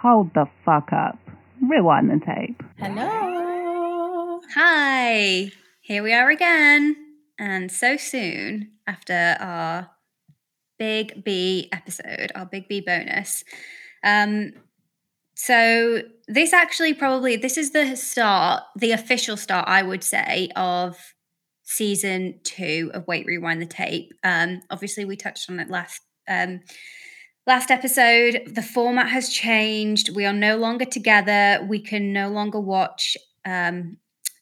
hold the fuck up. Rewind the tape. Hello. Hi, here we are again. And so soon after our Big B episode, our Big B bonus. Um, so this actually probably this is the start, the official start, I would say, of season two of Wait Rewind the Tape. Um, obviously, we touched on it last um, last episode. The format has changed. We are no longer together. We can no longer watch um,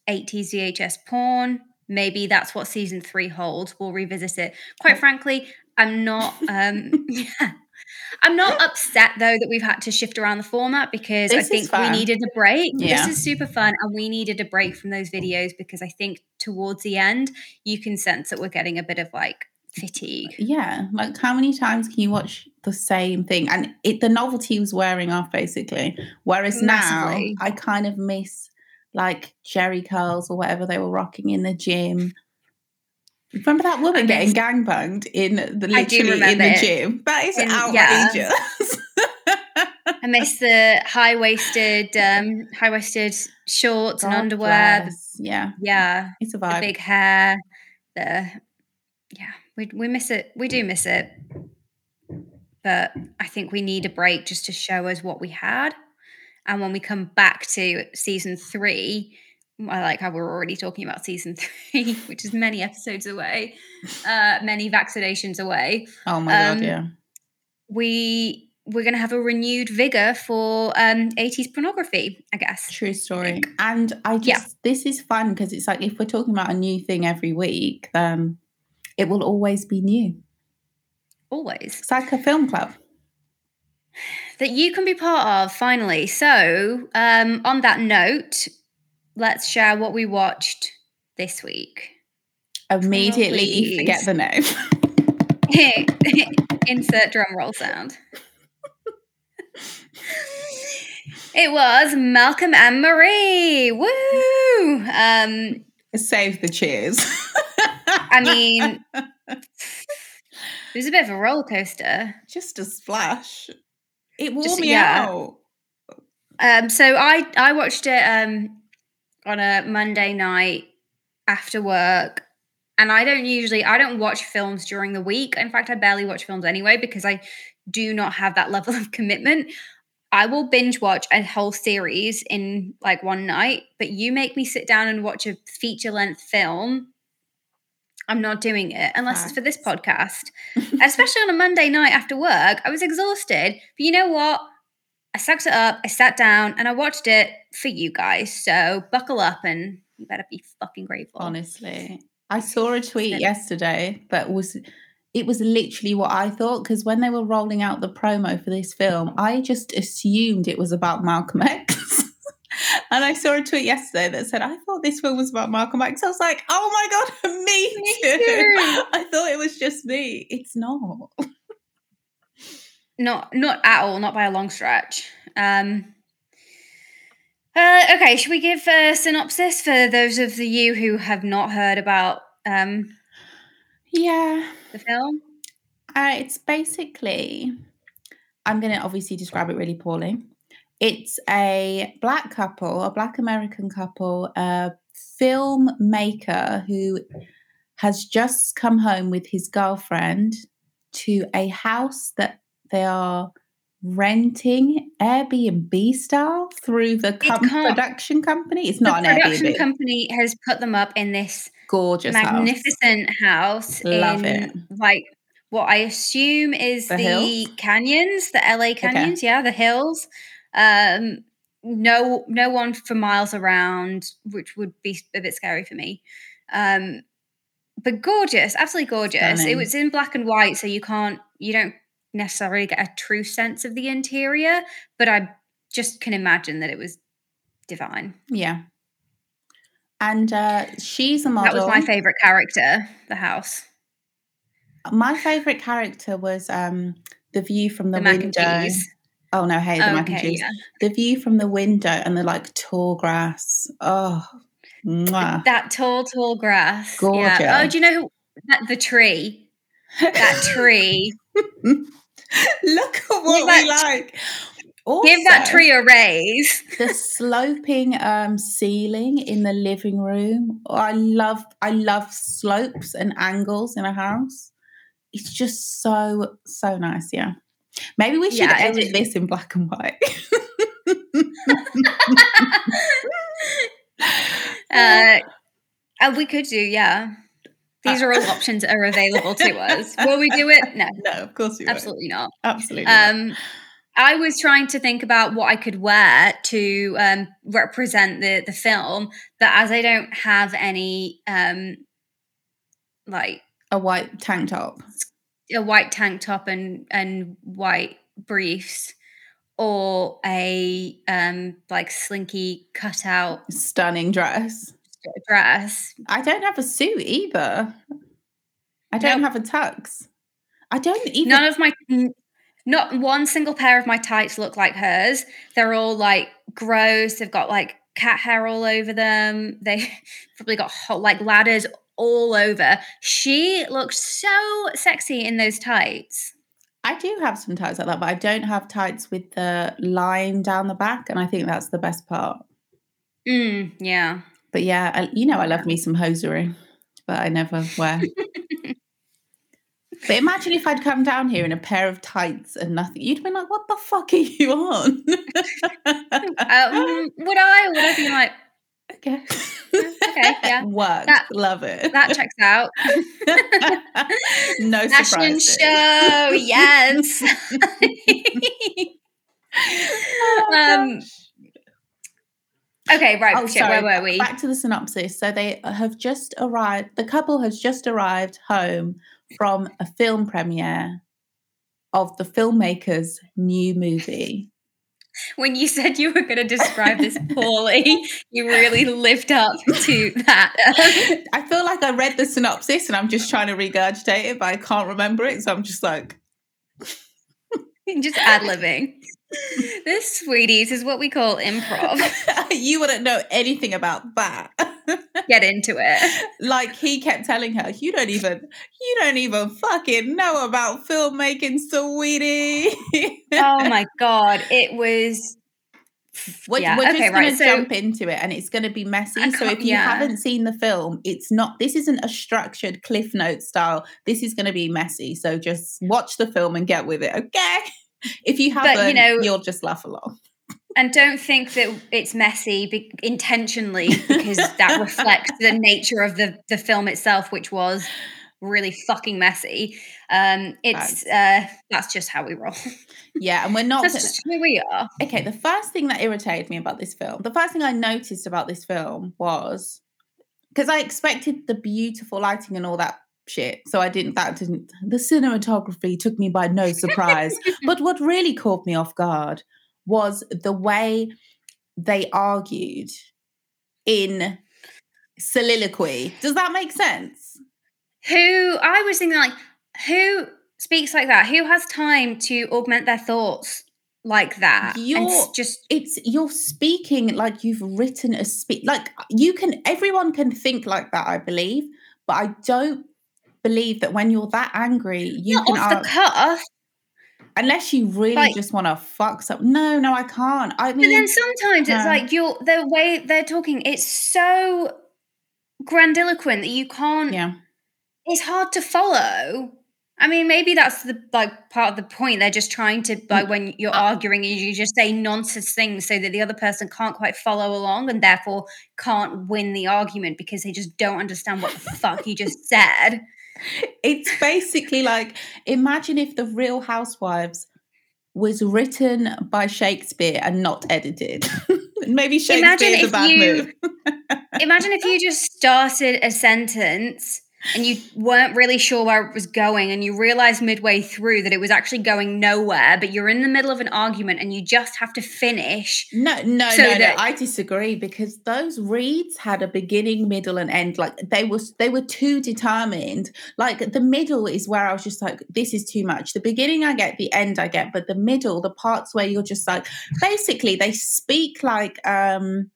80s VHS porn. Maybe that's what season three holds. We'll revisit it. Quite frankly, I'm not. Um, I'm not upset though that we've had to shift around the format because This I think we needed a break. Yeah. This is super fun, and we needed a break from those videos because I think towards the end you can sense that we're getting a bit of like fatigue. Yeah, like how many times can you watch the same thing? And it the novelty was wearing off basically. Whereas Massively. now I kind of miss like Jheri curls or whatever they were rocking in the gym. Remember that woman getting gang banged in the literally in the it. gym? That is In- yeah. outrageous. I miss the high waisted, um, high waisted shorts and underwear. the- bless. Yeah, yeah, it's a the vibe. big hair. The yeah, we we miss it. We do miss it, but I think we need a break just to show us what we had. And when we come back to season three, I like how we're already talking about season three, which is many episodes away, uh, many vaccinations away. oh my um, god, yeah. We we're going to have a renewed vigor for um, 80s pornography, I guess. True story. And I just, Yeah. this is fun because it's like if we're talking about a new thing every week, then it will always be new. Always. It's like a film club. that you can be part of finally. So, um, on that note, let's share what we watched this week. Immediately you please. forget the name. Insert drum roll sound. it was Malcolm and Marie. Woo! Um, Save the cheers. I mean, it was a bit of a roller coaster. just a splash. It wore Just- me yeah. out. Um, so I I watched it um on a Monday night after work, and I don't usually I don't watch films during the week. In fact, I barely watch films anyway because I do not have that level of commitment. I will binge watch a whole series in like one night, but you make me sit down and watch a feature length film. I'm not doing it unless it's for this podcast. Especially on a Monday night after work, I was exhausted. But you know what? I sucked it up, I sat down, and I watched it for you guys. So buckle up and you better be fucking grateful. Honestly. I saw a tweet yesterday that was it was literally what I thought because when they were rolling out the promo for this film, I just assumed it was about Malcolm X. and I saw a tweet yesterday that said, I thought this film was about Malcolm X. I was like, oh my God, me Me too. too. I thought it was just me. It's not. Not not at all, not by a long stretch. Um uh, okay, should we give a synopsis for those of you who have not heard about um, Yeah. the film? Uh, it's basically, I'm going to obviously describe it really poorly. It's a black couple, a black American couple, a filmmaker who has just come home with his girlfriend to a house that they are renting Airbnb style through the com- production company. It's not an Airbnb. the an production Airbnb. company has put them up in this Gorgeous magnificent house, Love in it. like what I assume is The the, canyons, the LA canyons, yeah, the hills. Um, no, no one for miles around, which would be a bit scary for me. Um, but gorgeous, absolutely gorgeous. It was in black and white, so you can't, you don't necessarily get a true sense of the interior, but I just can imagine that it was divine. Yeah. And uh, she's a model. That was my favorite character, the house. My favorite character was um the view from the, The mac and window. Oh no, hey, the mac and cheese. yeah. The view from the window and the like tall grass. Oh, mwah. That tall, tall grass. Yeah. Oh, do you know who, that, the tree? That tree. Look at what we like- like. Also, Give that tree a raise. the sloping um ceiling in the living room. Oh, I love I love slopes and angles in a house. It's just so so nice, yeah. Maybe we should Yeah, edit this in black and white. uh, and we could do, yeah. These are all options that are available to us. Will we do it? No, no, of course we won't. absolutely not. Absolutely. not. Um, I was trying to think about what I could wear to um, represent the the film, but as I don't have any um, like a white tank top. A white tank top and and white briefs, or a um, like slinky cutout Stunning dress. dress, I don't have a suit either. I don't Nope. have a tux. I don't even none of my not one single pair of my tights look like hers they're all like gross they've got like cat hair all over them they probably got hot like ladders all over she looked so sexy in those tights I do have some tights like that, but I don't have tights with the line down the back, and I think that's the best part. mm, yeah But yeah, I, you know, I love me some hosiery, but I never wear. but imagine if I'd come down here in a pair of tights and nothing. You'd be like, "What the fuck are you on?" um, would i would i be like okay, okay, yeah. works. That- love it. that checks out no fashion surprises. show yes Oh, Um, okay right Oh, shit, sorry. where were we Back to the synopsis. So they have just arrived. The couple has just arrived home from a film premiere of the filmmaker's new movie. When you said you were going to describe this poorly, you really lived up to that. I feel like I read the synopsis and I'm just trying to regurgitate it, but I can't remember it. So I'm just like, Just ad libbing. This, sweeties, is what we call improv. you wouldn't know anything about that. Get into it. like he kept telling her, you don't even, you don't even fucking know about filmmaking, sweetie. Oh my god, it was. We're, Yeah, we're just okay, going right, to so- jump into it and it's going to be messy. So if you yeah. haven't seen the film, it's not, this isn't a structured Cliff Note style. This is going to be messy. So just watch the film and get with it, okay? If you But, you know- you'll just laugh along. And don't think that it's messy be- intentionally because that reflects the nature of the, the film itself, which was really fucking messy. Um, it's uh, that's just how we roll. Yeah, and we're not. That's just who we are. okay, the first thing that irritated me about this film, the first thing I noticed about this film was because I expected the beautiful lighting and all that shit. So I didn't, that didn't, the cinematography took me by no surprise. but what really caught me off guard was the way they argued in soliloquy. Does that make sense? Who I was thinking like who speaks like that? Who has time to augment their thoughts like that? You're- just It's you're speaking like you've written a speech. Like you can, everyone can think like that, I believe, but I don't believe that when you're that angry, you not can off the cuff. unless you really like- just want to fuck something. No, no, I can't. I But mean, then sometimes it's like you're the way they're talking, it's so grandiloquent that you can't yeah, it's hard to follow. I mean, maybe that's the like part of the point. They're just trying to Mm. like when you're Uh, arguing, you you just say nonsense things so that the other person can't quite follow along and therefore can't win the argument because they just don't understand what the fuck you just said. It's basically like imagine if the Real Housewives was written by Shakespeare and not edited. Maybe Imagine Shakespeare's a bad you- move. Imagine if you just started a sentence and you weren't really sure where it was going and you realized midway through that it was actually going nowhere, but you're in the middle of an argument and you just have to finish. No, no, So no, no. I disagree because those reads had a beginning, middle, and end. Like they was, they were too determined. Like the middle is where I was just like, this is too much. The beginning I get, the end I get, but the middle, the parts where you're just like, basically they speak like, um,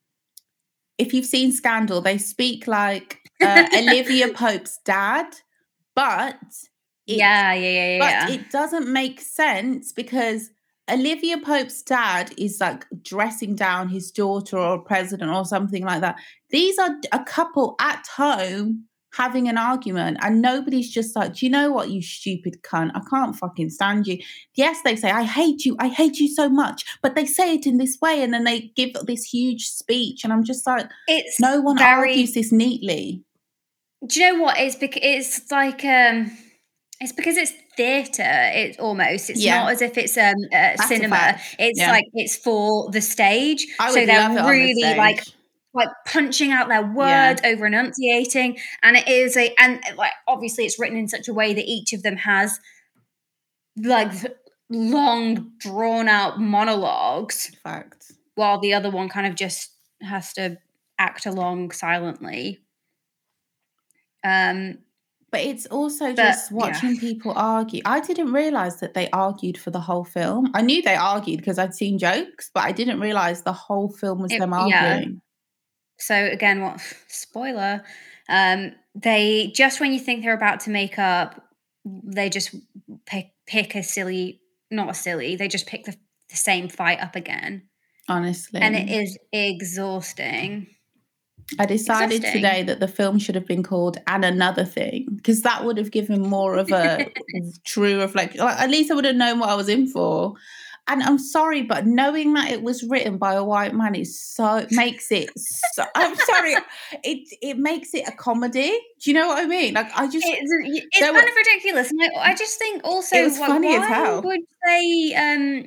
if you've seen Scandal, they speak like uh, Olivia Pope's dad, but it yeah, yeah, yeah, yeah. but it doesn't make sense because Olivia Pope's dad is like dressing down his daughter or president or something like that. These are a couple at home having an argument, and nobody's just like, Do you know what, you stupid cunt? I can't fucking stand you. Yes, they say, I hate you. I hate you so much. But they say it in this way, and then they give this huge speech. And I'm just like, It's No one very, argues this neatly. Do you know what? It's because it's like um, it's because it's theatre. It almost. It's Yeah. not as if it's um uh, a cinema. It's Yeah. like it's for the stage. So would love it they're on the really like like punching out their Yeah. over enunciating and it is a and like obviously it's written in such a way that each of them has like long drawn out monologues fact. while the other one kind of just has to act along silently um But it's also But, just yeah. watching people argue. I didn't realize that they argued for the whole film. I knew they argued because I'd seen jokes, but I didn't realize the whole film was It- them yeah. arguing. so again what spoiler um they just when you think they're about to make up they just pick pick a silly not a silly they just pick the, the same fight up again Honestly, and it is exhausting I decided today that the film should have been called "And Another Thing" because that would have given more of a true reflection. Like, at least I would have known what I was in for. And I'm sorry, but knowing that it was written by a white man is so makes it. So, I'm sorry, it it makes it a comedy. Do you know what I mean? Like I just it's, it's kind were- of ridiculous and I, I just think also It was like, funny as why hell. would they um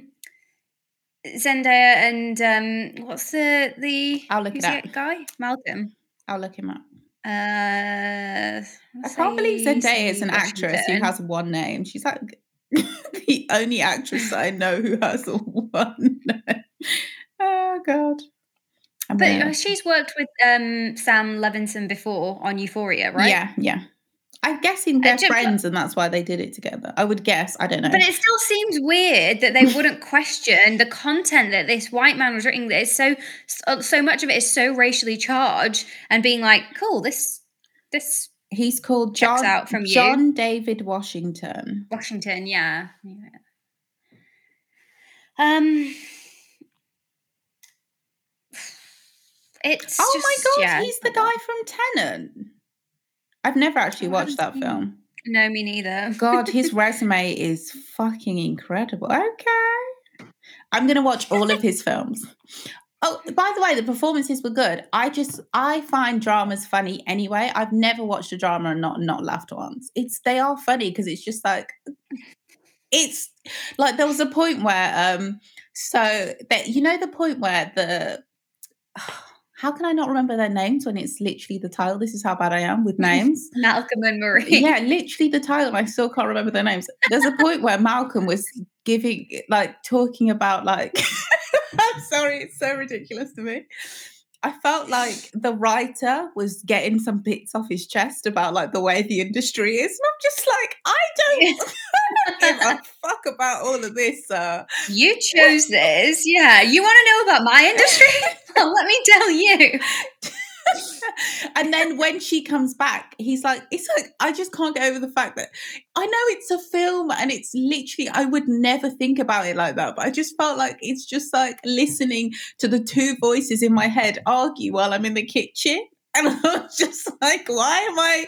Zendaya and um what's the the I'll look who's it up. guy Malcolm I'll look him up. uh I can't believe Zendaya is an actress who has one name. She's like the only actress I know who has one name. Oh god. I'm But gonna- uh, she's worked with um, Sam Levinson before on Euphoria, right? Yeah, yeah. I'm guessing they're friends and that's why they did it together. I would guess. I don't know. But it still seems weird that they wouldn't question the content that this white man was writing. That is so so- much of it is so racially charged, and being like, "Cool, this this He's called Checks John, out from you. John David Washington. Washington, yeah, yeah." Um, it's Oh just- my god, yeah, he's the guy from Tenet. I've never actually Oh, watched that film. No, me neither. God, his resume is fucking incredible. Okay. I'm going to watch all of his films. Oh, by the way, the performances were good. I just I find dramas funny anyway. I've never watched a drama and not not laughed once. It's they are funny because it's just like it's like there was a point where um so that you know the point where the how can I not remember their names when it's literally the title? This is how bad I am with names Malcolm and Marie. yeah, literally the title. I still can't remember their names. There's a point where Malcolm was giving, like, talking about, like, I'm sorry, it's so ridiculous to me. I felt like the writer was getting some bits off his chest about, like, the way the industry is. And I'm just like, I don't, I don't give a fuck about all of this. Uh, You chose this. Yeah. You want to know about my industry? well, let me tell you. and then when she comes back, he's like, it's like, I just can't get over the fact that I know it's a film and it's literally, I would never think about it like that. But I just felt like it's just like listening to the two voices in my head argue while I'm in the kitchen. And I was just like, why am I?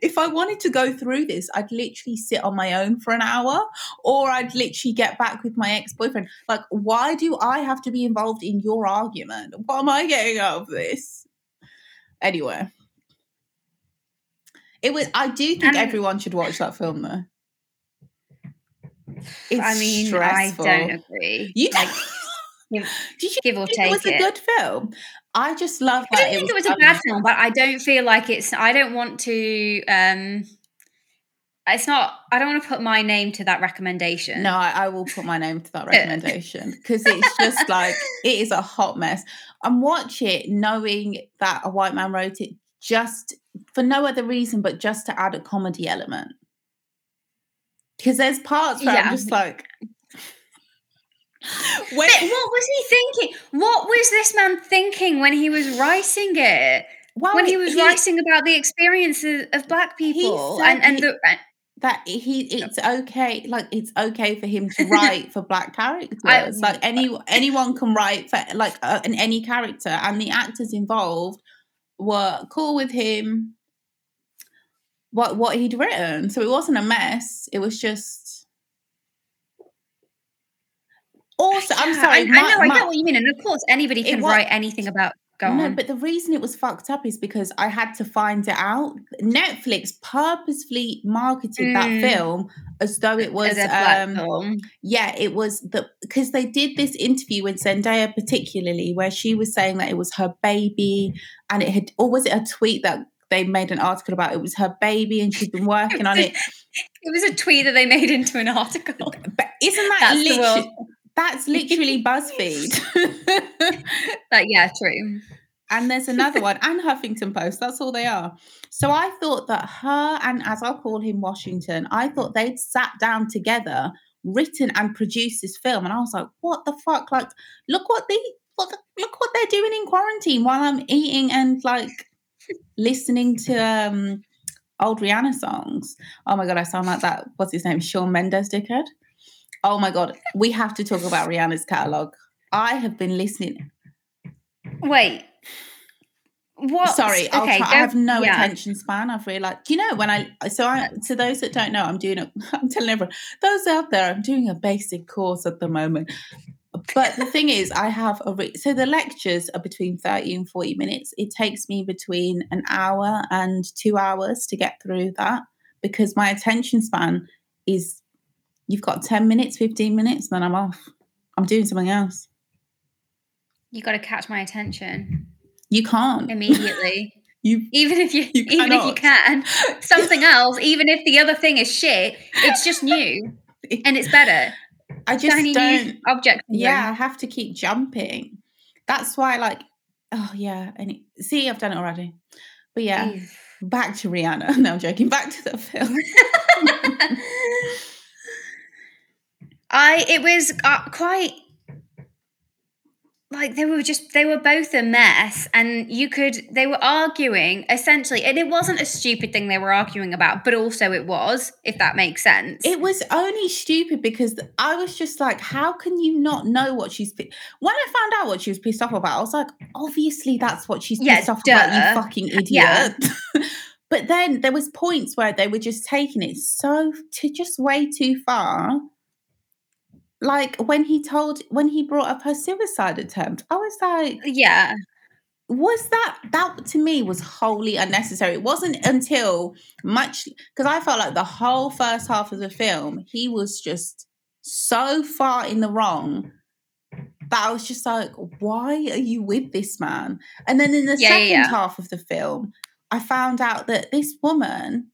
If I wanted to go through this, I'd literally sit on my own for an hour or I'd literally get back with my ex boyfriend. Like, why do I have to be involved in your argument? What am I getting out of this? Anyway, it was. I do think And- everyone should watch that film, though. It's I mean, stressful. I don't agree. You don't. give- Did you give or take it was a good film? I just love I don't think it was a bad film, but I don't feel like it's. I don't want to. um It's not. I don't want to put my name to that recommendation. No, I, I will put my name to that recommendation because it's just like it is a hot mess. And watch it knowing that a white man wrote it just for no other reason but just to add a comedy element. Because there's parts where Yeah. I'm just like, when, what was he thinking? What was this man thinking when he was writing it? well, when he was writing about the experiences of black people and and the that he it's okay like it's okay for him to write for black characters. I- like any anyone can write for like uh, an any character and the actors involved were cool with him. What what he'd written. So it wasn't a mess it was just also i'm sorry I, my- I know, I get what you mean, and of course, anybody can wa- write anything about. Go no, on. but the reason it was fucked up is because I had to find it out. Netflix purposefully marketed that Mm. film as though it was um yeah, it was the because they did this interview with Zendaya particularly where she was saying that it was her baby and it had or was it a tweet that they made an article about it was her baby and she'd been working on it. It was a tweet that they made into an article. But isn't that That's literally. That's literally BuzzFeed. But yeah, true. and there's another one and Huffington Post. That's all they are. So I thought that her and as I'll call him Washington, I thought they'd sat down together, written and produced this film, and I was like, what the fuck? Like, look what they what the, look what they're doing in quarantine while I'm eating and like listening to um old Rihanna songs. Oh my god, I sound like that. What's his name? Shawn Mendes, dickhead. Oh my god, we have to talk about Rihanna's catalog. I have been listening. Wait. What? Sorry, okay, try. I have no yeah. attention span. I've realized. You know when I? So I. To those that don't know, I'm doing a. I'm telling everyone. Those out there, I'm doing a basic course at the moment. But the thing is, I have a. Re- so the lectures are between thirty and forty minutes. It takes me between an hour and two hours to get through that because my attention span is. You've got ten minutes, fifteen minutes, then I'm off. I'm doing something else. You got to catch my attention You can't. immediately. You even if you, You even if you can, something else. Even if the other thing is shit, it's just new and it's better. I just Shiny don't. new object. yeah, I have to keep jumping. That's why, like, oh yeah, and it, see, I've done it already. But yeah, back to Rihanna. No, I'm joking. Back to the film. I it was uh, quite like they were just they were both a mess and you could they were arguing essentially and it wasn't a stupid thing they were arguing about but also it was if that makes sense It was only stupid because I was just like, how can you not know what she's? When I found out what she was pissed off about, I was like, obviously that's what she's Yeah, pissed off about. You fucking idiot. Yeah. but then there was points where they were just taking it so to just way too far. Like when he told when he brought up her suicide attempt, I was like, yeah. Was that that to me was wholly unnecessary. It wasn't until much because i felt like the whole first half of the film he was just so far in the wrong that i was just like why are you with this man? And then in the Yeah, second yeah. half of the film i found out that this woman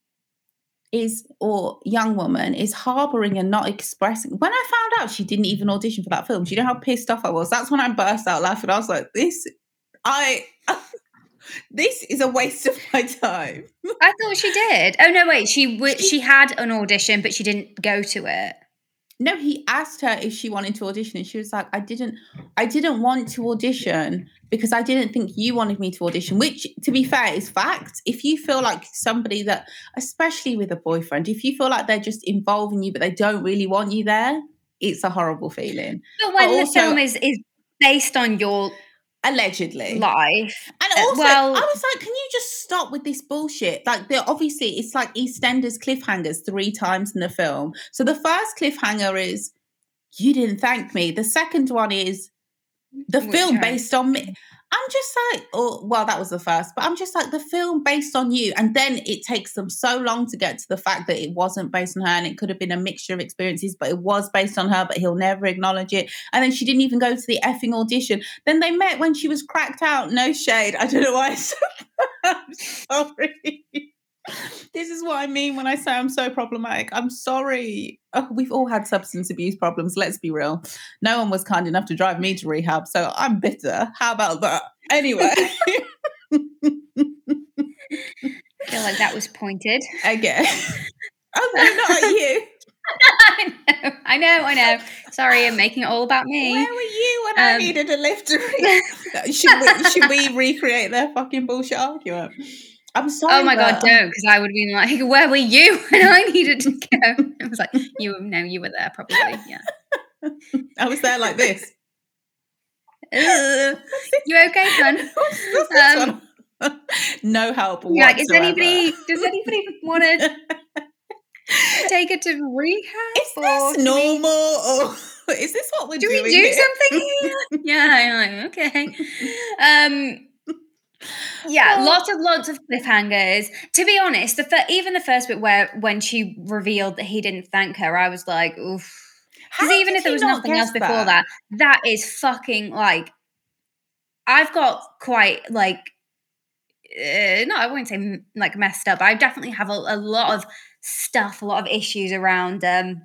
is or young woman is harboring and not expressing. When i found out she didn't even audition for that film do you know how pissed off i was? That's when i burst out laughing. I was like this I this is a waste of my time. i thought she did. Oh no wait she w- She- she had an audition but she didn't go to it No, he asked her if she wanted to audition and she was like, I didn't I didn't want to audition because I didn't think you wanted me to audition, which to be fair is fact. If you feel like somebody that especially with a boyfriend, if you feel like they're just involving you but they don't really want you there, it's a horrible feeling. but when the also- film is is based on your Allegedly. life And Uh, also, well- I was like, can you just stop with this bullshit? Like, they're obviously, it's like EastEnders cliffhangers three times in the film. So the first cliffhanger is, you didn't thank me. The second one is, the film based on me. I'm just like, oh, well, that was the first, but I'm just like, the film based on you. And then it takes them so long to get to the fact that it wasn't based on her and it could have been a mixture of experiences, but it was based on her, but he'll never acknowledge it. And then she didn't even go to the effing audition. Then they met when she was cracked out. No shade. I don't know why I'm sorry. This is what I mean when I say I'm so problematic. I'm sorry. Oh, we've all had substance abuse problems. Let's be real. No one was kind enough to drive me to rehab, so I'm bitter. How about that? Anyway, I feel like that was pointed again. Oh no, not at you. I know, I know, I know. Sorry, I'm making it all about me. Where were you when I Um, needed a lift should, we, should we recreate their fucking bullshit argument? I'm sorry. Oh my god, but- don't! Because I would have been like, "Where were you when I needed to go?" I was like, "You no, you were there probably." Yeah. I was there like this. You okay, this Um, no help. Like, is anybody? Does anybody want to take it to rehab? Is this normal or is this what we're Do doing? Do we do here? something here? yeah, I'm like, okay. Um, yeah, Well- lots of lots of cliffhangers. To be honest, the fir- even the first bit where when she revealed that he didn't thank her, I was like, oof. Because even if there was not nothing else before that? that, is fucking like. I've got quite like, uh, no, I wouldn't say like messed up. I definitely have a, a lot of stuff, a lot of issues around um,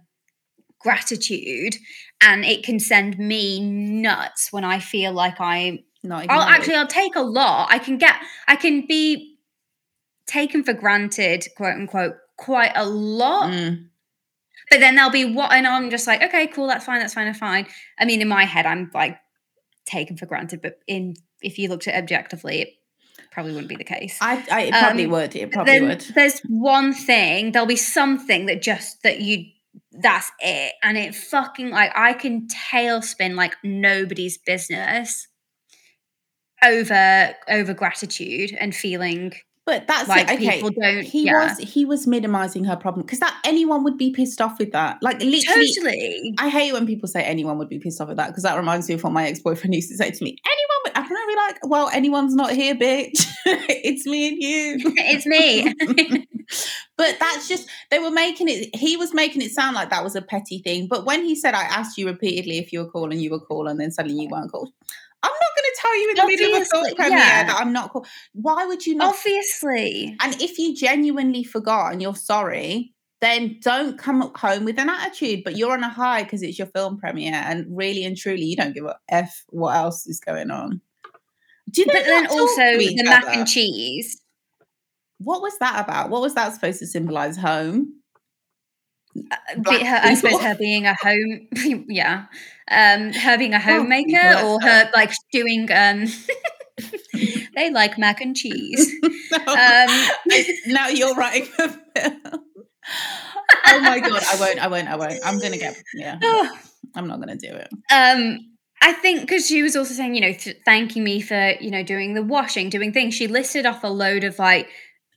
gratitude, and it can send me nuts when I feel like I'm. Not I'll actually, I'll take a lot. I can get, I can be taken for granted, quote unquote, quite a lot. Mm. But then there'll be what, and I'm just like, okay, cool, that's fine, that's fine, that's fine. I mean, in my head, I'm like taken for granted, but in if you looked at it objectively, it probably wouldn't be the case. I, I it probably Um, would. It probably would. there's one thing, there'll be something that just that you that's it, and it fucking like I can tailspin like nobody's business over over gratitude and feeling But that's like it. Okay. people don't. He yeah. was he was minimizing her problem because that anyone would be pissed off with that. Like literally, totally. I hate when people say anyone would be pissed off with that because that reminds me of what my ex boyfriend used to say to me. Anyone, would, I'm gonna be like, well, anyone's not here, bitch. it's me and you. it's me. but that's just they were making it. He was making it sound like that was a petty thing. But when he said, "I asked you repeatedly if you were cool and you were cool, and then suddenly you weren't cool," I'm not going to tell you in the middle of a film premiere yeah. that I'm not cool. Why would you not Obviously. and if you genuinely forgot and you're sorry, then don't come home with an attitude. But you're on a high because it's your film premiere, and really and truly, you don't give a f what else is going on. Do they But then also the mac other? and cheese. What was that about? What was that supposed to symbolize? Home. Uh, be- her, I suppose her being a home, yeah, um, her being a homemaker, people, or her like doing. Um, they like mac and cheese. No. Um, now you're writing a film. oh my god! I won't. I won't. I won't. I'm gonna get. Yeah. I'm not gonna do it. um, I think because she was also saying, you know, th- thanking me for you know doing the washing, doing things. She listed off a load of like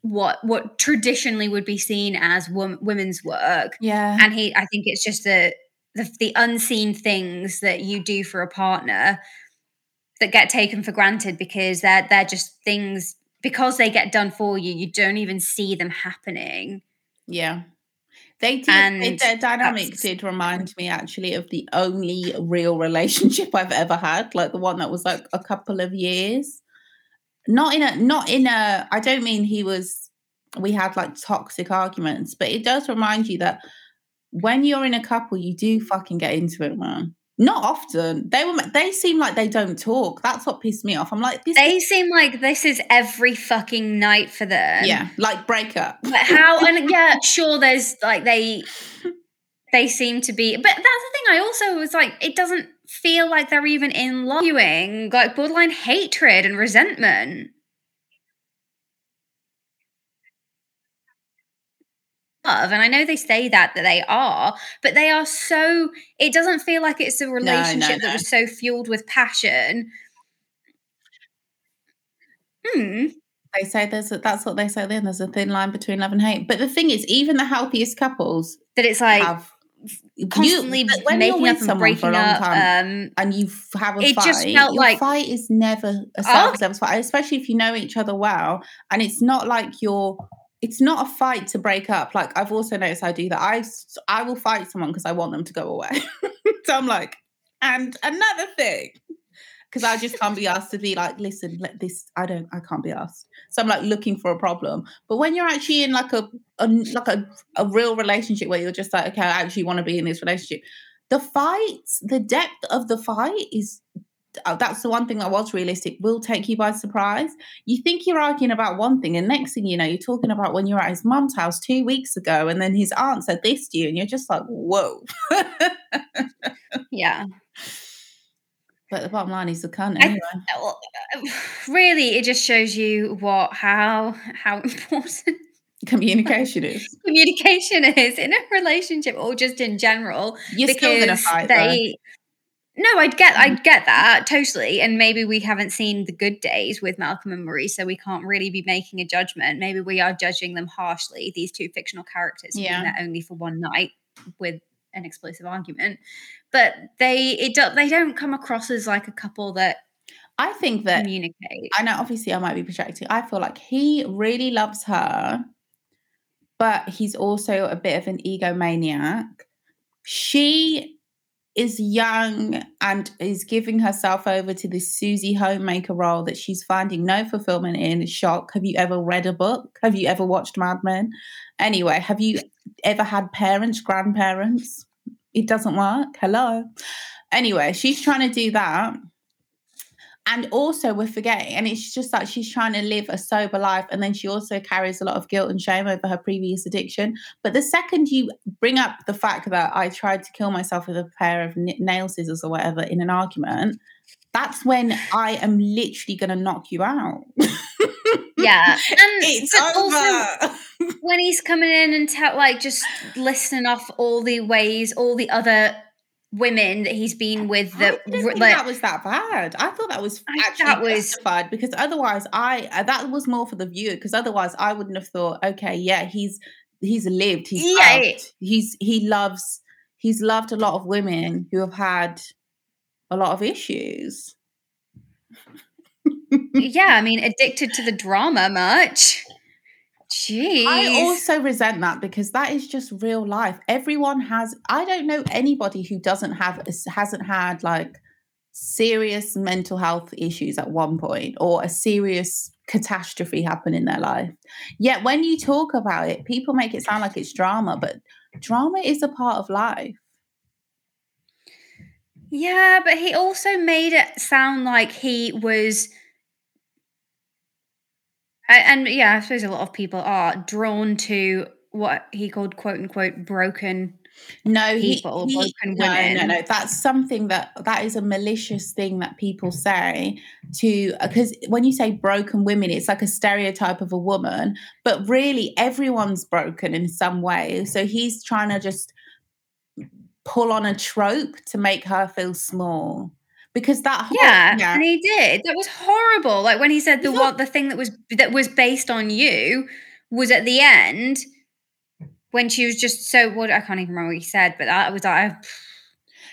what what traditionally would be seen as wom- women's work, Yeah. and he i think it's just the, the the unseen things that you do for a partner that get taken for granted because they're they're just things because they get done for you you don't even see them happening Yeah. They did. And they- their dynamic did remind me actually of the only real relationship I've ever had, like the one that was like a couple of years. Not in a, not in a. I don't mean he was. We had like toxic arguments, but it does remind you that when you're in a couple, you do fucking get into it, man. Not often. They were. They seem like they don't talk. That's what pissed me off. I'm like, this. they seem like this is every fucking night for them yeah, like breakup. but how and yeah sure there's like they they seem to be but that's the thing i also was like it doesn't feel like they're even in love like borderline hatred and resentment love and i know they say that that they are but they are so it doesn't feel like it's a relationship no. that was so fueled with passion hmm They say there's a, that's what they say then. There's a thin line between love and hate. But the thing is, even the healthiest couples that it's like have constantly but when you're making with up and someone breaking for a long up time um and you have a it fight, just felt your like- fight is never a self-service fight, especially if you know each other well. And it's not like you're. It's not a fight to break up. Like I've also noticed, I do that. I I will fight someone because I want them to go away. so I'm like, and another thing, because I just can't be asked to be like, listen, let this. I don't. I can't be asked. So I'm like looking for a problem. But when you're actually in like a, a like a, a real relationship where you're just like, okay, I actually want to be in this relationship. The fights, the depth of the fight is that's the one thing that was realistic will take you by surprise. You think you're arguing about one thing, and next thing you know, you're talking about when you were at his mum's house two weeks ago, and then his aunt said this to you, and you're just like, whoa. yeah But the bottom line is the cunt anyway. Uh, really, it just shows you what how how important Communication is. communication is in a relationship or just in general. You're still gonna because fight. though. No i'd get Mm-hmm. i'd get that totally and maybe we haven't seen the good days with malcolm and marie so we can't really be making a judgment maybe we are judging them harshly these two fictional characters Yeah. met only for one night with an explosive argument but they it do, they don't come across as like a couple that I think that communicate I know obviously I might be projecting. I feel like he really loves her, but he's also a bit of an egomaniac. She is young and is giving herself over to this Susie homemaker role that she's finding no fulfillment in. Shock. Have you ever read a book? Have you ever watched Mad Men? Anyway, have you ever had parents, grandparents? It doesn't work. Hello. Anyway, she's trying to do that. And also, we're forgetting, and it's just like she's trying to live a sober life. And then she also carries a lot of guilt and shame over her previous addiction. But the second you bring up the fact that I tried to kill myself with a pair of nail scissors or whatever in an argument, that's when I am literally going to knock you out. yeah and it's also over. when he's coming in and tell like just listing off all the ways all the other women that he's been with I that didn't think like that was that bad. I thought that was actually that was- justified because otherwise, I uh, that was more for the viewer because otherwise, I wouldn't have thought, okay, yeah, he's he's lived, he's Yeah. loved, he's he loves, he's loved a lot of women who have had a lot of issues. yeah, I mean, addicted to the drama much. Jeez. I also resent that because that is just real life. Everyone has. I don't know anybody who doesn't have uh, hasn't had like serious mental health issues at one point or a serious catastrophe happen in their life. Yet when you talk about it, people make it sound like it's drama, but drama is a part of life. yeah, but he also made it sound like he was. And yeah, I suppose a lot of people are drawn to what he called "quote unquote" broken. No, People, he- broken no, no, no. That's something that that is a malicious thing that people say to because when you say broken women, it's like a stereotype of a woman, but really everyone's broken in some way. So he's trying to just pull on a trope to make her feel small because that whole, Yeah, yeah and he did. That was horrible. Like when he said the one, the thing that was that was based on you was at the end when she was just so. What I can't even remember what he said, but that was like.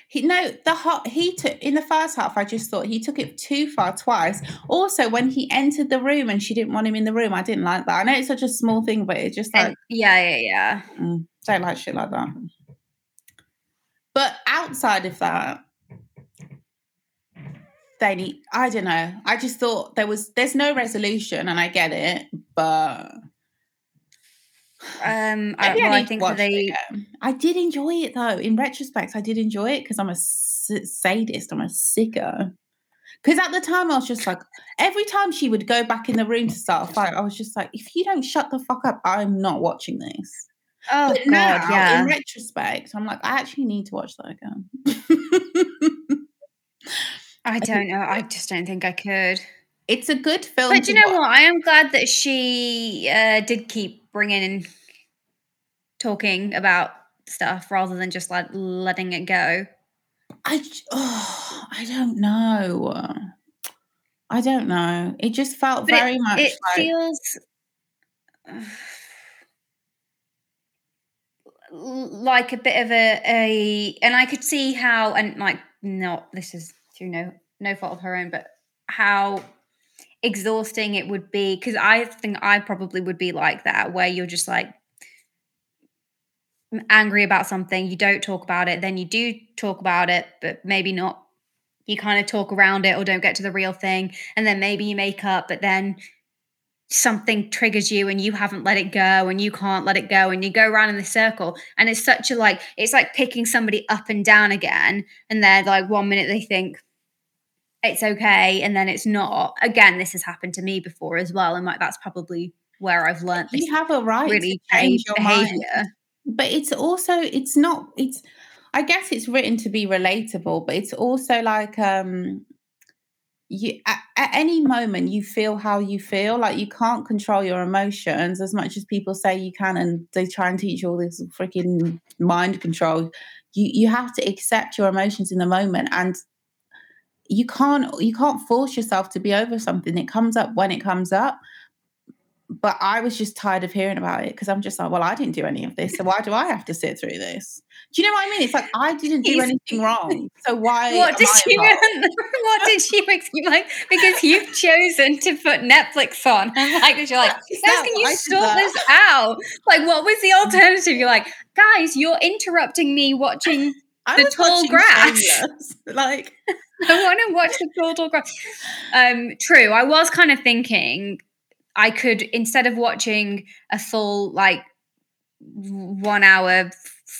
He no, the hot he took in the first half. I just thought he took it too far twice. Also, when he entered the room and she didn't want him in the room, I didn't like that. I know it's such a small thing, but it's just like And, yeah, yeah, yeah. mm, don't like shit like that. But outside of that, they need. I don't know. I just thought there was. There's no resolution, and I get it, but Um, I, well, I I think watch that it they. I did enjoy it though. In retrospect, I did enjoy it because I'm a s- sadist. I'm a sicker Because at the time, I was just like, every time she would go back in the room to start a fight, I was just like, if you don't shut the fuck up, I'm not watching this. Oh but God, now, yeah. in retrospect, I'm like, I actually need to watch that again. I don't know. I just don't think I could. it's a good film. But you know watch. what? I am glad that she uh, did keep bringing in talking about stuff rather than just like letting it go. I oh, I don't know. I don't know. It just felt But it- very much it like feels like a bit of a, a and i could see how and like not this is through no no fault of her own but how exhausting it would be because i think i probably would be like that where you're just like mm, angry about something you don't talk about it then you do talk about it but maybe not you kind of talk around it or don't get to the real thing and then maybe you make up but then something triggers you and you haven't let it go and you can't let it go and you go around in the circle and it's such a like it's like picking somebody up and down again and then like one minute they think it's okay and then it's not again this has happened to me before as well and like that's probably where i've learned this you have a right really to change your mind. behavior but it's also it's not it's I guess it's written to be relatable, but it's also like um you at, at any moment you feel how you feel like you can't control your emotions as much as people say you can and they try and teach you all this freaking mind control you you have to accept your emotions in the moment and you can't you can't force yourself to be over something it comes up when it comes up but I was just tired of hearing about it because I'm just like, well, I didn't do any of this, so why do I have to sit through this? Do you know what I mean? It's like I didn't do anything wrong, so why? What did I you? involved? what did you? ex- like because you've chosen to put Netflix on. I'm like, you're like, guys, can you sort this out? Like, what was the alternative? You're like, guys, you're interrupting me watching. I The tall grass. Shameless, Like, I want to watch the tall grass. Um, true. I was kind of thinking I could instead of watching a full like one hour,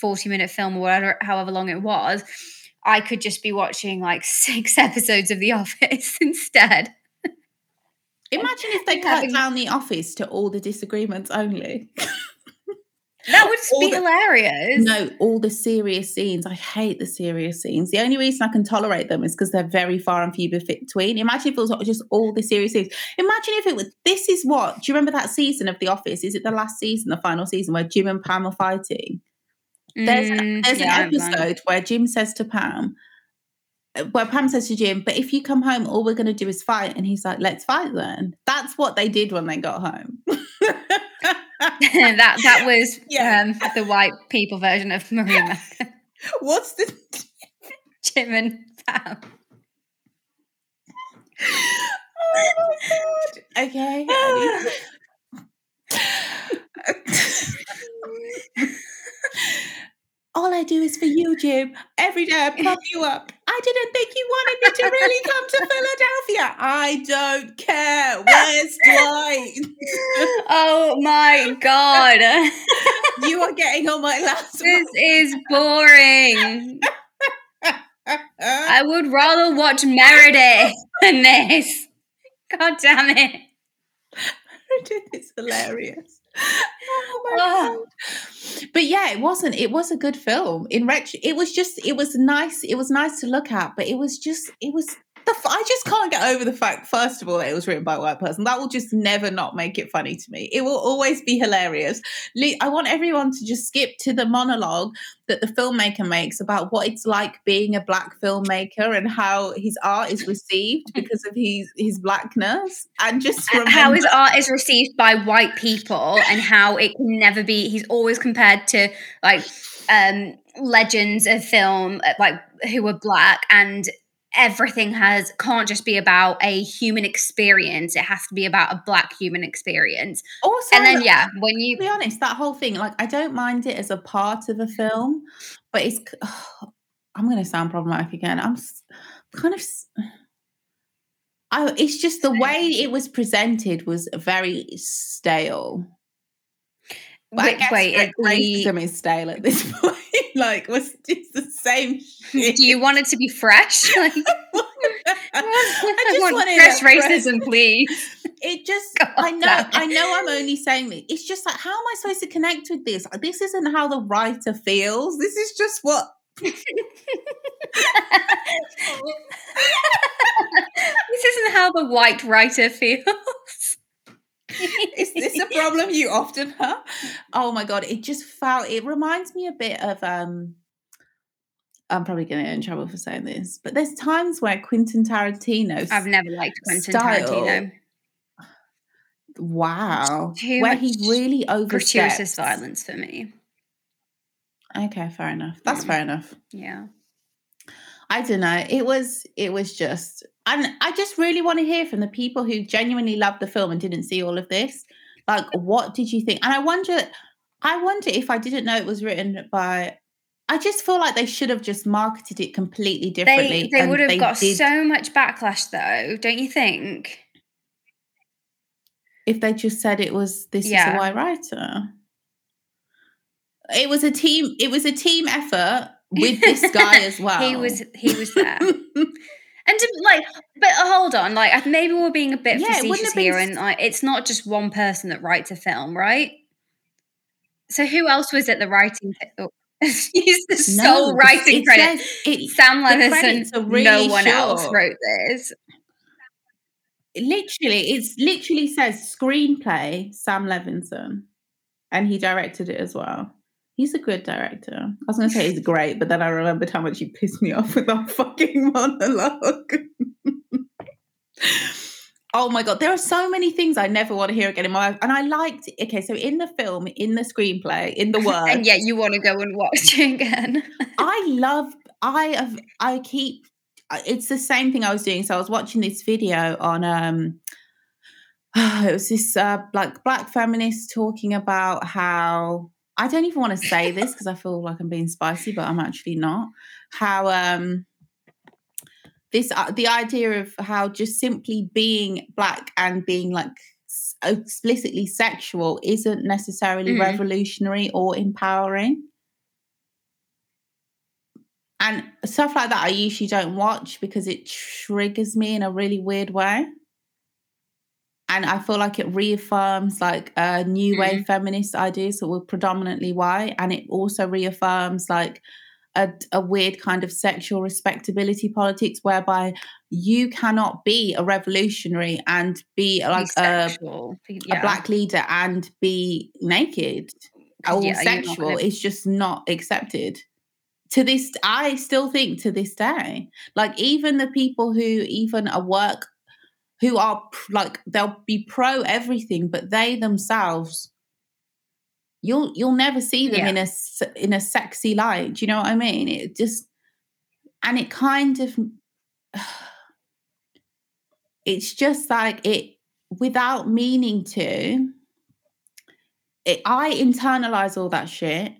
forty minute film or whatever, however long it was. I could just be watching like six episodes of The Office instead. imagine if they cut down the office to all the disagreements only. That would All be the- hilarious. no, all the serious scenes. I hate the serious scenes. The only reason I can tolerate them is because they're very far and few between. Imagine if it was just all the serious scenes. Imagine if it was. This is what. Do you remember that season of The Office? Is it the last season, the final season, where Jim and Pam are fighting? There's, an, Mm, there's yeah, an episode where Jim says to Pam, uh, where Pam says to Jim, but if you come home, all we're going to do is fight. And he's like, let's fight then. That's what they did when they got home. that that was Yeah. um, the white people version of Maria What's the. Jim and Pam. Oh my God. Okay. All I do is for you, Jim. Every day I prop you up. I didn't think you wanted me to really come to Philadelphia. I don't care. Where's Dwight? Oh my god. you are getting on my last this is boring. I would rather watch Meredith than this. God damn it. it's hilarious. Oh ah. god! But yeah, it wasn't. It was a good film. In ret, it was just. It was nice. It was nice to look at, but it was just. It was. The, f- I just can't get over the fact, first of all, that it was written by a white person. That will just never not make it funny to me. It will always be hilarious. I want everyone to just skip to the monologue that the filmmaker makes about what it's like being a black filmmaker and how his art is received because of his his blackness, and just And how his art is received by white people and how it can never be he's always compared to like um legends of film uh, like who were black and everything has can't just be about a human experience it has to be about a black human experience also and then yeah when you be honest, that whole thing, like, I don't mind it as a part of a film, but it's. I'm going to sound problematic again. I'm kind of. I, it's just the way it was presented was very stale. But I wait, guess wait ra- it- the- racism is stale at this point. Like, was just the same shit. do you want it to be fresh like, I just want want fresh fresh. racism please It just, God I know. I know I'm only saying this. It's just like, how am I supposed to connect with this? This isn't how the writer feels. This is just what. this isn't how the white writer feels Is this a problem you often have? Oh my god, it just felt. It reminds me a bit of. um I'm probably going to get in trouble for saying this, but there's times where Quentin Tarantino. I've never liked Quentin Style. Tarantino. wow, where he really Gratuitous violence for me. Okay, fair enough. That's Mm. fair enough. Yeah. I don't know. It was it was just and I just really want to hear from the people who genuinely loved the film and didn't see all of this. Like what did you think? And I wonder I wonder if I didn't know it was written by I just feel like they should have just marketed it completely differently. They they would have they got did- so much backlash though, don't you think? if they just said it was this is Yeah. a white writer. It was a team it was a team effort with this guy as well. He was he was there. And to, like, but hold on, like maybe we're being a bit Yeah, facetious have been here, and like it's not just one person that writes a film, right? So who else was at the writing? Oh, he's the No, sole writing it credit. says- it- Sam Levinson, really no one else wrote this. literally, it's literally says screenplay Sam Levinson, and he directed it as well. He's a good director. I was going to say he's great, but then I remembered how much he pissed me off with that fucking monologue. oh my god, there are so many things I never want to hear again in my life. And I liked. Okay, so in the film, in the screenplay, in the words, And yet you want to go and watch it again. I love. I have. I keep. It's the same thing I was doing. So I was watching this video on. um It was this uh, like black feminist talking about how I don't even want to say this because I feel like I'm being spicy, but I'm actually not. How um this uh, the idea of how just simply being black and being like explicitly sexual isn't necessarily Mm. revolutionary or empowering and stuff like that I usually don't watch because it triggers me in a really weird way. And I feel like it reaffirms like a new wave feminist ideas that were predominantly white, and it also reaffirms like a, a weird kind of sexual respectability politics whereby you cannot be a revolutionary and be like a, Bisexual. a black leader and be naked. Or Yeah, sexual gonna- it's just not accepted. To this i still think to this day like even the people who even are work who are like they'll be pro everything but they themselves you'll you'll never see them Yeah. in a in a sexy light do you know what i mean it just and it kind of it's just like it without meaning to it, i internalize all that shit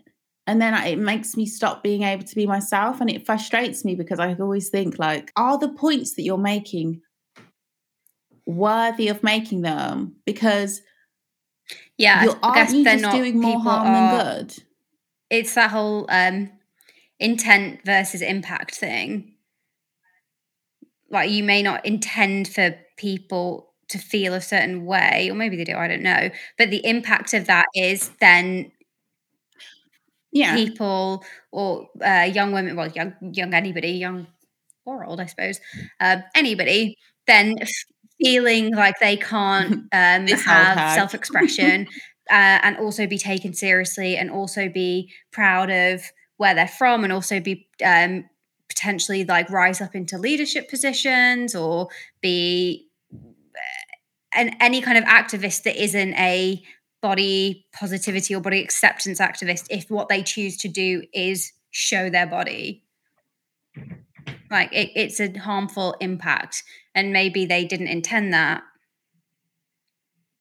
and then it makes me stop being able to be myself and it frustrates me because i always think like are the points that you're making worthy of making them because Yeah, you're, aren't you just not doing more harm are- than good It's that whole um, intent versus impact thing. Like you may not intend for people to feel a certain way, or maybe they do. I don't know. But the impact of that is then yeah people or uh, young women, well, young, young anybody, young or old, I suppose, uh, anybody, then feeling like they can't um, have self-expression uh, and also be taken seriously and also be proud of where they're from and also be um, potentially like rise up into leadership positions or be and any kind of activist that isn't a body positivity or body acceptance activist if what they choose to do is show their body like it, it's a harmful impact and maybe they didn't intend that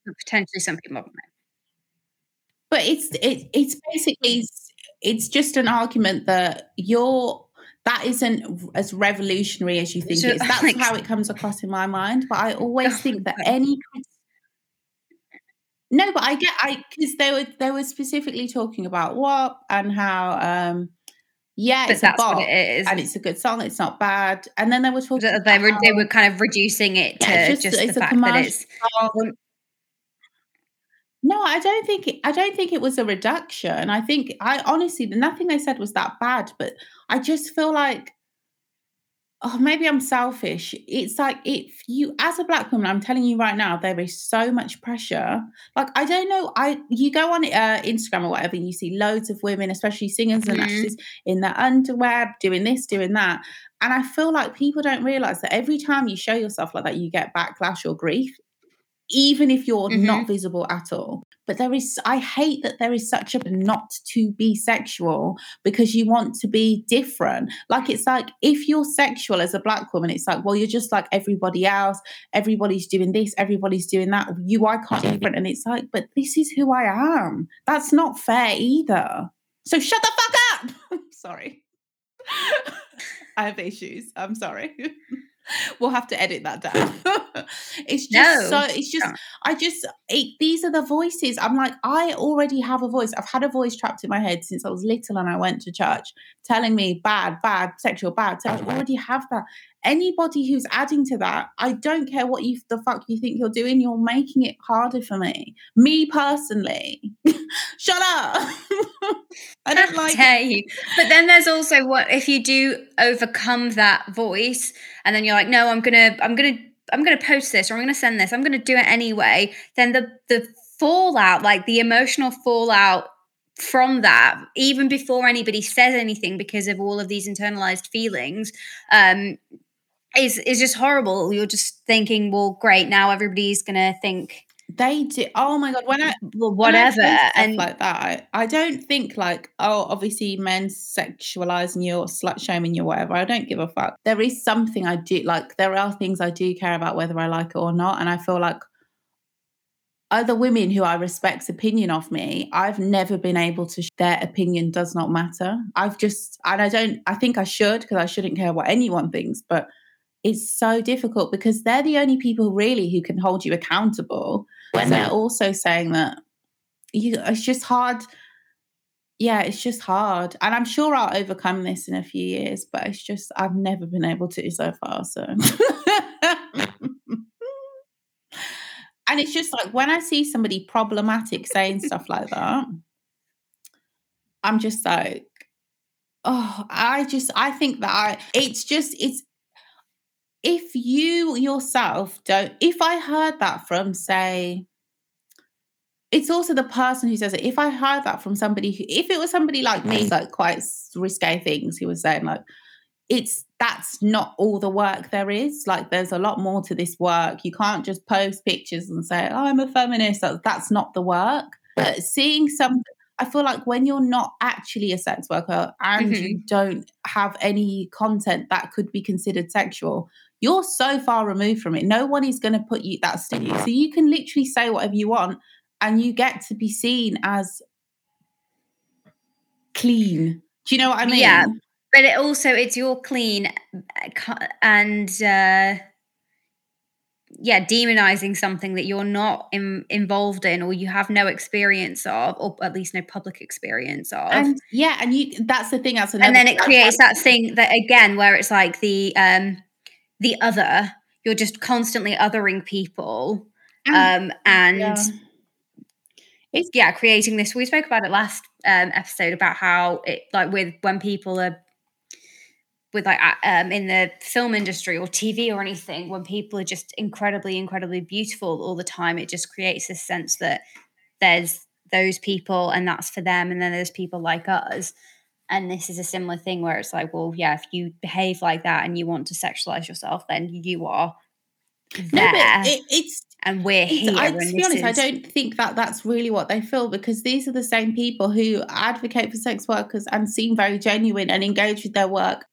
but potentially some people might. but it's it, it's basically it's just an argument that you're that isn't as revolutionary as you think So, it is. That's like- how it comes across in my mind. But I always Oh, think that any no, but I get I because they were they were specifically talking about what and how um yeah but it's that's a bop what it is and it's a good song. It's not bad. And then they were talking. They about were they were kind of reducing it to Yeah, it's just, just- the a fact that it's song. No, I don't think it, I don't think it was a reduction. I think I honestly nothing they said was that bad, but I just feel like oh maybe I'm selfish. It's like if you as a black woman, I'm telling you right now, there is so much pressure. Like I don't know, I you go on uh, Instagram or whatever, and you see loads of women, especially singers and Mhm. actresses, in their underwear doing this, doing that. And I feel like people don't realize that every time you show yourself like that, you get backlash or grief, even if you're not visible at all. But there is, I hate that there is such a not to be sexual because you want to be different. Like, it's like if you're sexual as a black woman, it's like, well, you're just like everybody else. Everybody's doing this, everybody's doing that. You, I can't do different. And it's like, but this is who I am. That's not fair either. So shut the fuck up. Sorry. I have issues. I'm sorry. we'll have to edit that down. it's just No, so it's just. I just it, these are the voices. I'm like I already have a voice. I've had a voice trapped in my head since I was little and I went to church telling me bad, bad, sexual, bad. So I already have that. Anybody who's adding to that, I don't care what you the fuck you think you're doing. You're making it harder for me. Me personally, shut up. I don't like. dare you? But then there's also what if you do overcome that voice and then you're like, no, I'm gonna, I'm gonna, I'm gonna post this or I'm gonna send this, I'm gonna do it anyway. Then the the fallout, like the emotional fallout from that, even before anybody says anything because of all of these internalized feelings, um, is is just horrible. You're just thinking, well, great, now everybody's gonna think They do. Oh my god! When I well, when I whatever, and like that, I, I don't think like oh, obviously men sexualizing you or slut shaming you, or whatever. I don't give a fuck. There is something I do like. There are things I do care about whether I like it or not, and I feel like other women who I respect's opinion of me, I've never been able to. Sh- their opinion does not matter. I've just and I don't. I think I should because I shouldn't care what anyone thinks, but. It's so difficult because they're the only people really who can hold you accountable when they're also saying that you it's just hard. Yeah it's just hard. And i'm sure i'll overcome this in a few years but it's just i've never been able to so far so. And it's just like when i see somebody problematic saying stuff like that i'm just like oh i just i think that i it's just it's if you yourself don't if i heard that from say it's also the person who says it. If i heard that from somebody who if it was somebody like me like quite risque things who was saying like it's that's not all the work there is. Like there's a lot more to this work. You can't just post pictures and say oh, i'm a feminist. That's, that's not the work. But seeing some i feel like when you're not actually a sex worker and Mhm. you don't have any content that could be considered sexual you're so far removed from it. No one is going to put you that sticky so you can literally say whatever you want and you get to be seen as clean. Do you know what i mean? Yeah. but it also it's your clean and uh yeah demonizing something that you're not in, involved in or you have no experience of or at least no public experience of. And, and yeah and you that's the thing that's and then it creates that thing that again where it's like the um the other you're just constantly othering people And- um and yeah. It's- yeah creating this we spoke about it last um episode about how it like with when people are with like um in the film industry or tv or anything when people are just incredibly incredibly beautiful all the time it just creates this sense that there's those people and that's for them and then there's people like us and this is a similar thing where it's like well yeah if you behave like that and you want to sexualize yourself then you are no, there but it, it's and we're It's- here I, to be honest, I don't think that that's really what they feel because these are the same people who advocate for sex workers and seem very genuine and engage with their work.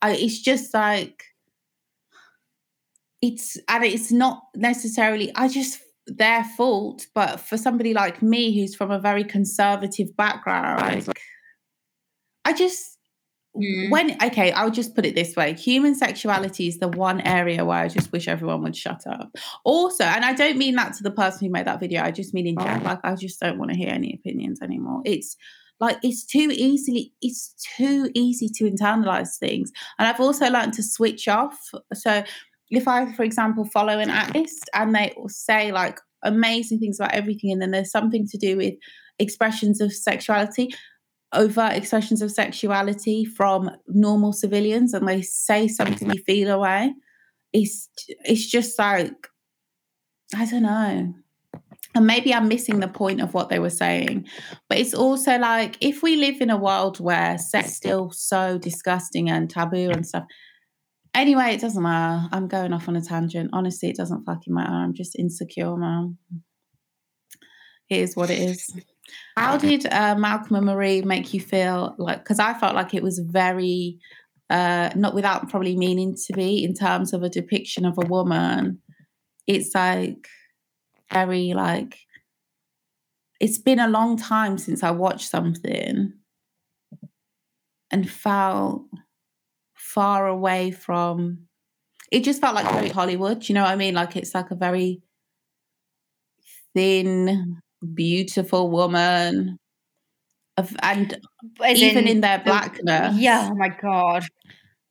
I, it's just like it's and it's not necessarily. I just their fault, but for somebody like me who's from a very conservative background, like, I just Mm. when okay i'll just put it this way. Human sexuality is the one area where i just wish everyone would shut up. Also and i don't mean that to the person who made that video i just mean in general like i just don't want to hear any opinions anymore. It's like it's too easily it's too easy to internalize things. And i've also learned to switch off. So if i for example follow an artist and they say like amazing things about everything and then there's something to do with expressions of sexuality overt expressions of sexuality from normal civilians and they say something you feel away it's it's just like i don't know. And maybe i'm missing the point of what they were saying but it's also like if we live in a world where sex is still so disgusting and taboo and stuff anyway it doesn't matter i'm going off on a tangent honestly it doesn't fucking matter i'm just insecure man it is what it is how did uh, Malcolm and Marie make you feel like? Because I felt like it was very, uh, not without probably meaning to be, in terms of a depiction of a woman. It's like very like. It's been a long time since I watched something and felt far away from. it just felt like very Hollywood. You know what I mean? Like it's like a very thin, beautiful woman. Of, and As even in, their the- blackness, Yeah. Oh my god.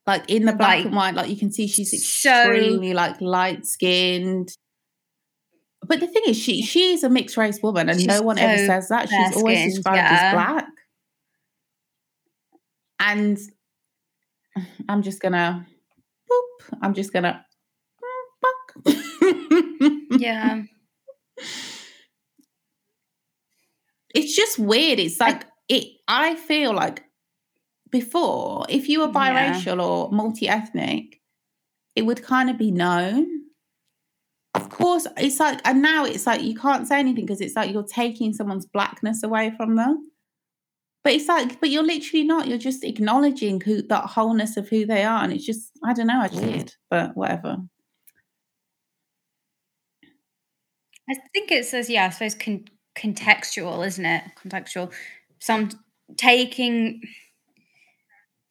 like in the black Like, and white, like you can see she's so- extremely like light skinned. But the thing is, she she is a mixed race woman, and She's no one ever says that. She's always described yeah. as black. And I'm just gonna, boop, I'm just gonna, fuck. Yeah. it's just weird. It's like it. I feel like before, if you were Yeah. biracial or multi-ethnic, it would kind of be known. Of course, it's like, and now it's like you can't say anything because it's like you're taking someone's blackness away from them. But it's like, but you're literally not. You're just acknowledging who that wholeness of who they are, and it's just, I don't know, I weird, mm. but whatever. I think it says, yeah, I suppose con- contextual, isn't it? Contextual. Some taking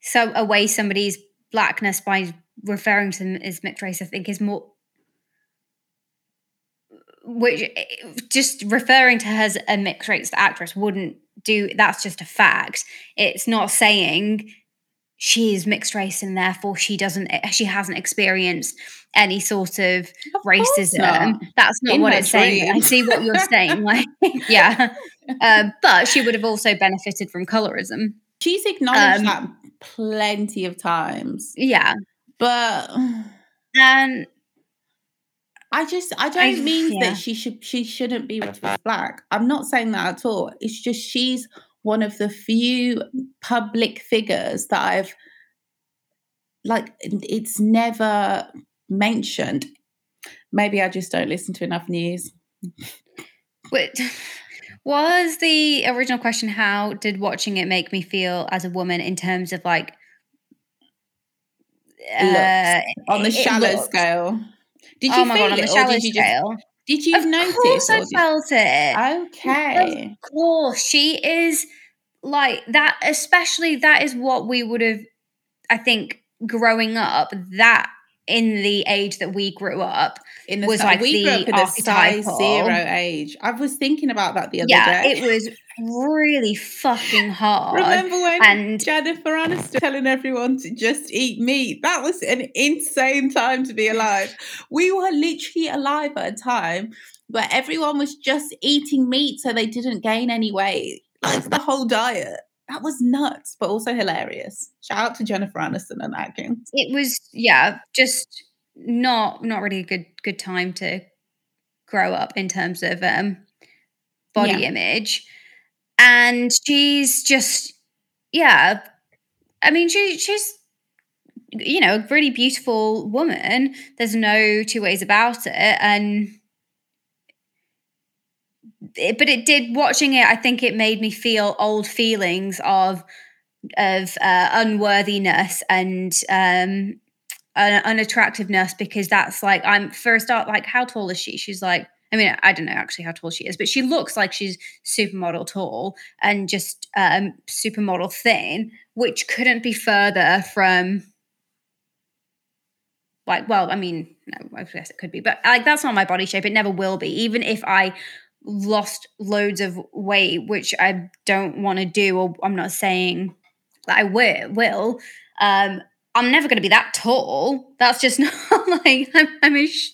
so away somebody's blackness by referring to them as mixed race, I think is more which eh, just referring to her as a mixed race actress wouldn't do that's just a fact. It's not saying she is mixed race and therefore she doesn't she hasn't experienced any sort of Of racism. not. That's not In what it's saying. I see what you're saying. Like, yeah. Um, but she would have also benefited from colorism. She's acknowledged Um, that plenty of times, Yeah. but. And I just I don't mean yeah. that she should she shouldn't be black. I'm not saying that at all. It's just she's one of the few public figures that I've like it's never mentioned. Maybe I just don't listen to enough news. Wait, was the original question how did watching it make me feel as a woman in terms of like uh, On the shallow looks- scale. Did oh you oh my feel god, it or did you just scale. did you of notice? course, I did- felt it. okay. Of course, she is like that. Especially that is what we would have. I think growing up, that in the age that we grew up, In the was like we grew the up in the size zero age. I was thinking about that the other yeah, day. it was really fucking hard. Remember when and Jennifer Aniston telling everyone to just eat meat? That was an insane time to be alive. We were literally alive at a time where everyone was just eating meat so they didn't gain any weight. Like the whole diet. That was nuts, but also hilarious. Shout out to Jennifer Aniston and Atkins. it was yeah just not not really a good good time to grow up in terms of um body Yeah. image and she's just yeah i mean she she's you know a really beautiful woman. There's no two ways about it. And it, but it did watching it i think it made me feel old feelings of of uh, unworthiness and um un- unattractiveness because that's like i'm first start like how tall is she? She's like i mean i don't know actually how tall she is but she looks like she's supermodel tall and just um supermodel thin which couldn't be further from like well i mean no i guess it could be but like that's not my body shape. It never will be even if i lost loads of weight which i don't want to do or i'm not saying that i will will um i'm never going to be that tall. That's just not like i'm, I'm a sh-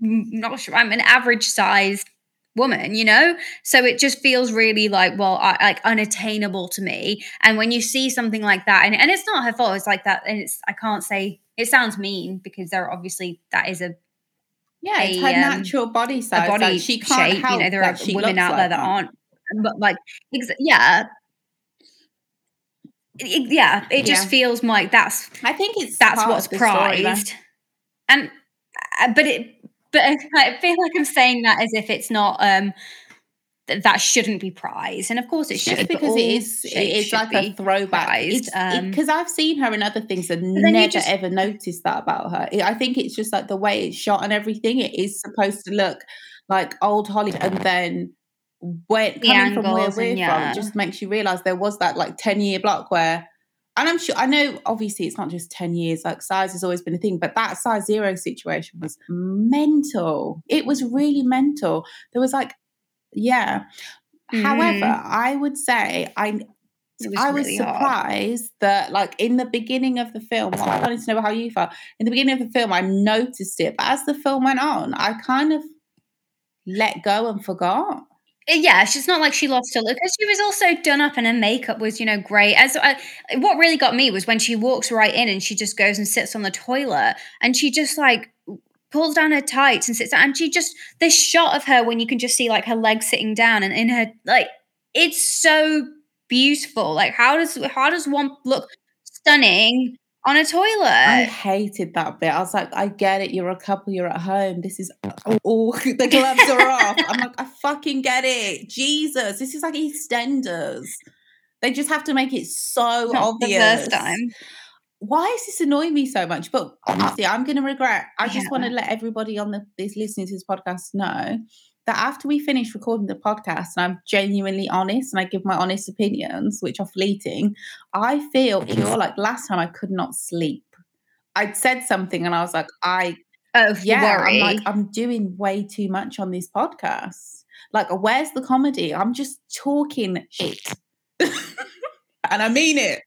not sure i'm an average sized woman you know so it just feels really like well I, like unattainable to me and when you see something like that and, and it's not her fault it's like that and it's i can't say it sounds mean because there are obviously that is a Yeah, it's a, her um, natural body size. body like, she can't shape. help You know, there that are women out like there that, aren't, but like, ex- yeah, It- yeah. It just Yeah. feels like that's I think it's that's what's the story, prized, and uh, but it, but I feel like I'm saying that as if it's not um th- that shouldn't be prized, and of course it should just because it is it is like a throwback. prized, um, because i've seen her in other things and never just- ever noticed that about her. I think it's just like the way it's shot and everything it is supposed to look like old hollywood. And then where The coming from where we're and from yeah. it just makes you realize there was that like 10 year block where and I'm sure I know obviously it's not just 10 years, like size has always been a thing, but that size zero situation was mental. It was really mental. There was like, yeah. However, Mhm. I would say I was I was really hard. surprised that, like, in the beginning of the film, well, I wanted to know how you felt. In the beginning of the film, I noticed it, but as the film went on, I kind of let go and forgot. Uh, Yeah, she's not like she lost her look because she was also done up and her makeup was, you know, great. As I, what really got me was when she walks right in and she just goes and sits on the toilet and she just like pulls down her tights and sits down and she just this shot of her when you can just see like her legs sitting down and in her like it's so beautiful. Like how does how does one look stunning on a toilet? I hated that bit. I was like, I get it. You're a couple. You're at home. This is oh, oh, the gloves are off. I'm like, I fucking get it. Jesus, this is like EastEnders. They just have to make it so Not the obvious. first time. Why is this annoying me so much? But honestly, I'm going to regret. I just want to let everybody on the this listening to this podcast know that after we finish recording the podcast, and I'm genuinely honest, and I give my honest opinions, which are fleeting, I feel pure. Like last time, I could not sleep. I'd said something, and I was like, I Oh, yeah, worry. I'm like, I'm doing way too much on this podcast. Like, where's the comedy? I'm just talking shit. and I mean it.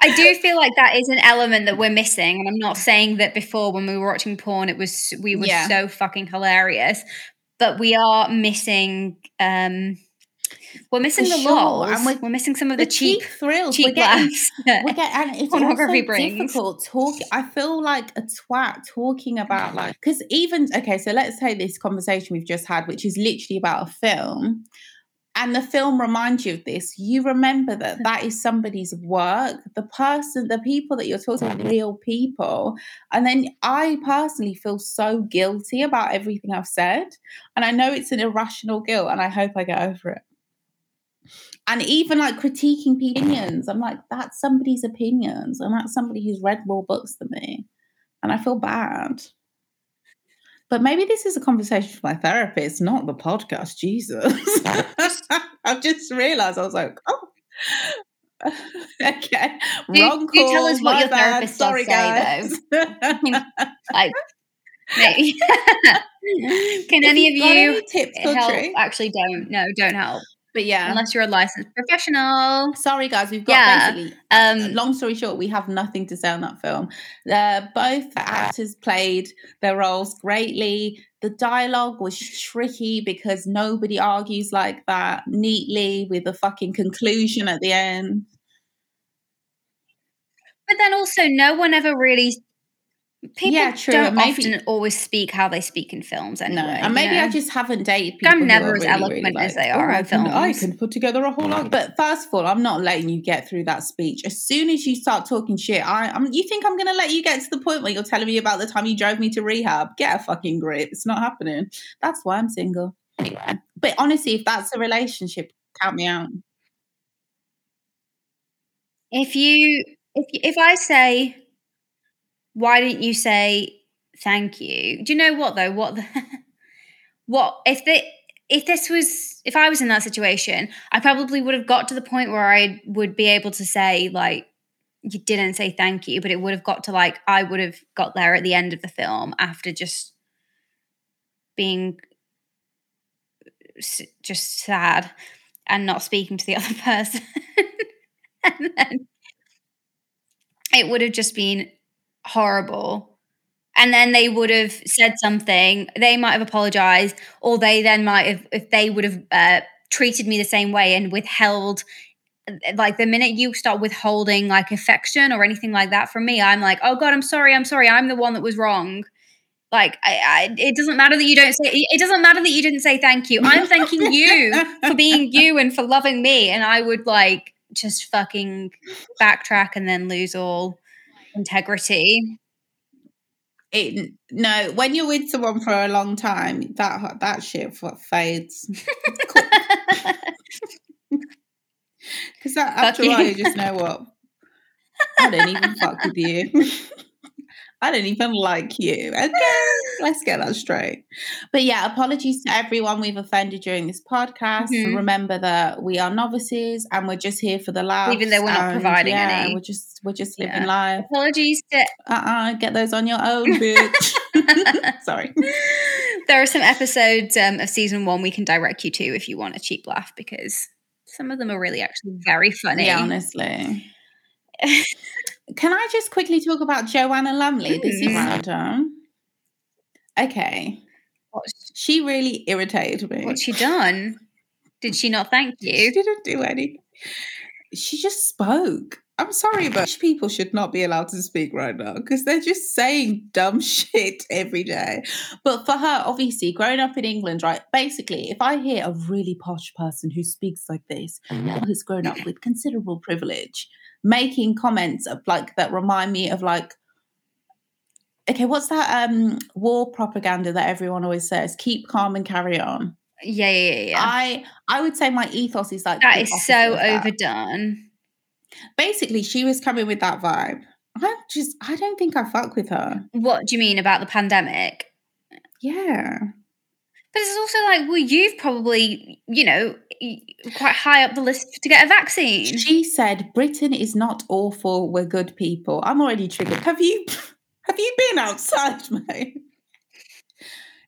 I do feel like that is an element that we're missing, and I'm not saying that before when we were watching porn, it was we were Yeah. so fucking hilarious, but we are missing. um We're missing the sure, lols, and we're- we're, missing some of The the, cheap thrills. cheap we're getting, laughs. that- we get, and it's pornography also brings. difficult talking. I feel like a twat talking about like because even okay, so let's take this conversation we've just had, which is literally about a film, and the film reminds you of this. You remember that hmm. that is somebody's work. The person, the people that you're talking to, real people, and then I personally feel so guilty about everything I've said, and I know it's an irrational guilt, and I hope I get over it. And even like critiquing opinions. I'm like that's somebody's opinions and that's somebody who's read more books than me. And i feel bad but maybe this is a conversation for my therapist not the podcast. Jesus. I've just realized i was like oh. Okay. Do- wrong do call tell us what your bad. therapist sorry say, guys. Like, Can If any of you any tips help? Actually, don't. No, don't help but yeah unless you're a licensed professional. Sorry, guys, we've got Yeah, basically. um, long story short, we have nothing to say on that film. Uh, both actors played their roles greatly. The dialogue was tricky because nobody argues like that neatly with a fucking conclusion at the end. But then also, no one ever really. People Yeah, true, don't maybe- often always speak how they speak in films anyway. no, and maybe I know? just haven't dated I'm people. who never as really, eloquent really as they oh, are "Oh, I in can, I can put together a whole lot. But first of all, I'm not letting you get through that speech. As soon as you start talking shit, I, I'm. You think I'm going to let you get to the point where you're telling me about the time you drove me to rehab? Get a fucking grip. It's not happening. That's why I'm single. Anyway, but honestly, if that's a relationship, count me out. if you if you- if I say, why didn't you say thank you? Do you know what though? What the what if the if this was if I was in that situation, I probably would have got to the point where I would be able to say like you didn't say thank you, but it would have got to like I would have got there at the end of the film after just being just sad and not speaking to the other person. and then it would have just been horrible. And then they would have said something. They might have apologized, or they then might have, if they would have uh, treated me the same way and withheld. Like the minute you start withholding like affection or anything like that from me, I'm like, oh God, I'm sorry, I'm sorry, I'm the one that was wrong. Like, I, I, it doesn't matter that you don't say. It doesn't matter that you didn't say thank you. I'm thanking you for being you and for loving me. And I would like just fucking backtrack and then lose all integrity. It, no, when you're with someone for a long time, that that shit fades. Because that after a while, you just know what. I don't even fuck with you. I don't even like you. Okay. Let's get that straight. But yeah, apologies to everyone we've offended during this podcast. Mhm. Remember that we are novices and we're just here for the laughs. Even though we're not providing yeah, any. We're just we're just living Yeah. life. Apologies to Uh-uh, get those on your own, bitch. Sorry. there are some episodes um, of season one we can direct you to if you want a cheap laugh because some of them are really actually very funny. Yeah, honestly. Can I just quickly talk about Joanna Lumley, the Mm. supermodel? Okay. She really irritated me. what's she done? Did she not thank She you? didn't do any. She just spoke. I'm sorry, but people should not be allowed to speak right now because they're just saying dumb shit every day. But for her, obviously, growing up in England, right? Basically, if I hear a really posh person who speaks like this, who's grown up with considerable privilege, making comments of like that remind me of like, okay, what's that um war propaganda that everyone always says? Keep calm and carry on. Yeah, yeah, yeah. I I would say my ethos is like that is so overdone. Basically, she was coming with that vibe. I just I don't think I fuck with her. What do you mean about the pandemic? Yeah. But it's also like, well, you've probably, you know, quite high up the list to get a vaccine. She said Britain is not awful, we're good people. I'm already triggered. Have you have you been outside, mate?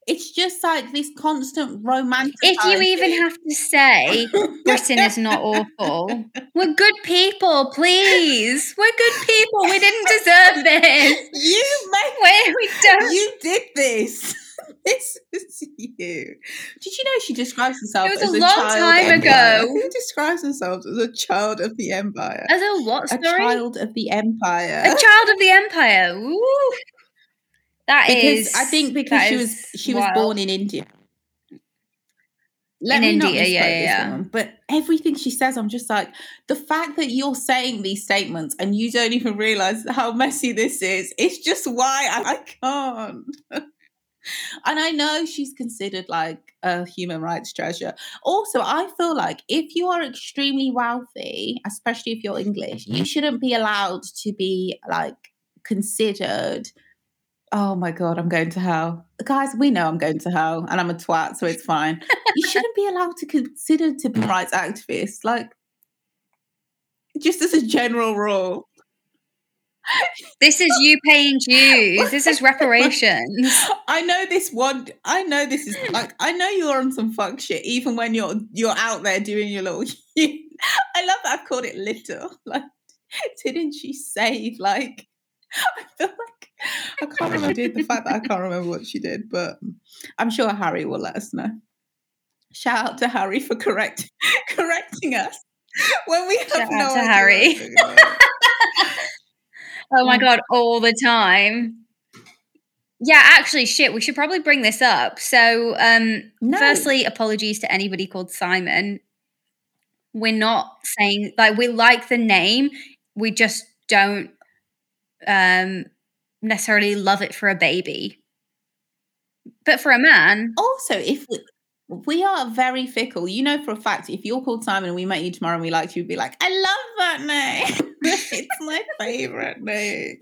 It's just like this constant romantic. If you even have to say Britain is not awful, we're good people, please. We're good people. We didn't deserve this. you made We, we don't. you did this. This is you. Did you know she describes herself It was as a a, long time empire? ago. Who describes themselves as a child of the empire? As a what Story? a child of the empire. A child of the empire. Ooh. That because is. I think because she was she was born in India. Let In me not India, yeah, yeah, yeah. woman, but everything she says, I'm just like the fact that you're saying these statements and you don't even realize how messy this is. It's just why I, I can't. and I know she's considered like a human rights treasure. Also, I feel like if you are extremely wealthy, especially if you're English, you mm-hmm. shouldn't be allowed to be like considered. Oh my god, I'm going to hell. Guys, we know I'm going to hell and I'm a twat, so it's fine. you shouldn't be allowed to consider to be rights activists, like just as a general rule. This is you paying dues. This is reparations. I know this one. I know this is like I know you're on some fuck shit, even when you're you're out there doing your little. I love that I've called it little. Like, didn't she say like? I feel like I can't remember the fact that I can't remember what she did, but I'm sure Harry will let us know. Shout out to Harry for correct correcting us when we have Shout no out to idea Harry. What's going on. Oh my god, all the time. Yeah, actually, shit, we should probably bring this up. So, um, No. firstly, apologies to anybody called Simon. We're not saying like we like the name, we just don't um necessarily love it for a baby. But for a man, also if we, we are very fickle you know for a fact if you're called simon and we met you tomorrow and we liked you would be like i love that name it's my favorite name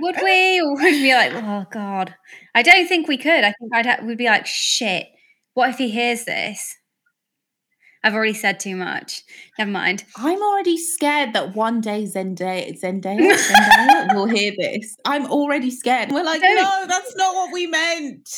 would we? Or would we be like, oh god? I don't think we could. I think I'd ha- we'd be like, shit. What if he hears this? I've already said too much. Never mind. i'm already scared that one day zendaya zendaya zendaya will hear this i'm already scared we're like Don't. no that's not what we meant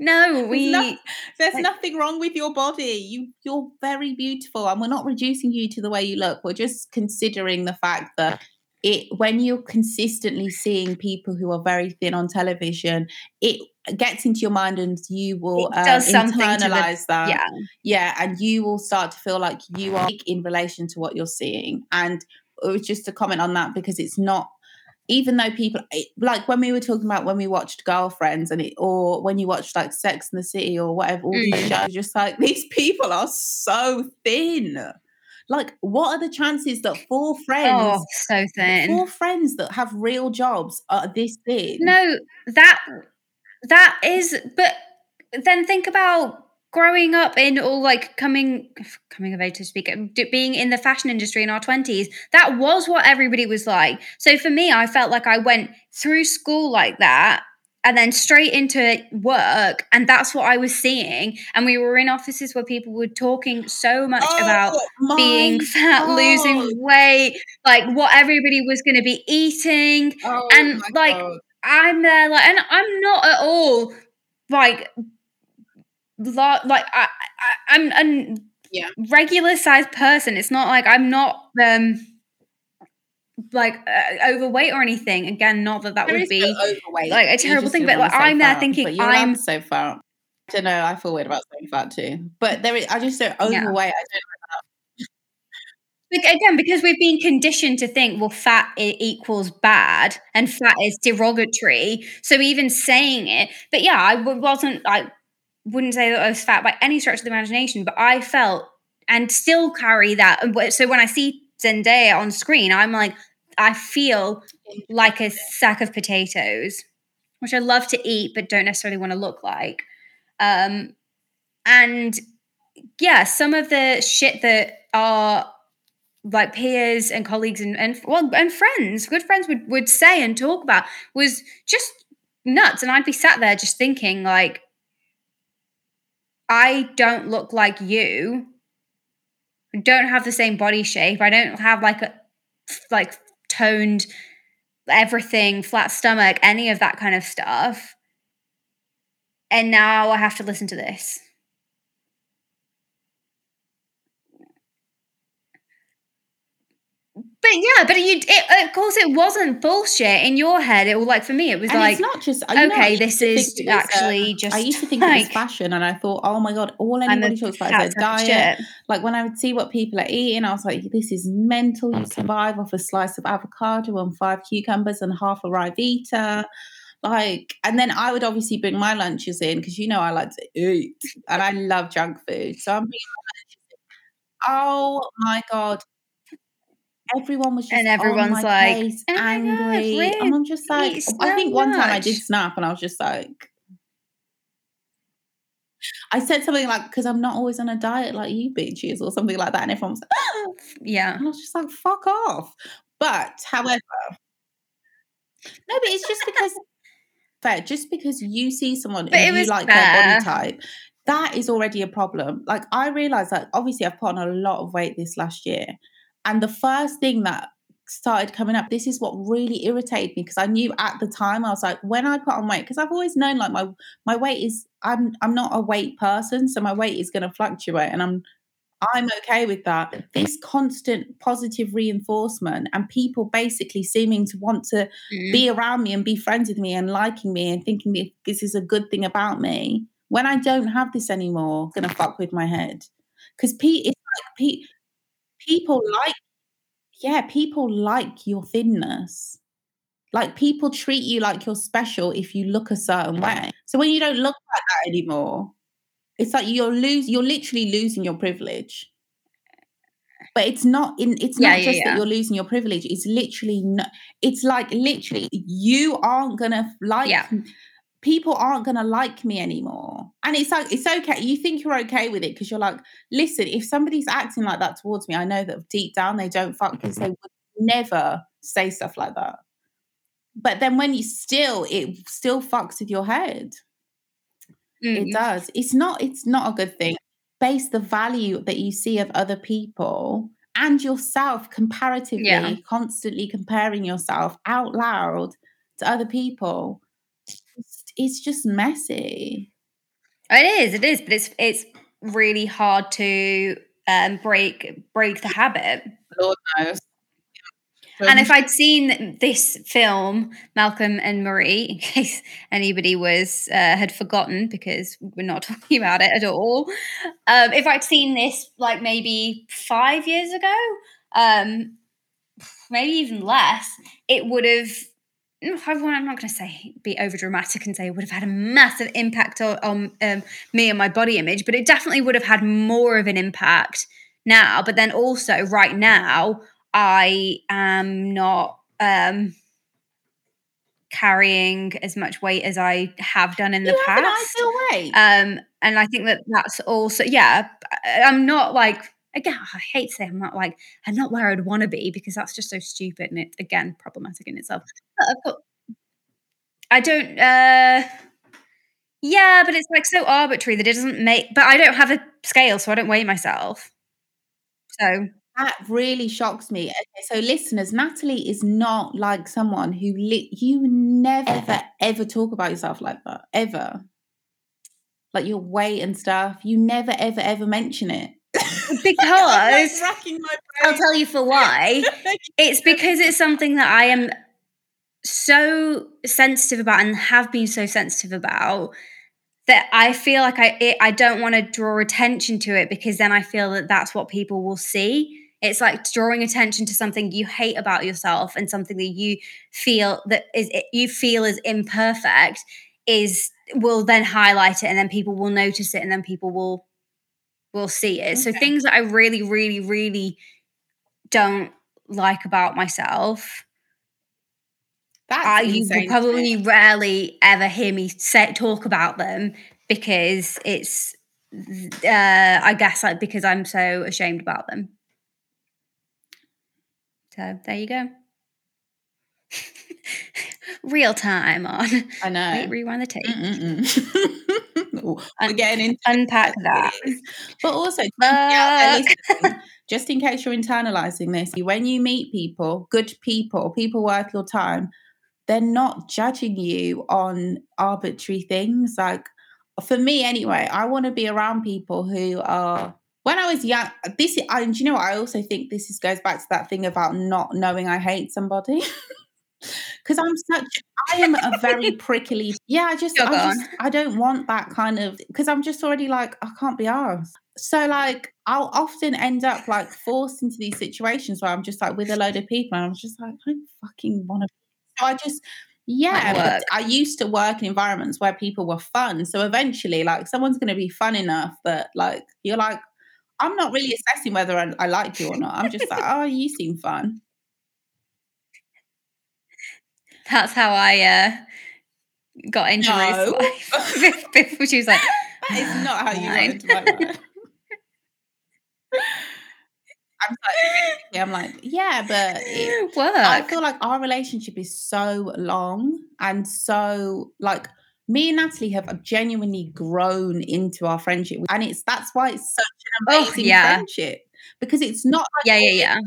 No, we. no- there's Like- nothing wrong with your body. You you're very beautiful and we're not reducing you to the way you look. We're just considering the fact that it when you're consistently seeing people who are very thin on television it gets into your mind and you will um, does the- internalize that. Yeah. yeah and you will start to feel like you are in relation to what you're seeing. And it was just a comment on that because it's not even though people like when we were talking about when we watched girlfriends and it or when you watched like sex in the city or whatever all these Mm. shows just like these people are so thin like what are the chances that four friends Oh, so thin. four friends that have real jobs are this thin No, that that is. But then think about growing up in or like coming coming of age to speak, being in the fashion industry in our twenties. That was what everybody was like. So for me, I felt like I went through school like that. and then straight into work and that's what i was seeing and we were in offices where people were talking so much Oh about being fat God. losing weight like what everybody was going to be eating Oh and, like, God. i'm there like and i'm not at all like like I, I i'm a Yeah. regular sized person it's not like i'm not um like uh, overweight or anything again not that that There would be overweight. like a terrible thing, but, like, say I'm there thinking I'm- so fat. I don't know. I feel weird about saying fat too, but there is. I just say overweight. I don't. Like, again because we've been conditioned to think well fat equals bad and fat is derogatory so even saying it but yeah I wasn't i wouldn't say that i was fat by any stretch of the imagination but i felt and still carry that. So when i see zendaya on screen i'm like i feel like a sack of potatoes which i love to eat but don't necessarily want to look like. Um and yeah some of the shit that are like peers and colleagues and, and well and friends good friends would would say and talk about was just nuts. And i'd be sat there just thinking like i don't look like you. Don't have the same body shape. I don't have like a like toned everything flat stomach any of that kind of stuff. And now i have to listen to this But yeah, but you, it, of course, it wasn't bullshit in your head. It was like for me, it was And like, it's not just. you know, okay, this is was, um, actually just. I used to think it was fashion, and I thought, oh my god, all anybody talks about is their diet. shit. Like when I would see what people are eating, I was like, this is mental. You survive off a slice of avocado and five cucumbers and half a Ryvita. Like, and then I would obviously bring my lunches in because you know I like to eat and I love junk food. So I'm bringing my lunches in. Oh my god. Everyone was just And on everyone's like, case, "Oh my God, angry. And I'm just like, eat I so think one time I did snap and I was just like, I said something like, because I'm not always on a diet like you bitches or something like that. And everyone was like, "Ah." Yeah. and I was just like, fuck off. But however, no, but it's just because fair, just because you see someone But and you like their body type, that is already a problem. Like I realized that obviously I've put on a lot of weight this last year. And the first thing that started coming up, this is what really irritated me because I knew at the time I was like, when I put on weight, because I've always known like my my weight is I'm I'm not a weight person, so my weight is gonna fluctuate and I'm I'm okay with that. This constant positive reinforcement and people basically seeming to want to Mm. be around me and be friends with me and liking me and thinking this is a good thing about me. When I don't have this anymore, it's gonna fuck with my head. Because Pete, it's like pe- people like, yeah, people like your thinness. Like people treat you like you're special if you look a certain way. So when you don't look like that anymore, it's like you're lose you're literally losing your privilege. But it's not in it's Yeah, not yeah, just yeah. that you're losing your privilege. It's literally no, it's like literally you aren't gonna like. People aren't gonna like me anymore. And it's like it's okay. You think you're okay with it because you're like, listen, if somebody's acting like that towards me, I know that deep down they don't fuck because they would never say stuff like that. But then when you still, it still fucks with your head. It Mm. does. It's not. It's not a good thing. Base the value that you see of other people and yourself comparatively, Yeah. constantly comparing yourself out loud to other people. It's, it's just messy. It is, it is, but it's it's really hard to um, break break the habit. Lord knows. And if I'd seen this film, Malcolm and Marie, in case anybody was uh, had forgotten, because we're not talking about it at all, um, if I'd seen this like maybe five years ago, um, maybe even less, it would have. No, I won't- I'm not going to say be over dramatic and say it would have had a massive impact on, on um, me and my body image, but it definitely would have had more of an impact now. But then also, right now, I am not um, carrying as much weight as I have done in the you an past. ideal weight. Um, and I think that that's also, yeah, I'm not like, again, I hate to say I'm not like, I'm not where I'd want to be because that's just so stupid and it's, again, problematic in itself. But got, I don't. uh Yeah, but it's like so arbitrary that it doesn't make. But I don't have a scale, so I don't weigh myself. So That really shocks me. Okay, so listeners, Natalie is not like someone who li- you never ever ever talk about yourself like that ever. Like your weight and stuff, you never ever ever mention it. Because I'll tell you for why. It's because it's something that I am so sensitive about and have been so sensitive about that I feel like I it, I don't want to draw attention to it because then I feel that that's what people will see. It's like drawing attention to something you hate about yourself and something that you feel that is you feel is imperfect is will then highlight it and then people will notice it and then people will will see it. So things that I really really really don't like about myself uh, you will probably rarely ever hear me say talk about them because it's uh I guess like because I'm so ashamed about them. So there you go. Real time on. I know. Wait, rewind the tape. Mm-mm-mm. We're getting into Unpack that. But also, to people out there Fuck. just in case you're internalizing this, when you meet people, good people, people worth your time, they're not judging you on arbitrary things. Like for me, anyway, I want to be around people who are. When I was young, this and you know what? I also think this is, goes back to that thing about not knowing I hate somebody. Because I'm such, I am a very prickly. Yeah, I just, I just, I don't want that kind of. Because I'm just already like, I can't be asked. So like, I'll often end up like forced into these situations where I'm just like with a load of people, and I'm just like, I don't fucking want to. So I just, yeah. I used to work in environments where people were fun. So eventually, like, someone's going to be fun enough that like you're like, I'm not really assessing whether I, I like you or not. I'm just like, oh, you seem fun. That's how I uh got into No. Life. Before she was like, That is not how you got into my life. I'm like, I'm like, yeah, but it, work. I feel like our relationship is so long and so like me and Natalie have genuinely grown into our friendship, and it's that's why it's such an Oh, amazing yeah. friendship because it's not like yeah, yeah, yeah.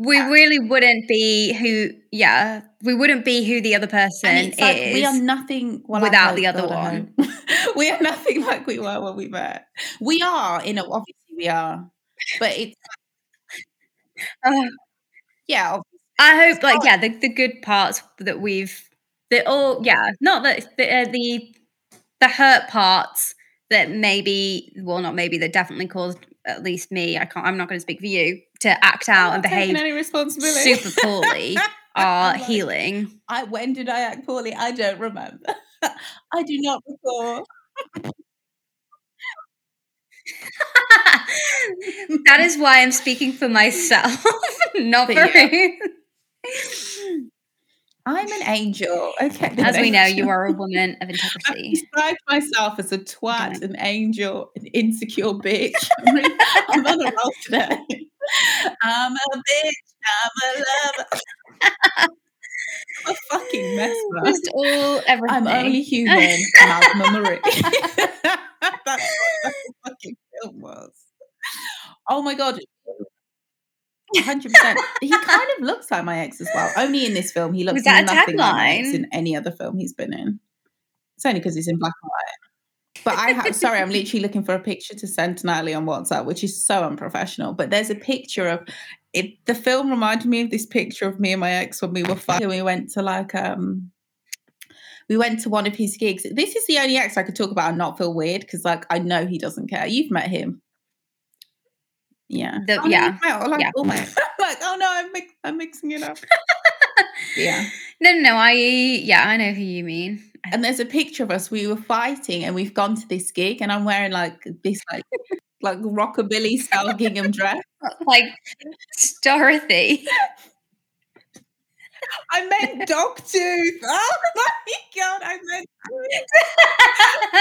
We really wouldn't be who, yeah, we wouldn't be who the other person and it's like is. we are nothing well, without the other one. we are nothing like we were when we met. We are, you know, obviously we are, but it's Oh, yeah, I hope, like, yeah, the, the good parts that we've, the all, yeah, not that the, uh, the the hurt parts that maybe, well, not maybe, that definitely caused at least me. I can't. I'm not going to speak for you to act out and behave any responsibility. super poorly are like, healing. I when did I act poorly? I don't remember. I do not recall. that is why I'm speaking for myself, not But for yeah. I'm an angel. Okay. As we know, you are a woman of integrity. Integrity. described myself as a twat, Okay. an angel, an insecure bitch. I'm on a roll today. I'm a bitch. I'm a lover. I'm a fucking mess, man. Just all everything. I'm only human. Malcolm Marie. That's what that fucking film was. Oh my god. 100%. He kind of looks like my ex as well. Only in this film. He looks Was that a nothing like my ex in any other film he's been in. It's only because he's in black and white. But I have, sorry, I'm literally looking for a picture to send to Natalie on WhatsApp, which is so unprofessional. But there's a picture of it. The film reminded me of this picture of me and my ex when we were fighting. We went to like, um, we went to one of his gigs. This is the only ex I could talk about and not feel weird because, like, I know he doesn't care. You've met him. Yeah. The- Oh, yeah. you've like, Yeah. oh my, like, oh no, I'm, mix- I'm mixing it up. yeah. No, no, no. I yeah, I know who you mean. And there's a picture of us. We were fighting, and we've gone to this gig, and I'm wearing like this like like rockabilly style gingham dress. Like Dorothy. I meant dog tooth. Oh my god, I meant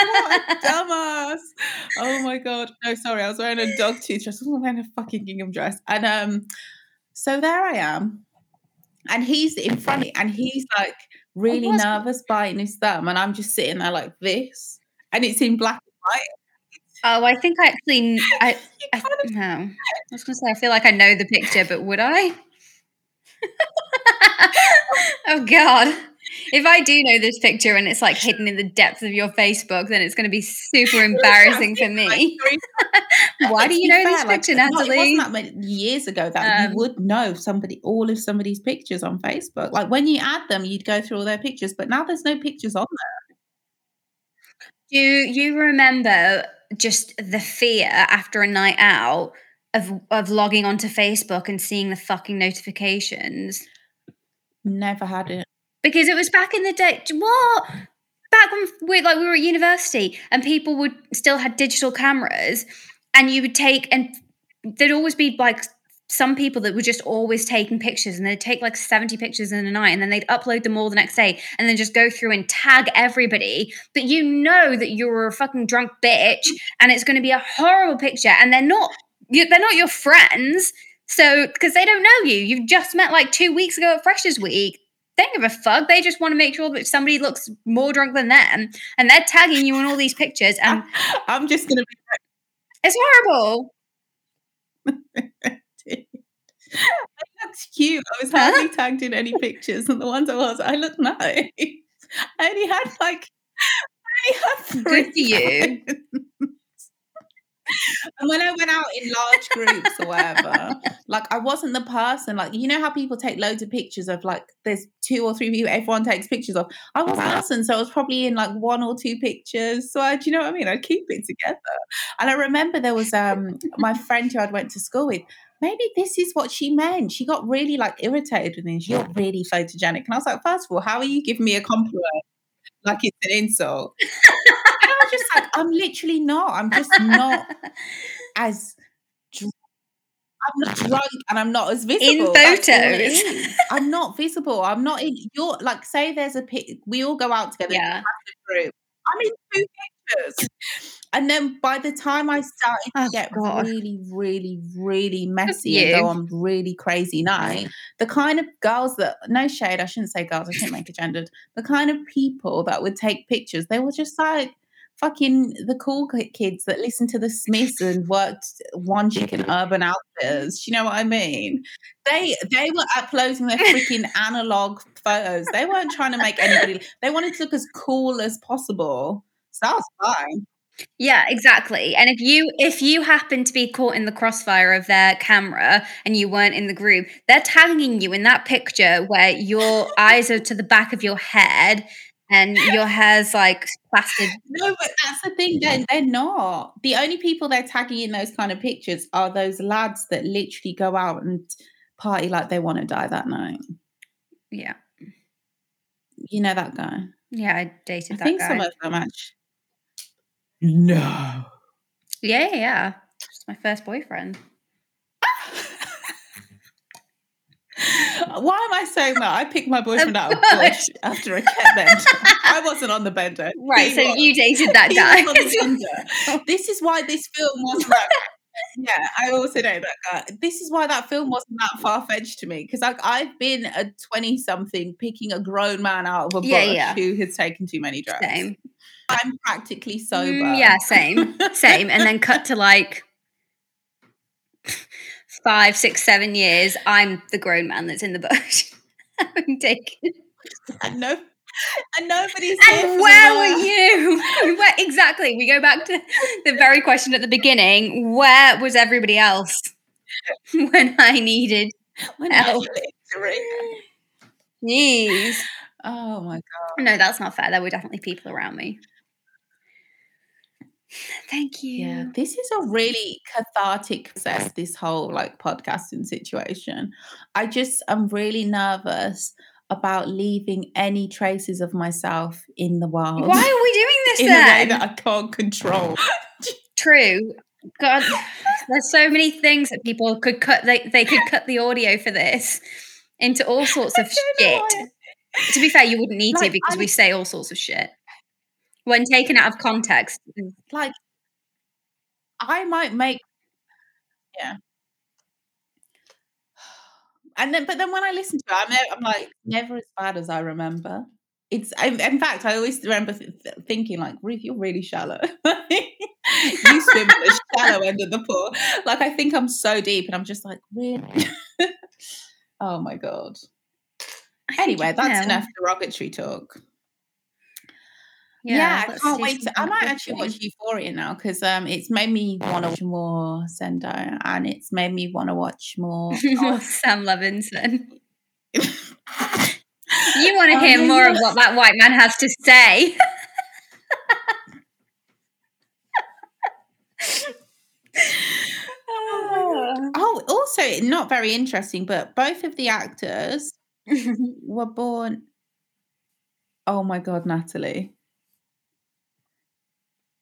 what a dumbass. Oh my god. No, sorry, I was wearing a dog tooth dress. I was wearing a fucking gingham dress. And um, so there I am. And he's in front of me, and he's like really nervous biting his thumb, and I'm just sitting there like this, and it's in black and white. Oh, I think I actually. I, I no. I was going to say I feel like I know the picture, but would I? oh God! If I do know this picture and it's like hidden in the depths of your Facebook, then it's going to be super embarrassing for me. Why do you know this fair, like, picture, not- Natalie? It wasn't that many years ago that Um, you would know somebody, all of somebody's pictures on Facebook. Like when you add them, you'd go through all their pictures, but now there's no pictures on there. Do you remember just the fear after a night out of of logging onto Facebook and seeing the fucking notifications? Never had it. Because it was back in the day. What? Back when we like we were at university and people would still had digital cameras, and you would take and there'd always be like some people that were just always taking pictures and they'd take like 70 pictures in a night and then they'd upload them all the next day and then just go through and tag everybody but you know that you're a fucking drunk bitch and it's going to be a horrible picture and they're not they're not your friends so because they don't know you you've just met like two weeks ago at freshers week they don't give a fuck they just want to make sure that somebody looks more drunk than them and they're tagging you in all these pictures and I'm just gonna be it's horrible I looked cute. I was Huh? hardly tagged in any pictures, and the ones I was, I looked nice. I only had like, I only had three. Good for you. And when I went out in large groups or whatever, like I wasn't the person. Like you know how people take loads of pictures of like there's two or three people everyone takes pictures of. I wasn't the person, so I was probably in like one or two pictures. So I, do you know what I mean? I'd keep it together. And I remember there was um my friend who I'd went to school with. Maybe this is what she meant. She got really like irritated with me. You're really photogenic, and I was like, first of all, how are you giving me a compliment like it's an insult? Was just like, I'm literally not. I'm just not as. dr- I'm not drunk and I'm not as visible. In photos. I'm not visible. I'm not in. You're like, say there's a pic. We all go out together yeah group. I'm in two pictures. And then by the time I started to Oh, get God. really, really, really messy and go on really crazy night, the kind of girls that no shade, I shouldn't say girls, I shouldn't make it gendered. The kind of people that would take pictures, they were just like fucking the cool kids that listened to the Smiths and worked one chicken mm-hmm. urban outfitters. You know what I mean? They they were uploading their freaking analog photos. They weren't trying to make anybody. They wanted to look as cool as possible. So that was fine. Yeah, exactly. And if you if you happen to be caught in the crossfire of their camera and you weren't in the group, they're tagging you in that picture where your eyes are to the back of your head and your hair's like plastered. No, but that's the thing. Then they're not. The only people they're tagging in those kind of pictures are those lads that literally go out and party like they want to die that night. Yeah. You know that guy. Yeah, I dated I that think guy. some of them actually. No. yeah, yeah, yeah. It's my first boyfriend. Why am I saying that? I picked my boyfriend out of bush after a cat bender. I wasn't on the bender. Right, He so was. you dated that guy. was on the bender. this is why this film wasn't that. Yeah, I also know that guy. This is why that film wasn't that far fetched to me because like I've been a twenty something picking a grown man out of a bush Yeah, yeah. who has taken too many drugs. Same. I'm practically sober. Mm, yeah, same. Same. And then cut to like five, six, seven years. I'm the grown man that's in the bush. I'm taken. and no, and nobody's And where were you? Where, exactly. We go back to the very question at the beginning. Where was everybody else when I needed When Help. Jeez. Oh my god. No, that's not fair. There were definitely people around me. Thank you. Yeah, this is a really cathartic process, this whole like podcasting situation. I just am really nervous about leaving any traces of myself in the world. Why are we doing this in a way that I can't control. True. God, there's so many things that people could cut. They, they could cut the audio for this into all sorts of I shit. To be fair, you wouldn't need to because I'm- we say all sorts of shit. When taken out of context, Like, I might make, yeah. And then, but then when I listen to it, I'm, I'm like, never as bad as I remember. it's I, in fact I always remember th- th- thinking like Ruth, you're really shallow. you swim at the shallow end of the pool. Like I think I'm so deep, and I'm just like really. oh my god. Anyway, that's know, enough derogatory talk. Yeah, I can't wait. To, I might actually watch Euphoria now because um, it's made me want to watch more Zendaya, and it's made me want to watch more. Sam Levinson. You want to Oh, hear yeah, more of what that white man has to say? oh, also not very interesting, but both of the actors were born. Oh my god, Natalie!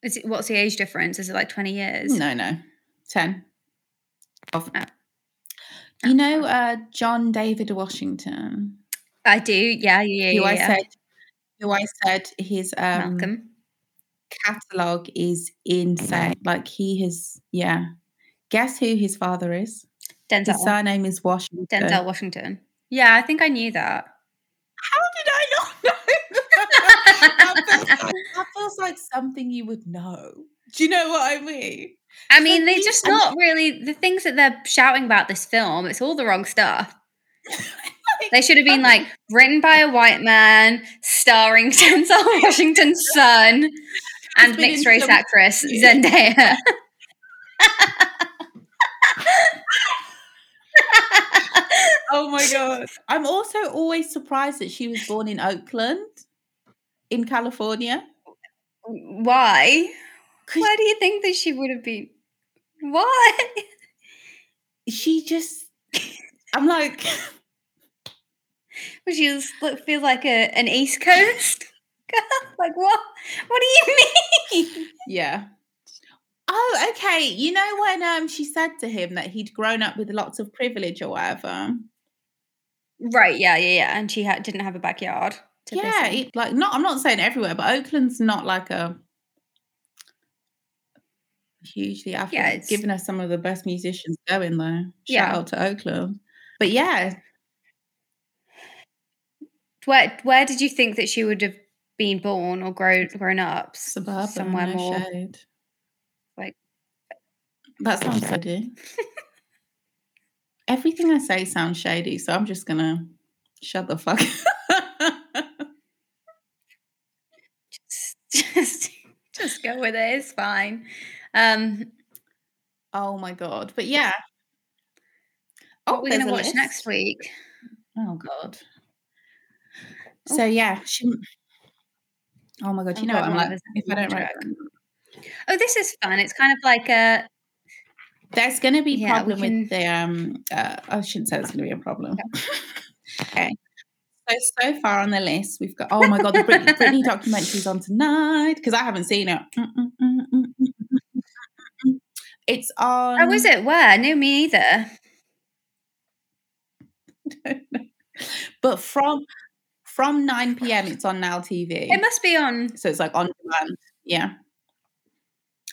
Is it, what's the age difference? Is it like 20 years? No, no, ten. Of- Oh. You know, uh, John David Washington, I do. Yeah, yeah, yeah. who I yeah. said, who I said his um, Malcolm. catalog is insane. Like he has, yeah. Guess who his father is? Denzel. His surname is Washington. Denzel Washington. Yeah, I think I knew that. How did I not know? that, feels like, that feels like something you would know. Do you know what I mean? I mean, they're just not really the things that they're shouting about this film. It's all the wrong stuff. They should have been like written by a white man, starring Denzel Washington's son, and mixed race some- actress Zendaya. Oh my god! I'm also always surprised that she was born in Oakland, in California. Why? Why do you think that she would have been? Why? She just, I'm like, Would you feel like a, an East Coast girl? Like what? What do you mean? yeah. Oh, okay. You know when um she said to him that he'd grown up with lots of privilege or whatever. Right? Yeah, yeah, yeah. And she ha- didn't have a backyard. Yeah, it, like not. I'm not saying everywhere, but Oakland's not like a hugely affluent. it's- given us some of the best musicians going though. Shout Yeah. out to Oakland. But yeah, Where Where did you think that she would have been born or grown grown up? Suburban, somewhere no more. shade. like- that sounds shady. Everything I say sounds shady, so I'm just gonna shut the fuck. Just, just go with it. It's fine. Um, oh my god! But yeah. what we're gonna watch list. next week? Oh god. Oh. So yeah, she. Oh my god! You know what I'm like. If I don't write, Oh, this is fun. It's kind of like a there's going to be Yeah, we problem with the um. Uh, I shouldn't say it's going to be a problem. okay. So so far on the list, we've got. Oh my god, the Britney, Britney documentary's on tonight because I haven't seen it. It's on. Oh, is it? Where? No, me either. But from from 9 p.m. it's on Now TV. It must be on. so it's like on demand. Yeah.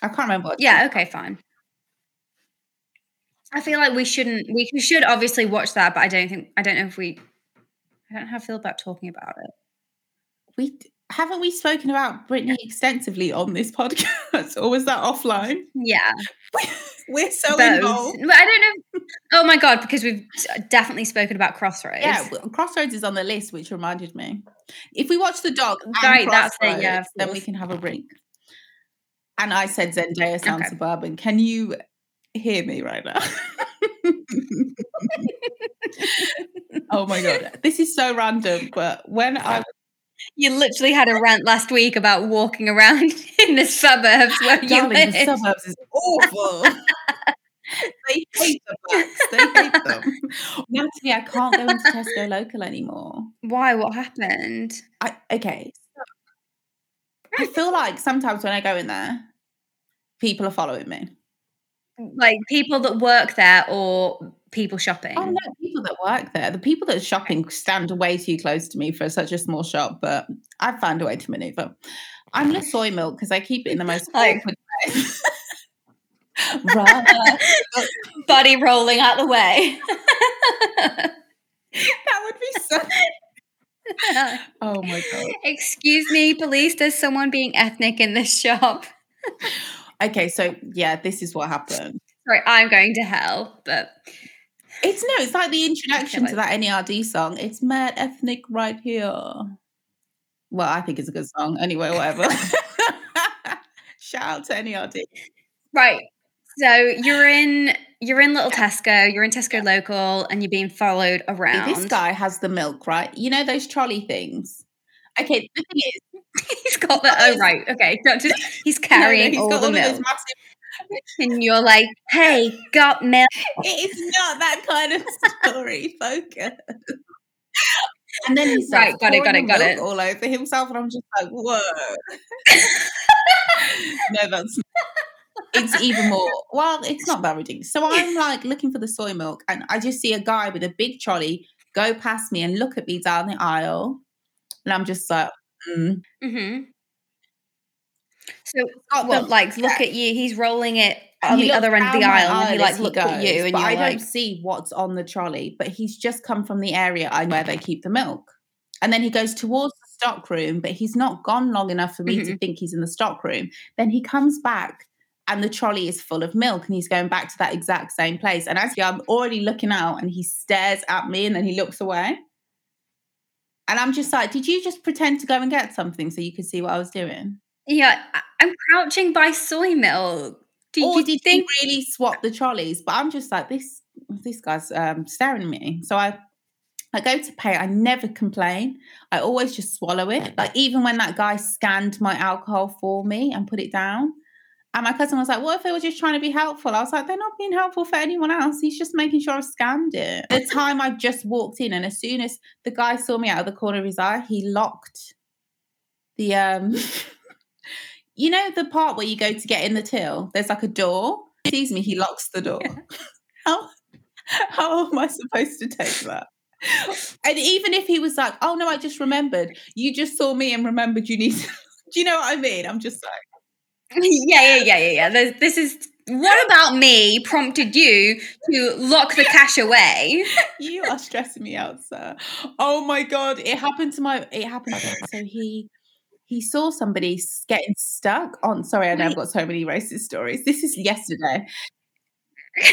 I can't remember. What Yeah. Okay. Fine. I feel like we shouldn't. We should obviously watch that, but I don't think. I don't know if we. I don't know how I feel about talking about it. we haven't we spoken about Britney extensively on this podcast, or was that offline? Yeah. We're so both. involved. I don't know. Oh my god! Because we've definitely spoken about Crossroads. Yeah, Crossroads is on the list, which reminded me. If we watch the dog, Right, that's it, yeah, then we can have a break. And I said Zendaya sounds Okay. suburban. Can you hear me right now? oh my god, this is so random. But when I You literally had a rant last week about walking around in the suburbs where you Darling, the suburbs is awful. they hate the blacks. They hate them. Natalie, I can't go into Tesco local anymore. Why? What happened? I okay. I feel like sometimes when I go in there, people are following me. Like people that work there or people shopping? Oh no, people that work there. The people that are shopping stand way too close to me for such a small shop, but I've found a way to maneuver. I'm the soy milk because I keep it in the most awkward place. Body rolling out the way. That would be so oh my god. Excuse me, police. There's someone being ethnic in this shop. Okay, so yeah, this is what happened. Sorry, I'm going to hell, but It's no, it's like the introduction to that NERD song. It's mad ethnic right here. Well, I think it's a good song. Anyway, whatever. Shout out to NERD. right. So you're in you're in little Tesco. You're in Tesco local, and you're being followed around. This guy has the milk, right? You know those trolley things. Okay, the thing is, he's got the oh right, okay. Just, he's carrying no, no, all got the of those milk, massive and you're like, "Hey, got milk?" It is not that kind of story. Focus. And then he's Right, got it, got it, got it. all over himself, and I'm just like, whoa. no, that's it's even more. Well, it's not that ridiculous. So I'm like looking for the soy milk, and I just see a guy with a big trolley go past me and look at me down the aisle, and I'm just like, mm. hmm So what? the- Like, look at you. He's rolling it on he the other end of the aisle, and he like as looks at you, and you're I like, don't see what's on the trolley. But he's just come from the area I where they keep the milk, and then he goes towards the stock room, but he's not gone long enough for me Mm-hmm. to think he's in the stock room. Then he comes back. And the trolley is full of milk, and he's going back to that exact same place. And actually, I'm already looking out, and he stares at me, and then he looks away. And I'm just like, did you just pretend to go and get something so you could see what I was doing? "Yeah, I- I'm crouching by soy milk." Do or you did think? he really swap the trolleys? But I'm just like this. This guy's um, staring at me. So I, I go to pay. I never complain. I always just swallow it. Like even when that guy scanned my alcohol for me and put it down. And my cousin was like, "What if they were just trying to be helpful?" I was like, "They're not being helpful for anyone else. He's just making sure I've scanned it." The time I just walked in, and as soon as the guy saw me out of the corner of his eye, he locked the um you know the part where you go to get in the till? There's like a door? He sees me he locks the door. How how am i supposed to take that? And even if he was like oh no i just remembered. You just saw me and remembered you need to do you know what i mean? I'm just like yeah, yeah, yeah, yeah, yeah. This, this is what about me prompted you to lock the cash away? you are stressing me out sir. Oh my god it happened to my it happened so he he saw somebody getting stuck on sorry i know i've got so many racist stories this is yesterday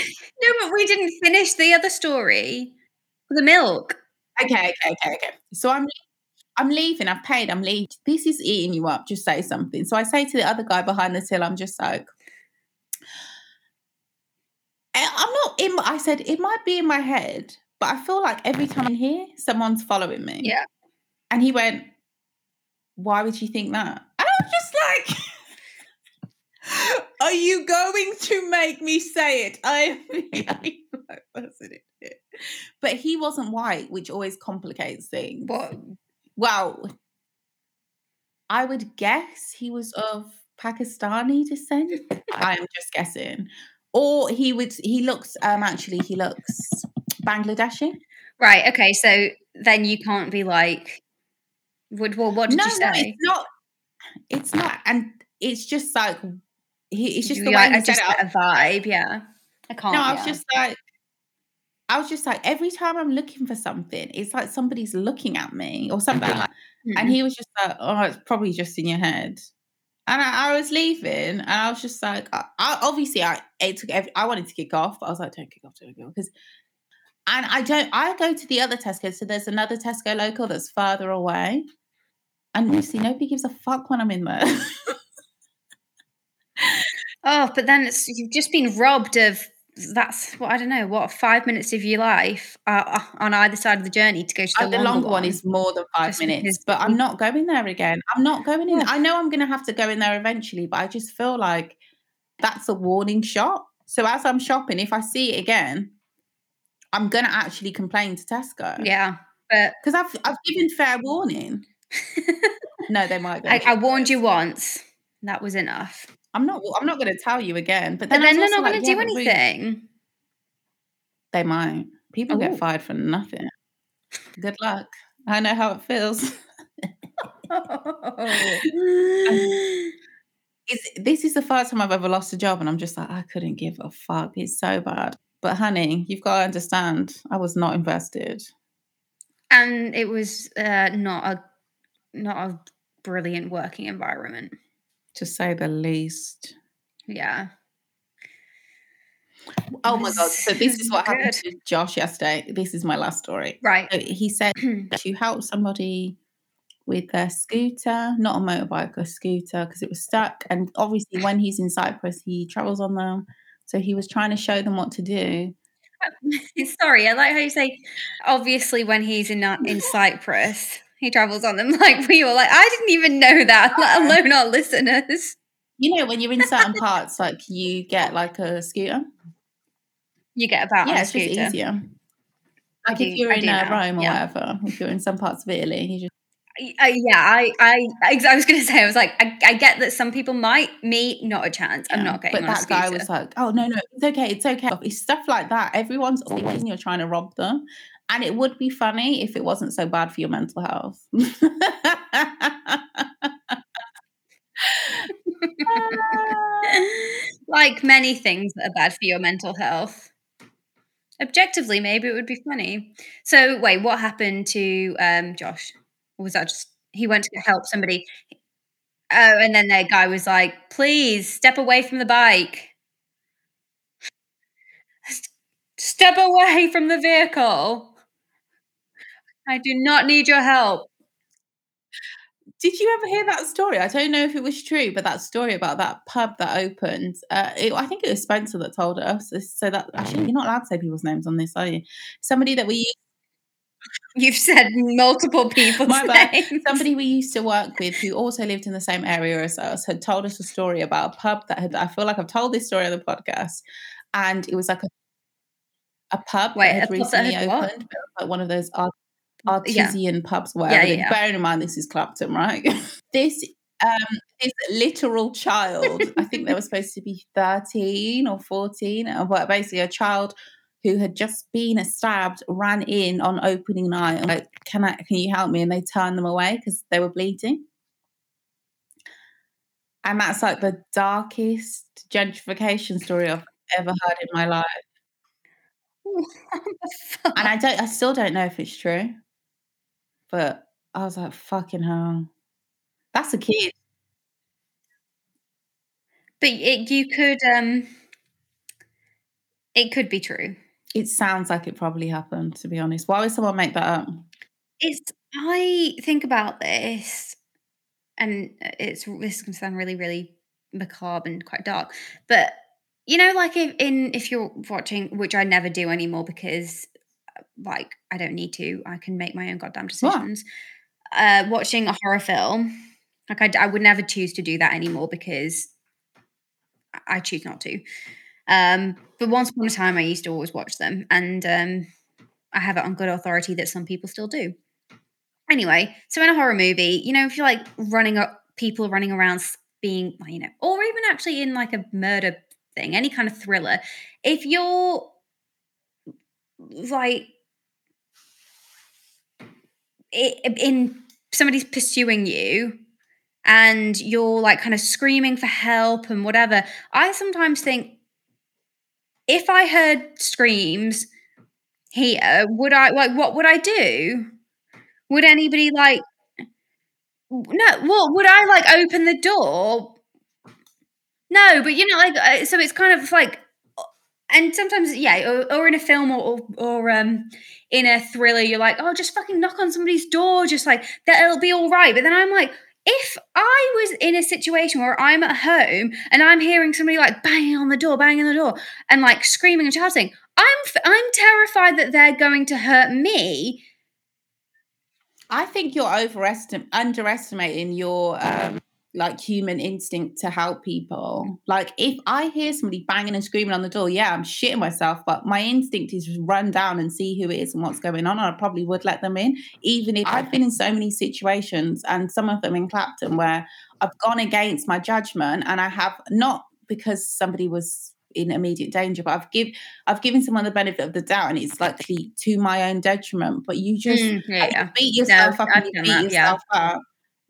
No, but we didn't finish the other story. The milk. Okay, okay, okay, okay. So I'm I'm leaving. I've paid. I'm leaving. This is eating you up. Just say something. So I say to the other guy behind the till, I'm just like, I- I'm not in. I said it might be in my head, but I feel like every time I'm here, someone's following me. Yeah. And he went, "Why would you think that?" And I'm just like. Are you going to make me say it? I like, that's it. But he wasn't white, which always complicates things. What? Well, I would guess he was of Pakistani descent. I am just guessing. Or he would he looks um actually he looks Bangladeshi. Right. Okay. So then you can't be like, what? Well, what did no, you no, it's not. It's not, and it's just like. It's just You- the way I just get a vibe. Yeah. I can't. No, I was yeah. just like, I was just like, every time I'm looking for something, it's like somebody's looking at me or something like. And Mhm. he was just like, "Oh, it's probably just in your head." And I, I was leaving, and I was just like, I, I, "Obviously, I it took. Every, I wanted to kick off, but I was like, don't kick off, don't kick off," because. And I don't. I go to the other Tesco, so there's another Tesco local that's further away, and honestly, nobody gives a fuck when I'm in there. Oh, but then it's you've just been robbed of that's what I don't know what five minutes of your life uh, uh, on either side of the journey to go to the, Uh, the longer, longer one is more than five Just minutes, because but I'm not going there again. I'm not going in. Oof. I know I'm going to have to go in there eventually, but I just feel like that's a warning shot. So as I'm shopping, if I see it again, I'm going to actually complain to Tesco. Yeah, but because I've I've given fair warning. No, they might. I, I warned you once. That was enough. I'm not. I'm not going to tell you again. But But then, I then they're not like, going to yeah, do but anything. They might. People Oh. get fired for nothing. Good luck. I know how it feels. It's, this is the first time I've ever lost a job, and I'm just like, I couldn't give a fuck. It's so bad. But honey, you've got to understand, I was not invested. and it was uh, not a not a brilliant working environment. To say the least. Yeah. Oh my god! So this is what happened to Josh yesterday. This is my last story. Right. So he said to help somebody with their scooter, not a motorbike, a scooter, because it was stuck. And obviously, when he's in Cyprus, he travels on them. So he was trying to show them what to do. Sorry, I like how you say. Obviously, when he's in uh, in Cyprus, he travels on them. Like we were like, I didn't even know that, let alone our listeners. You know, when you're in certain parts, like you get like a scooter. You get about yeah, a it's just easier. Like do- if you're I in uh, Rome or yeah. whatever, if you're in some parts of Italy, you just I- yeah, I, I, I, was going to say, I was like, I, I get that some people might. Me, not a chance. I'm not getting But that guy was like, "Oh no, no, it's okay, it's okay." It's stuff like that. Everyone's thinking you're trying to rob them, and it would be funny if it wasn't so bad for your mental health. like many things that are bad for your mental health. Objectively, maybe it would be funny. So, wait, what happened to um, Josh? Or was that just he went to help somebody? Oh, and then that guy was like, "Please step away from the bike. Step away from the vehicle. I do not need your help." Did you ever hear that story? I don't know if it was true, but that story about that pub that opened, uh, it, I think it was Spencer that told us. So that actually, you're not allowed to say people's names on this, are you? Somebody that we used You've said multiple names. somebody we used to work with who also lived in the same area as us had told us a story about a pub that had I feel like I've told this story on the podcast and it was like a a pub Wait, that had recently opened but it was like one of those art- Yeah. artesian pubs whatever yeah, yeah. bearing in mind this is Clapton right? This um this literal child I think they were supposed to be 13 or 14 and but basically a child who had just been stabbed ran in on opening night and like can i can you help me? And they turned them away because they were bleeding. And that's like the darkest gentrification story i've ever heard in my life. And i don't i still don't know if it's true but i was like fucking hell that's a kid But it, you could, um, it could be true. it sounds like it probably happened to be honest why would someone make that up It's. I think about this, and it's this to sound really, really macabre and quite dark. But you know, like if in if you're watching, which I never do anymore because, uh, like, I don't need to. I can make my own goddamn What? decisions. Uh, watching a horror film, like I would never choose to do that anymore because I- I choose not to. Um, but once upon a time, I used to always watch them, and um, I have it on good authority that some people still do. Anyway, so in a horror movie, you know, if you're like running up, people running around being, you know, or even actually in like a murder thing, any kind of thriller, if you're like i- in somebody's pursuing you and you're like kind of screaming for help and whatever, I sometimes think if I heard screams here, would I like what would I do? Would anybody like no, well, would I like open the door? No, but you know, like, uh, so it's kind of like, and sometimes, yeah, or, or in a film or, or, or um, in a thriller, you're like, oh, just fucking knock on somebody's door, just like that, it'll be all right. But then I'm like, if I was in a situation where I'm at home and I'm hearing somebody like banging on the door, banging on the door, and like screaming and shouting, I'm I'm terrified that they're going to hurt me. I think you're overestim- underestimating your um, like human instinct to help people. Like if I hear somebody banging and screaming on the door, yeah, I'm shitting myself, but my instinct is to run down and see who it is and what's going on. And I probably would let them in, even if I've been in so many situations and some of them in Clapton where I've gone against my judgment and I have not because somebody was in immediate danger, but I've give I've given someone the benefit of the doubt and it's likely to my own detriment. But you just Mm, yeah, yeah. beat yourself up and you beat that, yeah. yourself up.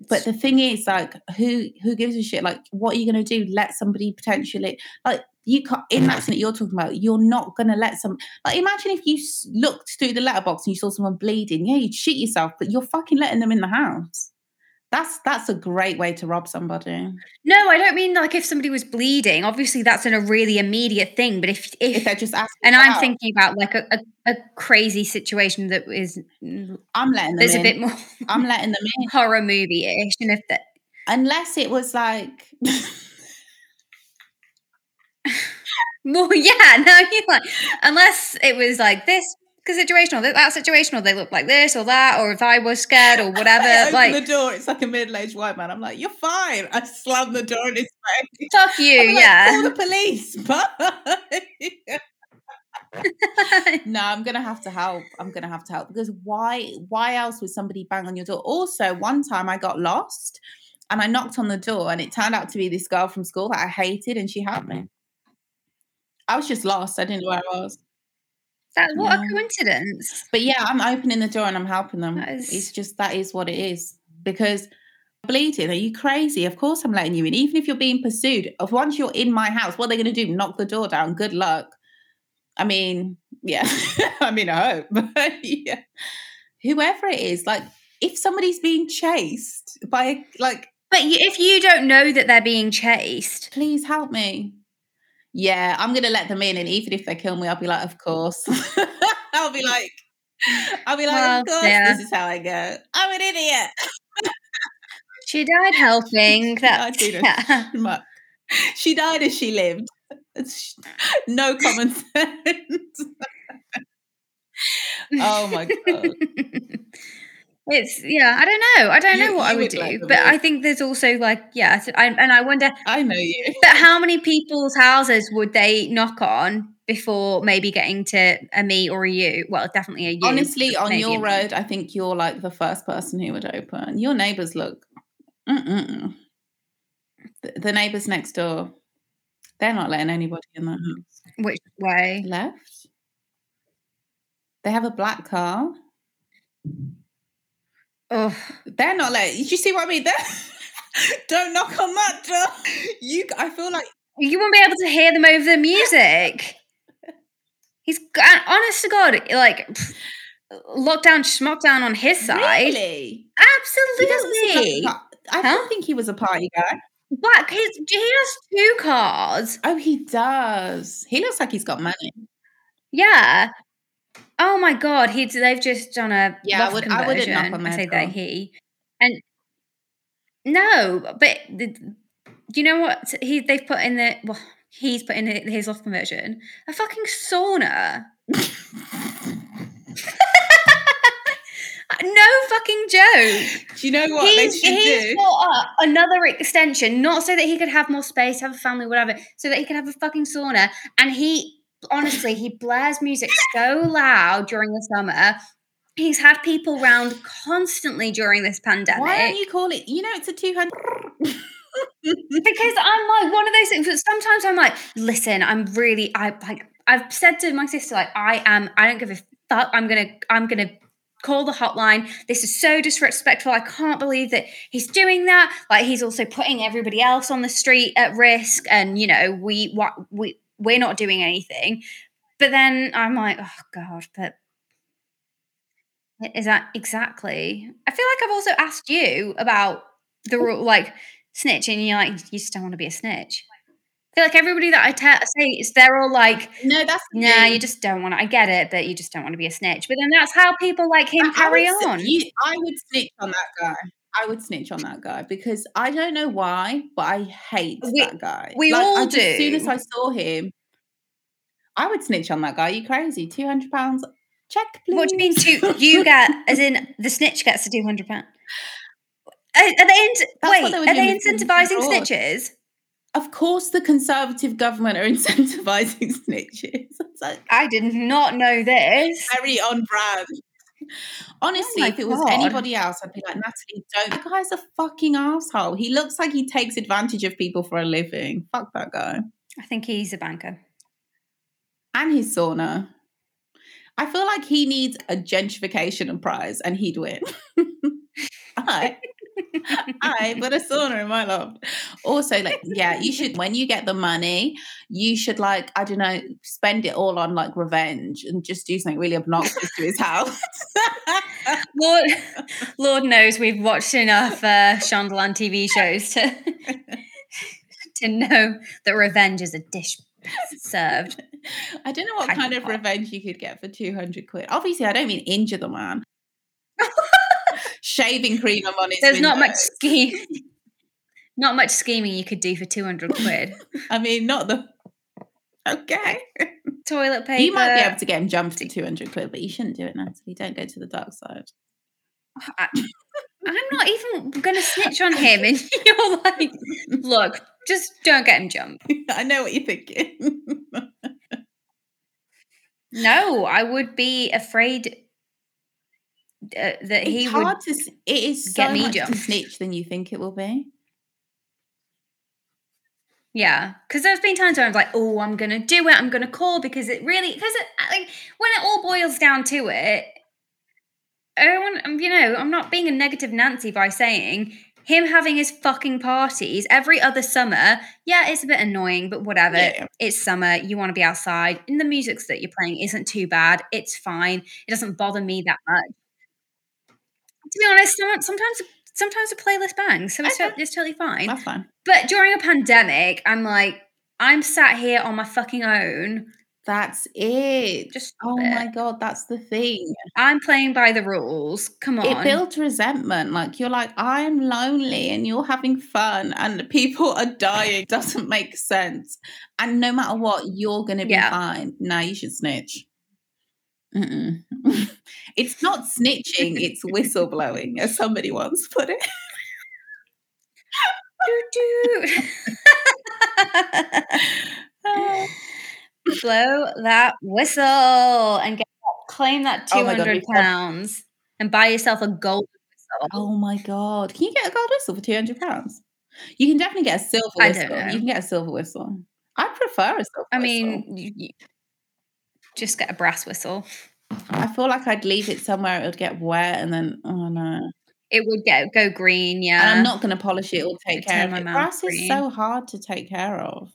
But the thing is, like, who who gives a shit? Like, what are you gonna do? Let somebody potentially like you can't in that scene that you're talking about. You're not gonna let some like. Imagine if you looked through the letterbox and you saw someone bleeding. Yeah, you'd shit yourself, but you're fucking letting them in the house. That's that's a great way to rob somebody. No, I don't mean like if somebody was bleeding. Obviously, that's in a really immediate thing. But if if, If they're just asking, and I'm help, thinking about like a, a, a crazy situation that is I'm letting them there's in. a bit more I'm letting them in, horror movie ish, and if that unless it was like. well, yeah, no, you're like unless it was like this situational, that, that situational, they look like this or that, or if I was scared or I whatever, open like the door, it's like a middle-aged white man. I'm like, "You're fine." I slam the door in his face. fuck you, I'm like, yeah. Call the police. Bye. no, I'm gonna have to help. I'm gonna have to help because why? Why else would somebody bang on your door? Also, one time I got lost and I knocked on the door, and it turned out to be this girl from school that I hated, and she helped me. I was just lost. I didn't know where I was. That what a coincidence. But yeah, I'm opening the door and I'm helping them. Is- It's just that is what it is. Because bleeding, are you crazy? Of course I'm letting you in. Even if you're being pursued, of once you're in my house, what are they gonna do? Knock the door down. Good luck. I mean, yeah. I mean, I hope. But yeah. Whoever it is, like if somebody's being chased by like, But if you don't know that they're being chased, please help me. Yeah, I'm gonna let them in, and even if they kill me, I'll be like, of course. I'll be like, I'll be like, Well, of course, yeah. this is how I go. I'm an idiot. she died helping. That died, Tina. yeah. She died as she lived. It's no common sense. oh my god. It's yeah, I don't know. I don't You- know what I would would do, them but. I think there's also like yeah, so I, and I wonder, I know you. but how many people's houses would they knock on before maybe getting to a me or a you? Well, definitely a you. Honestly, on your road, I think you're like the first person who would open. Your neighbors look. Mm-mm. The, the neighbors next door, they're not letting anybody in their house. Which way? Left. They have a black car. Oh, They're not. Did you see what I mean? They're, don't knock on that door. You, I feel like you won't be able to hear them over the music. He's honest to God, like lockdown, schmockdown on his side. really. He like Absolutely. I Huh? don't think he was a party guy. Black. His, he has two cars. Oh, he does. He looks like he's got money. Yeah. Oh my god, he they've just done a Yeah, I would- I wouldn't knock conversion. on I say they he and no, but the, do you know what he they've put in the well he's put in his loft conversion a fucking sauna. no fucking joke. Do you know what they he's should he's do? bought up another extension, not so that he could have more space, have a family, whatever, so that he could have a fucking sauna. And he honestly, he blares music so loud during the summer. He's had people round constantly during this pandemic. Why don't you call it? You know, it's a two hundred. because I'm like one of those things. Sometimes I'm like, listen, I'm really, I like, I've said to my sister, like, I am, I don't give a fuck. I'm gonna, I'm gonna call the hotline. This is so disrespectful. I can't believe that he's doing that. Like, he's also putting everybody else on the street at risk. And you know, we, what, we, we're not doing anything. But then I'm like, oh god, but. Is that exactly? I feel like I've also asked you about the rule, like snitch, and you're like, you just don't want to be a snitch. I feel like everybody that I te- say is they're all like, No, that's no, nah, you just don't want to. I get it, but you just don't want to be a snitch. But then that's how people like him I- I carry would on. you- I would snitch on that guy. I would snitch on that guy because I don't know why, but I hate We- that guy. we Like, all I just- As soon as. I saw him, I would snitch on that guy. you crazy? Two hundred pounds. Check, please. what do you mean? To you get as in the snitch gets the two hundred pound. Are, are they what wait? they are they doing with the incentivizing fraud. snitches? Of course, the Conservative government are incentivizing snitches. Like I did not know this. very on brand. Honestly, my if it was God. anybody else, I'd be like, Natalie, don't. The guy's a fucking asshole. He looks like he takes advantage of people for a living. Fuck that guy. I think he's a banker. And his sauna. I feel like he needs a gentrification prize and he'd win. I, I put a sauna in my loft. Also, like, yeah, you should when you get the money, you should like, I don't know, spend it all on like revenge and just do something really obnoxious to his house. Lord, Lord knows we've watched enough uh, Shondaland TV shows to to know that revenge is a dish served. I don't know what Piping kind of hot. revenge you could get for 200 quid. Obviously, I don't mean injure the man. Shaving cream on his There's not much scheme, not much scheming you could do for two hundred quid. I mean, not the. Okay. Toilet paper. You might be able to get him jumped for 200 quid, but you shouldn't do it, Natalie. Don't go to the dark side. I, I'm not even going to snitch on him, and you're like, look, just don't get him jumped. I know what you're thinking. No, I would be afraid uh, that he it's would. hard to. s- It is get so me much to jumped. snitch than you think it will be. Yeah, because there's been times where I'm like, oh, I'm gonna do it. I'm gonna call because it really because it, like when it all boils down to it, I don't want. um, You know, I'm not being a negative Nancy by saying him having his fucking parties every other summer. Yeah, it's a bit annoying, but whatever. Yeah. It's summer. You want to be outside, and the music that you're playing isn't too bad. It's fine. It doesn't bother me that much. To be honest, some- sometimes sometimes a playlist bangs, so it's, Okay. to- it's totally fine. That's fine. But during a pandemic, I'm like, I'm sat here on my fucking own. That's it. Just oh it. my god, that's the thing. I'm playing by the rules. Come on. It builds resentment. Like you're like, I'm lonely and you're having fun and people are dying. Doesn't make sense. And no matter what, you're gonna be Yeah. fine. Now you should snitch. It's not snitching, it's whistleblowing, as somebody once put it. Blow that whistle and get claim that Oh two my God, hundred we've got- pounds and buy yourself a gold whistle. Oh my god. Can you get a gold whistle for two hundred pounds? You can definitely get a silver whistle. You can get a silver whistle. I prefer a silver whistle. I mean, you just get a brass whistle. I feel like I'd leave it somewhere, it would get wet and then oh no. It would get go green, yeah. And I'm not going to polish it or take care of it. Grass is so hard to take care of.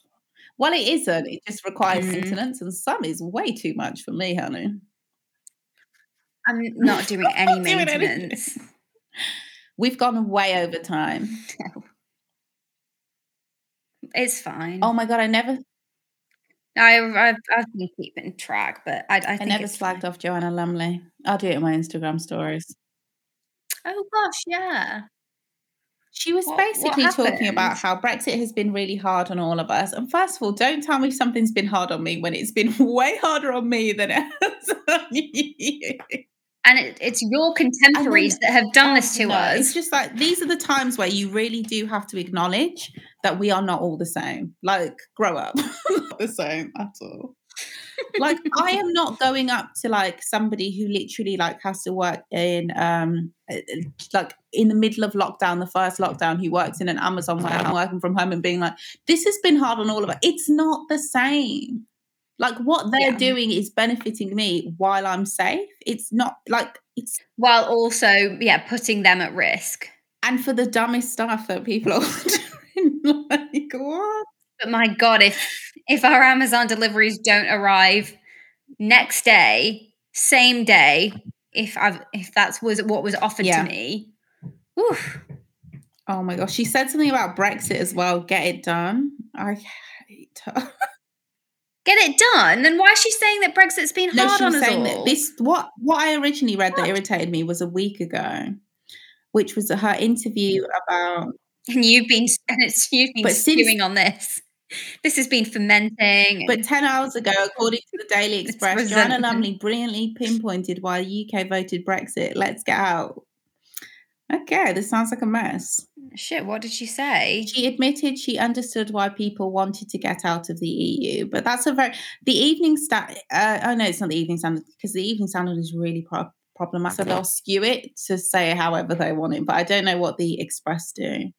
Well, it isn't. It just requires Mhm. maintenance, and some is way too much for me, honey. I'm not doing any Not doing maintenance. We've gone way over time. It's fine. Oh my god, I never, I, I've, I've been keeping track, but I, I, I, think never slagged fine. off Joanna Lumley. I'll do it in my Instagram stories. Oh gosh, yeah. She was What- what basically talking about how Brexit has been really hard on all of us. And first of all, don't tell me something's been hard on me when it's been way harder on me than it has on you. And it, it's your contemporaries that have done this to no, us. It's just like these are the times where you really do have to acknowledge that we are not all the same. Like, grow up. not the same at all. like I am not going up to like somebody who literally like has to work in um uh, uh, like in the middle of lockdown, the first lockdown, who works in an Amazon where I'm working from home and being like, this has been hard on all of us. It's not the same. Like what they're Yeah. doing is benefiting me while I'm safe. It's not like it's while also, yeah, putting them at risk. and for the dumbest stuff that people are doing. like what? But my God, if if our Amazon deliveries don't arrive next day, same day, if I've if that's was what was offered Yeah. to me, oof, Oh my gosh. She said something about Brexit as well. Get it done. I hate her. get it done. Then why is she saying that Brexit's been No, hard on us all? that this what what I originally read that irritated me was a week ago, which was her interview about and you've been and it's you've been But since- on this. This has been fermenting. but 10 hours ago, according to the Daily Express, Joanna. Lumley brilliantly pinpointed why the UK voted Brexit. Let's get out. Okay, this sounds like a mess. shit, what did she say? She admitted she understood why people wanted to get out of the EU, but that's a very the Evening Standard. Uh, oh no, it's not the Evening Standard because the Evening Standard is really pro- problematic. So they'll skew it to say however they want it, but I don't know what the Express do.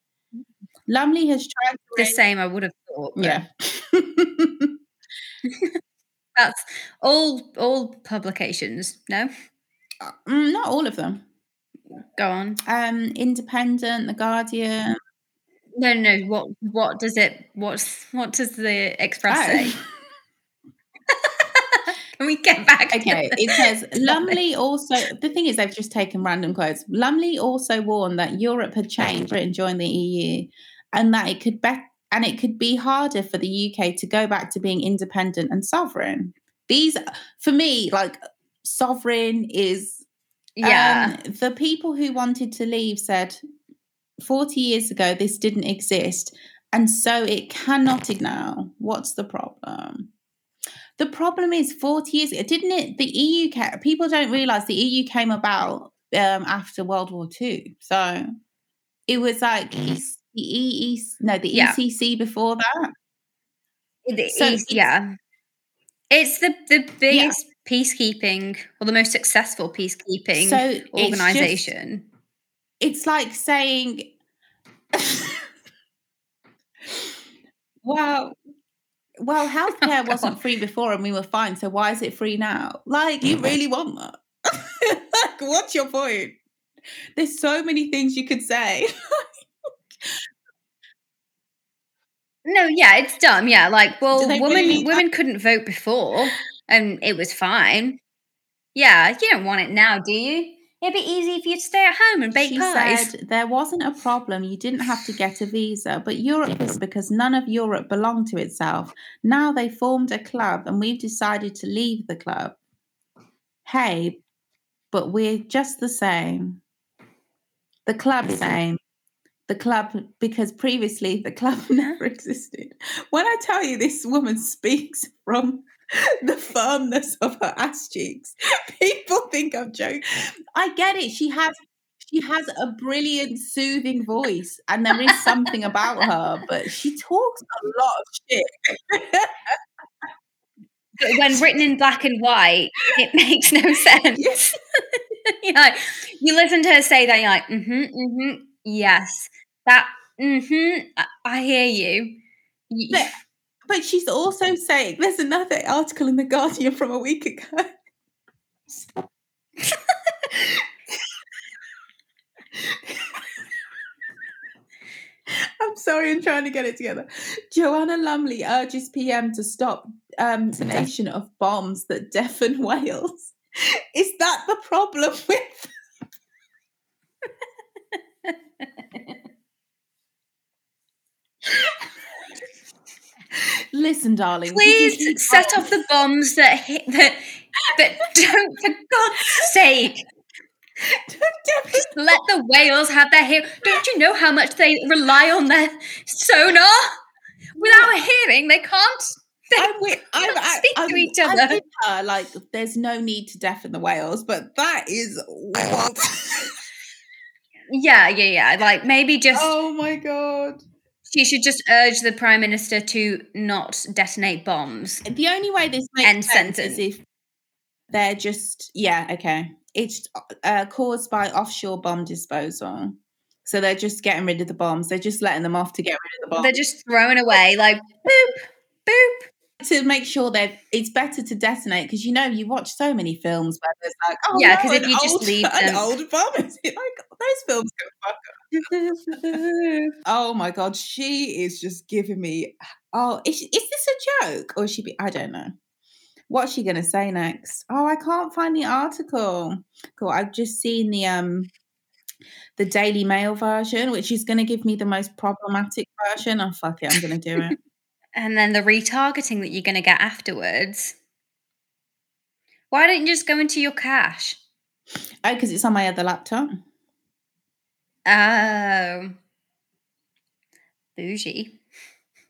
Lumley has tried to The raise- same, I would have thought. but yeah. that's all. All publications. No, Mm, not all of them. Go on. Um, Independent, The Guardian. No, no. What what does it? What's what does the Express Oh. say? Can we get back? Okay, it says? Lumley also. The thing is, they've just taken random quotes. Lumley also warned that Europe had changed, Britain joined the EU, and that it could be and it could be harder for the UK to go back to being independent and sovereign. These, for me, like sovereign is Yeah. um, the people who wanted to leave said 40 years ago this didn't exist and so it cannot now what's the problem the problem is 40 years didn't it the eu people don't realize the eu came about um, after world war ii so it was like the EE, no the Yeah. ecc before that The So East- it's- yeah. It's the, the biggest peacekeeping or the most successful peacekeeping so it's just- organization. it's like saying well well healthcare Oh, wasn't God. free before and we were fine so why is it free now like you mm-hmm. really want that like what's your point there's so many things you could say No, yeah, it's dumb. Yeah, like well, women really women couldn't vote before, and it was fine. Yeah, you don't want it now, do you? It'd be easy for you to stay at home and bake she pies. said there wasn't a problem you didn't have to get a visa but europe was because none of europe belonged to itself now they formed a club and we've decided to leave the club hey but we're just the same the club mm. same the club because previously the club never existed when i tell you this woman speaks from the firmness of her ass cheeks people think i'm joking i get it she has she has a brilliant soothing voice and there is something about her but she talks a lot of shit But when written in black and white, it makes no sense. Yes. you're like, you listen to her say that, you're like, mm-hmm, mm-hmm, yes, that, mm-hmm, I, I hear you. But- But she's also saying there's another article in the Guardian from a week ago. I'm sorry, I'm trying to get it together. Joanna Lumley urges PM to stop um, detonation of bombs that deafen whales. Is that the problem with? Listen, darling. we can keep Please set off the bombs that hit that that don't for God's sake just let the whales have their hearing. Don't you know how much they rely on their sonar? Without a hearing, they can't. They I'm I'm, can't I- speak I'm, to each other. her, like, there's no need to deafen the whales, but that is wild. Yeah, yeah, yeah. Like maybe just oh my god. She should just urge the prime minister to not detonate bombs. The only way this makes End sense sentence. is if they're just yeah, okay. It's uh, caused by offshore bomb disposal. So they're just getting rid of the bombs. They're just letting them off to get rid of the bombs. They're just throwing away like boop, boop. to make sure that it's better to detonate because you know you watch so many films where there's like oh Yeah, no, 'cause if you just old- leave an old bomb is it like those films go fuck up. oh my god she is just giving me oh is, is this a joke? Or is she be I don't know. What's she gonna say next? Oh I can't find the article. Cool I've just seen the um the Daily Mail version which is gonna give me the most problematic version. Oh fuck it I'm gonna do it. And then the retargeting that you're going to get afterwards. Why don't you just go into your cache? oh because it's on my other laptop Oh. Bougie.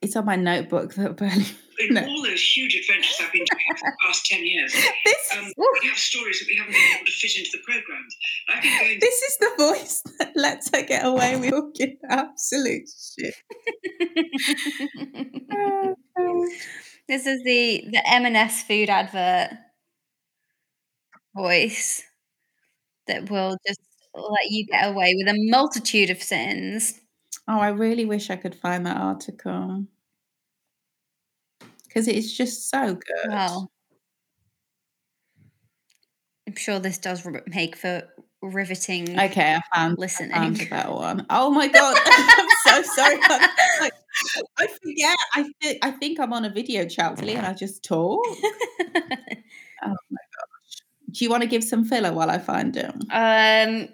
It's on my notebook that barely. in No. all those huge adventures I've been doing for the past 10 years, This, um, we have stories that we haven't been able to fit into the programmes. I've been going this is the voice that lets her get away with talking absolute shit. this is the the M&S food advert voice that will just let you get away with a multitude of sins. Oh, I really wish I could find that article because it's just so good. Well, I'm sure this does make for riveting Okay, I found, I listening. found a better one. Oh my god, I'm so sorry. I'm like, I forget. I think I think I'm on a video chat, Lee, and I just talk. Oh my gosh. Do you want to give some filler while I find it? Um,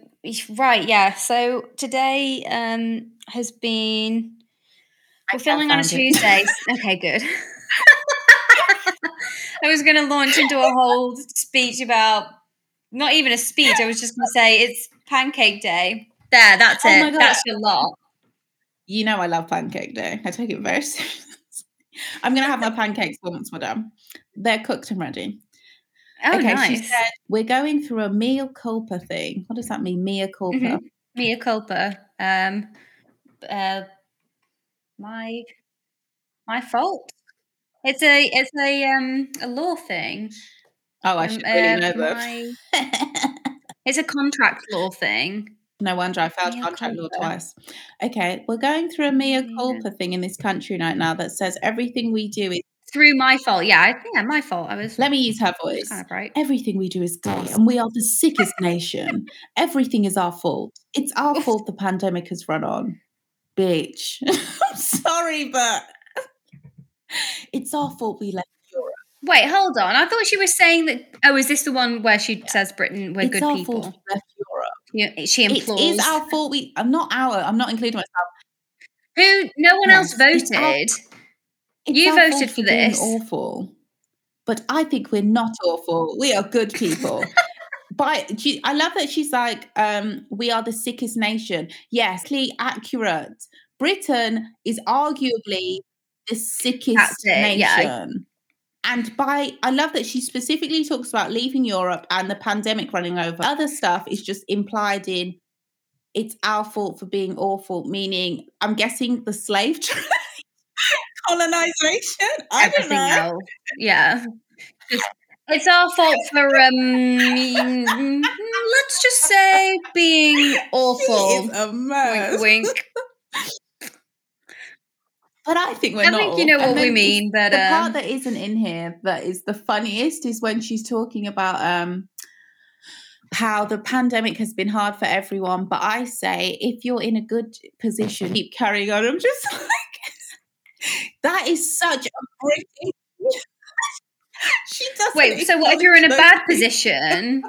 right, yeah. So today um has been we're filming on a. Tuesday. okay, good. I was going to launch into a whole speech about not even a speech. I was just going to say it's Pancake Day. There, that's Oh it. That's your lot. You know I love Pancake Day. I take it very seriously. I'm gonna have my pancakes once we're done. They're cooked and ready. Oh, okay, nice. she said we're going through a mea culpa thing. What does that mean? Mea culpa. Mhm. Mea culpa. Um, uh, my my fault. It's a it's a um a law thing. Oh, I Um, should really uh, know my- It's a contract law thing. no wonder I failed Mea contract law twice. Okay, we're going through a mea Yeah. culpa thing in this country right now that says everything we do is. Through my fault. Yeah, I think yeah, my fault. I was Let me use her voice. kind of right. Everything we do is good, and we are the sickest nation. Everything is our fault. It's our fault the pandemic has run on. Bitch. I'm sorry, but it's our fault we left Europe. Wait, hold on. I thought she was saying that. Oh, is this the one where she says Britain, we're it's good our people? fault we left Europe. Yeah, she It implores. is our fault we. I'm not our. I'm not including myself. Who? No one else Yes, it's our- voted. It's You voted for this. Awful, but I think we're not awful. We are good people. But she, I love that she's like, um, we are the sickest nation. Yes, clearly accurate. Britain is arguably the sickest it, yeah. nation. And by, I love that she specifically talks about leaving Europe and the pandemic running over. Other stuff is just implied in it's our fault for being awful, meaning I'm guessing the slave trade, colonization. I don't know. else. Yeah. Just- it's our fault for um let's just say being awful. is a mess. Wink wink. But I think we're I not. think you know. What we mean, but the um, part that isn't in here that is the funniest is when she's talking about um how the pandemic has been hard for everyone. But I say if you're in a good position, keep carrying on. I'm just like that is such a British. she doesn't. Wait, so what if you're in a bad position?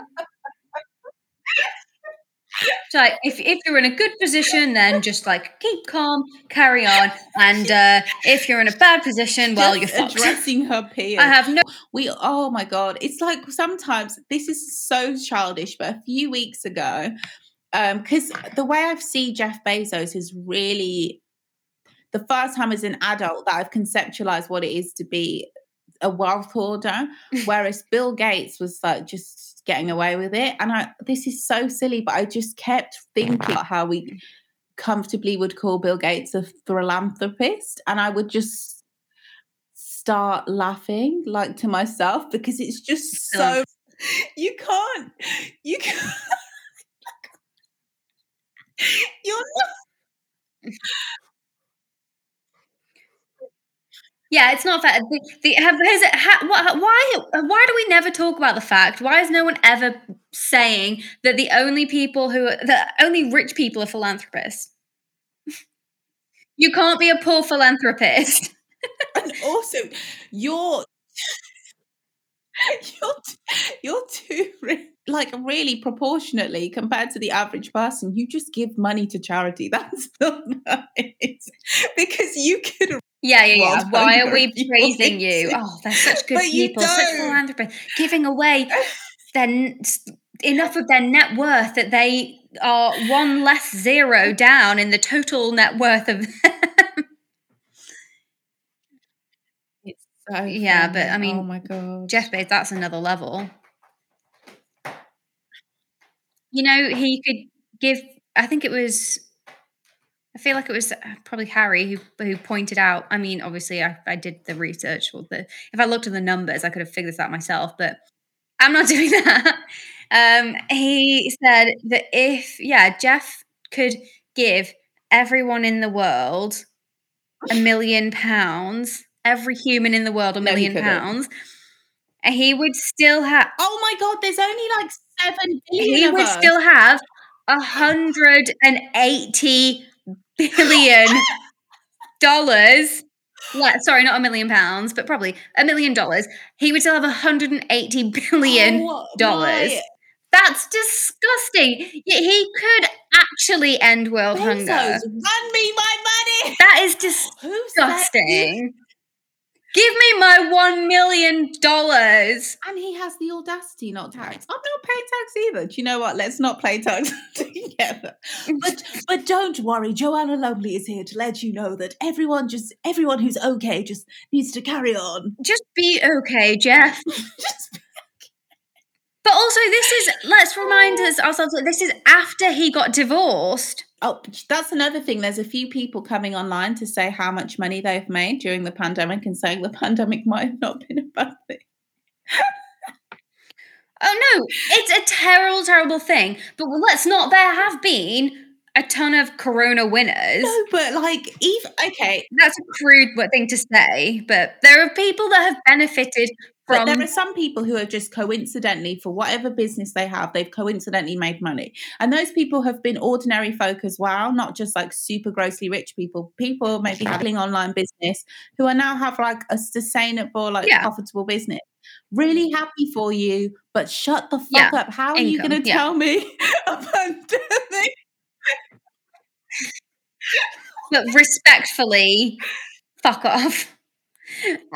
So like if, if you're in a good position, then just like keep calm, carry on. And uh, if you're in a bad position, well, you're Just fucked. addressing her peers. I have no we oh my god it's like sometimes this is so childish but a few weeks ago um because the way i've seen jeff bezos is really the first time as an adult that i've conceptualized what it is to be a wealth hoarder whereas bill gates was like just getting away with it. And i this is so silly but i just kept thinking about how we comfortably would call bill gates a philanthropist. And i would just start laughing like to myself because it's just so you can't you can't you're not Yeah, it's not fair. The, the, have, has it, ha, why, why do we never talk about the fact? Why is no one ever saying that the only people who, are- only rich people are philanthropists? You can't be a poor philanthropist. and also you're you're you're too ri- like really proportionately compared to the average person you just give money to charity that's not nice because you could Yeah, yeah, yeah. Why are we praising you? Oh, they're such good people, such philanthropists, giving away their enough of their net worth that they are one less zero down in the total net worth of. it's so Yeah, but. I mean, oh my god Jeff Bezos, that's another level. You know, he could give. I think it was. I feel like it was uh, probably Harry who who pointed out. I mean, obviously, I, I did the research or the. If I looked at the numbers, I could have figured this out myself, but I'm not doing that. Um, he said that if yeah, Jeff could give everyone in the world a million pounds, every human in the world a No, million couldn't. pounds, he would still have Oh my god, there's only like seven billion. he would us. still have a hundred and eighty billion dollars. Like, sorry, not a million pounds, but probably a million dollars. He would still have 180 billion Oh dollars. That's disgusting. He could actually end world hunger. Run me my money. That is disgusting. Give me my one million dollars. And he has the audacity not to tax. I'm not paying tax either. Do you know what? Let's not play tax together. But but don't worry, Joanna Lumley is here to let you know that everyone just everyone who's okay just needs to carry on. Just be okay, Jeff. Just But also, this is let's remind us ourselves that this is after he got divorced. Oh, that's another thing. There's a few people coming online to say how much money they've made during the pandemic and saying the pandemic might have not been a bad thing. Oh no, it's a terrible, terrible thing. But let's not there have been a ton of corona winners. No, but like, even okay, That's a crude thing to say, but there are people that have benefited but there are some people who have just coincidentally, for whatever business they have, they've coincidentally made money. And those people have been ordinary folk as well, not just like super grossly rich people. People maybe having online business who are now have like a sustainable, like Yeah. profitable business. Really happy for you, but shut the fuck Yeah, up. How are you going to yeah. tell me but respectfully, fuck off.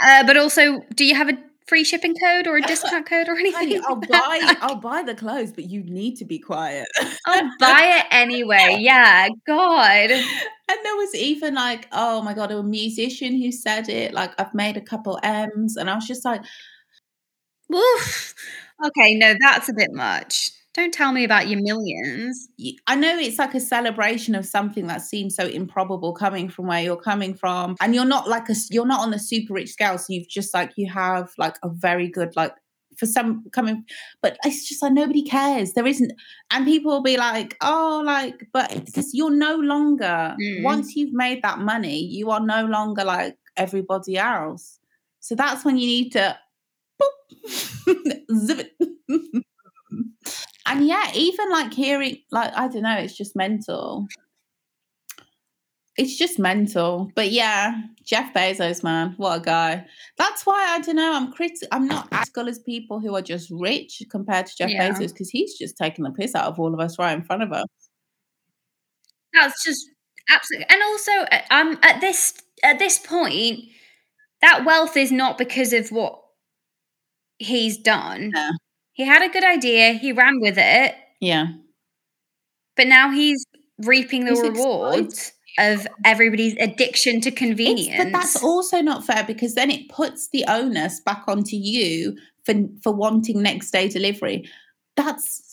Uh, but also, do you have a free shipping code or a discount code or anything? I'll buy, I'll buy the clothes, but you need to be quiet. I'll buy it anyway. Yeah, God. And there was even like, oh my god, a musician who said it. Like, I've made a couple M's, and I was just like, Oof. Okay, no, that's a bit much. Don't tell me about your millions. I know it's like a celebration of something that seems so improbable coming from where you're coming from, and you're not like a, you're not on the super rich scale. So you've just like you have like a very good like for some coming, but it's just like nobody cares. There isn't, and people will be like, oh, like, but it's just you're no longer Mm. once you've made that money, you are no longer like everybody else. So that's when you need to boop, zip it. and yeah, even like hearing, like, I don't know, it's just mental. It's just mental. But yeah, Jeff Bezos, man, what a guy. That's why I don't know. I'm criti- I'm not as good as people who are just rich compared to Jeff Yeah. Bezos because he's just taking the piss out of all of us right in front of us. That's just absolutely. And also, um, at this at this point, that wealth is not because of what he's done. Yeah. He had a good idea. He ran with it, Yeah. but now he's reaping the He's rewards of everybody's addiction to It's, convenience. but that's also not fair because then it puts the onus back onto you for for wanting next day delivery. That's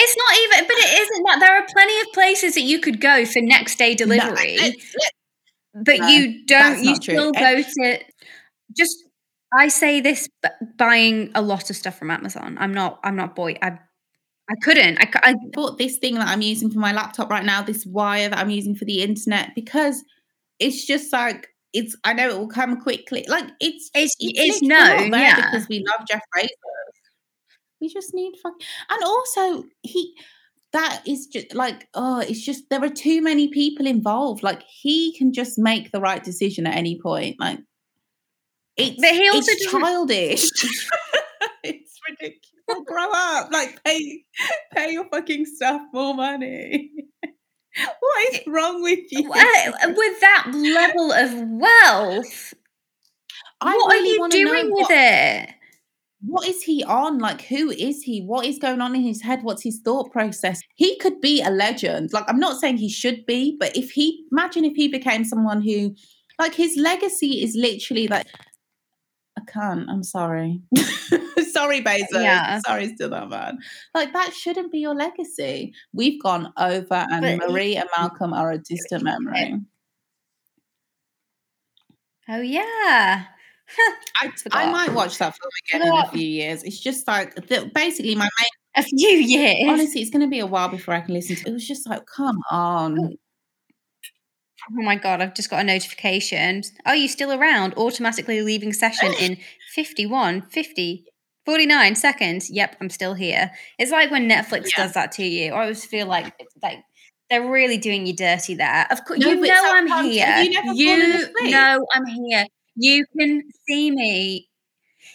It's not even, but it isn't that. There are plenty of places that you could go for next day delivery, let's- but no, you don't. You not true. still go to just. I say this buying a lot of stuff from Amazon. I'm not. I'm not boy. I. I couldn't. I. I bought this thing that I'm using for my laptop right now, this wire that I'm using for the internet, because it's just like it's. I know it will come quickly. Like it's It's- it's known, there yeah. because we love Jeff Bezos. We just need fuck, and also he. That is just like oh, it's just there are too many people involved. Like he can just make the right decision at any point. Like it's But he also it's doesn't- childish. it's ridiculous. Grow up. Like pay pay your fucking stuff more money. what is wrong with you? Uh, with that level of wealth, I what really are you doing with what- it? what is he on? Like, who is he? What is going on in his head? What's his thought process? He could be a legend. Like, I'm not saying he should be, but if he, imagine if he became someone who, like, his legacy is literally like, I can't, I'm sorry. sorry, Bezos. Yeah. Sorry, still that man. Like, that shouldn't be your legacy. We've gone over, and But Marie and Malcolm are a distant memory. Oh yeah. I, I might watch that film again in a few years. It's just like, the, basically, my main A few years. honestly, it's going to be a while before I can listen to it. It was just like, come on. Oh my god, I've just got a notification. Are you still around? Automatically leaving session in 51, 50, 49 seconds. Yep, I'm still here. It's like when Netflix Yeah. does that to you. I always feel like like they're really doing you dirty there. Of course, No, you know I'm here. you never You know I'm here. You can see me.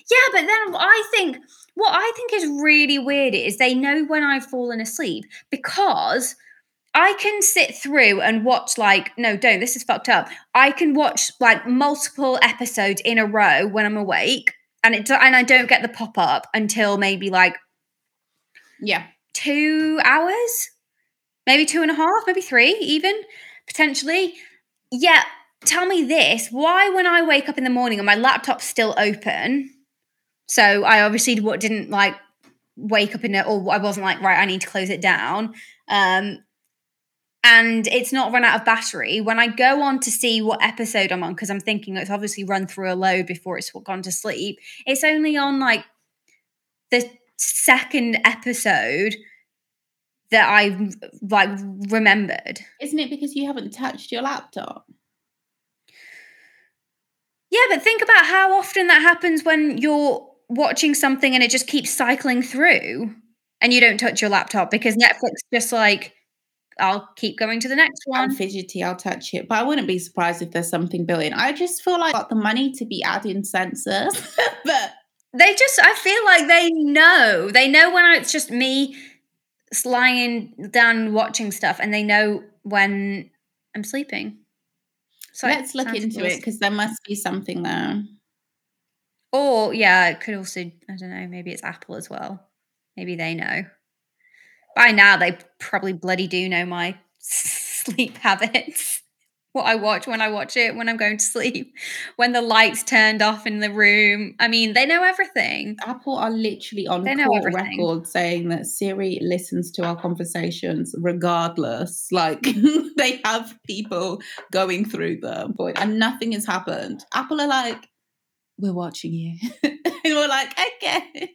Yeah, but then I think what I think is really weird is they know when I've fallen asleep because I can sit through and watch like no, don't. This is fucked up. I can watch like multiple episodes in a row when I'm awake, and it and I don't get the pop up until maybe like Yeah. two hours, maybe two and a half, maybe three, even potentially. Yeah, tell me this: why, when I wake up in the morning and my laptop's still open, so I obviously what didn't like wake up in it, or I wasn't like right, I need to close it down. Um, and it's not run out of battery. When I go on to see what episode I'm on, because I'm thinking it's obviously run through a load before it's gone to sleep, it's only on like the second episode that I like remembered. Isn't it because you haven't touched your laptop? Yeah, but think about how often that happens when you're watching something and it just keeps cycling through and you don't touch your laptop because Netflix just like I'll keep going to the next I'm one. fidgety, I'll touch it. But I wouldn't be surprised if there's something built in. I just feel like I've got the money to be adding sensors. but They just I feel like they know. They know when it's just me lying down watching stuff and they know when I'm sleeping. So let's look into cool. it because there must be something there. Or yeah, it could also I don't know, maybe it's Apple as well. Maybe they know. By now they probably bloody do know my sleep habits. What I watch when I watch it, when I'm going to sleep, when the lights turned off in the room. I mean, they know everything. Apple are literally on They court record saying that Siri listens to our conversations regardless. Like they have people going through them, and nothing has happened. Apple are like, we're watching you. and we're like, okay.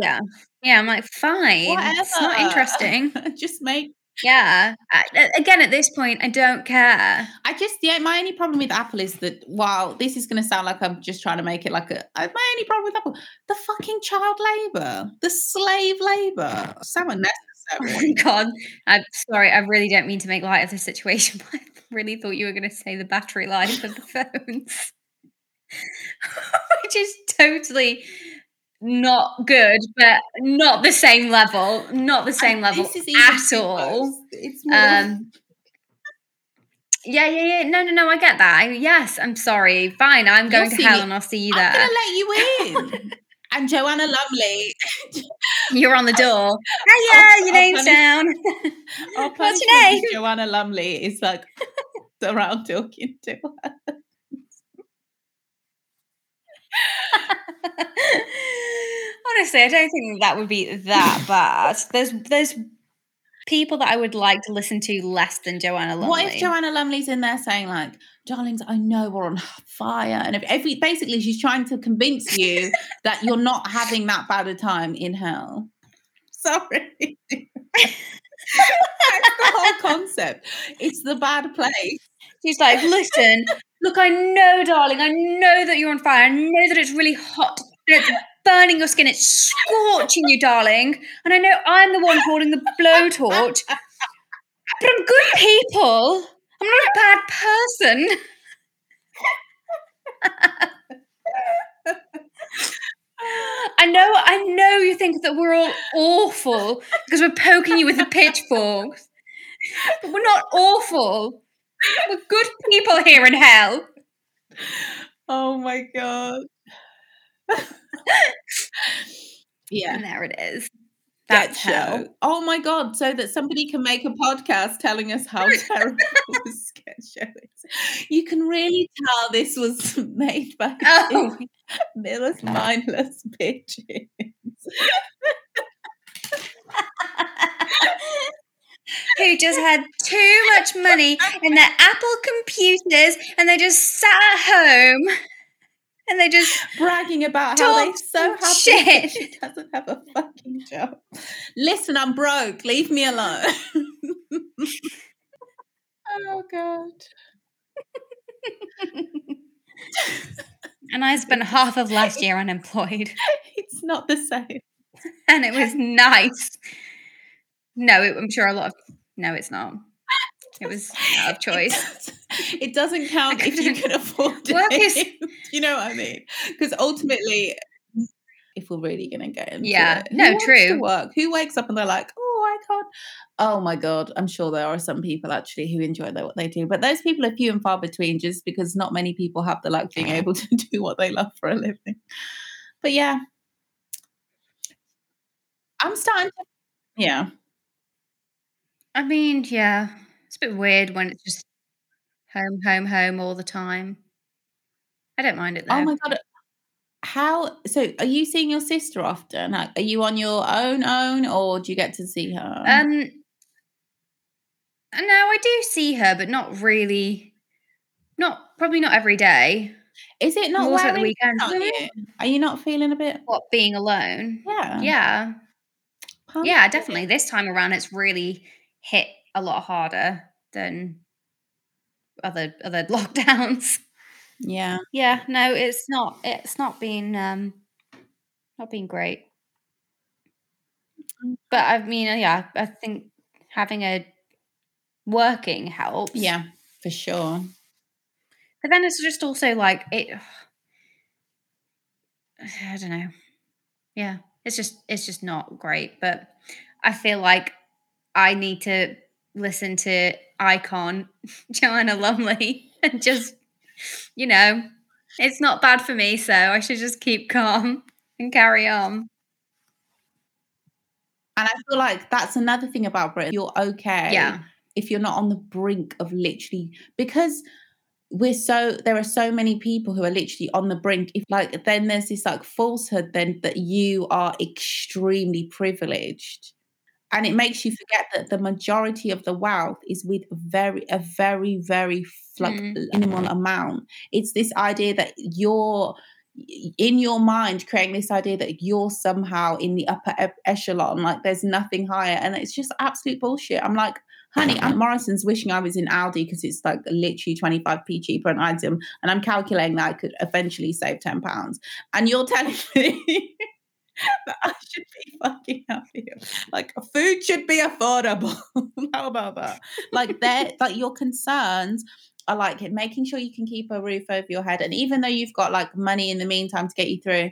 Yeah. Yeah, I'm like, fine. Whatever. It's not interesting. Just make Yeah. I, again, at this point, I don't care. I just yeah, my only problem with Apple is that while this is going to sound like I'm just trying to make it like a uh, my only problem with Apple, the fucking child labor, the slave labor, so Oh my unnecessary. god! I'm sorry. I really don't mean to make light of the situation, but I really thought you were going to say the battery life of the phones, which is totally not good, but not the same level. Not the same And level this is at all. It's more. Um, yeah, yeah, yeah. No, no, no. I get that. I, yes, I'm sorry. Fine, I'm You'll going to see hell, me- and I'll see you there. I'm gonna let you in. and Joanna Lumley, You're on the door. Hiya, your name's down. What's your name? Joanna Lumley is like around talking to her. Honestly, I don't think that would be that bad. There's there's people that I would like to listen to less than Joanna Lumley. What if Joanna Lumley's in there saying like, "Darlings, I know we're on fire," and if every basically she's trying to convince you that you're not having that bad a time in hell. Sorry, that's the whole concept. It's the bad place. She's like, listen, look, I know, darling, I know that you're on fire. I know that it's really hot it's burning your skin. It's scorching you, darling. And I know I'm the one holding the blowtorch. But I'm good people. I'm not a bad person. I know, I know you think that we're all awful because we're poking you with the pitchforks. But we're not awful. We're good people here in hell. Oh my god. yeah. And there it is. Get That's show. Oh my god! So that somebody can make a podcast telling us how terrible the sketch show is. You can really tell this was made by Oh. Miller's mindless bitches who just had too much money and their Apple computers and they just sat at home and they just bragging about how they're so happy shit. she doesn't have a fucking job. Listen, I'm broke. Leave me alone. oh god. and I spent half of last year unemployed. It's not the same. And it was nice. No, it, I'm sure a lot of. No, it's not. It was out of choice. It doesn't count if you can afford it. is- you know what I mean? Because ultimately, if we're really gonna get into Yeah, it, no, true. work? Who wakes up and they're like, "Oh, I can't." Oh my god, I'm sure there are some people actually who enjoy what they do, but those people are few and far between, just because not many people have the luck of being able to do what they love for a living. But yeah, I'm starting to. Yeah, I mean, yeah, it's a bit weird when it's just home, home, home all the time. I don't mind it though. Oh my god. How so are you seeing your sister often? Like, are you on your own own or do you get to see her? Um, no, I do see her, but not really. Not probably not every day. Is it not more so at the wearing on you? Are you not feeling a bit What being alone? yeah. Yeah, yeah, definitely. This time around, it's really hit a lot harder than other other lockdowns. Yeah. Yeah, no, it's not. It's not been um, not been great. But I mean, uh, yeah, I think having a working helps. Yeah, for sure. But then it's just also like it. I don't know. Yeah, it's just it's just not great. But I feel like I need to listen to Icon Joanna Lumley and just you know it's not bad for me. So I should just keep calm and carry on. And I feel like that's another thing about Britain. You're okay Yeah, if you're not on the brink of literally because we're so there are so many people who are literally on the brink if like then there's this like falsehood then that you are extremely privileged and it makes you forget that the majority of the wealth is with very a very very like Mm. minimal amount. It's this idea that you're in your mind creating this idea that you're somehow in the upper e- echelon like there's nothing higher and it's just absolute bullshit. I'm like honey aunt morrison's wishing i was in aldi because it's like literally 25p cheaper an item and i'm calculating that i could eventually save 10 pounds. And you're telling me that i should be fucking happy like food should be affordable. How about that? Like they're like your concerns are like making sure you can keep a roof over your head and even though you've got like money in the meantime to get you through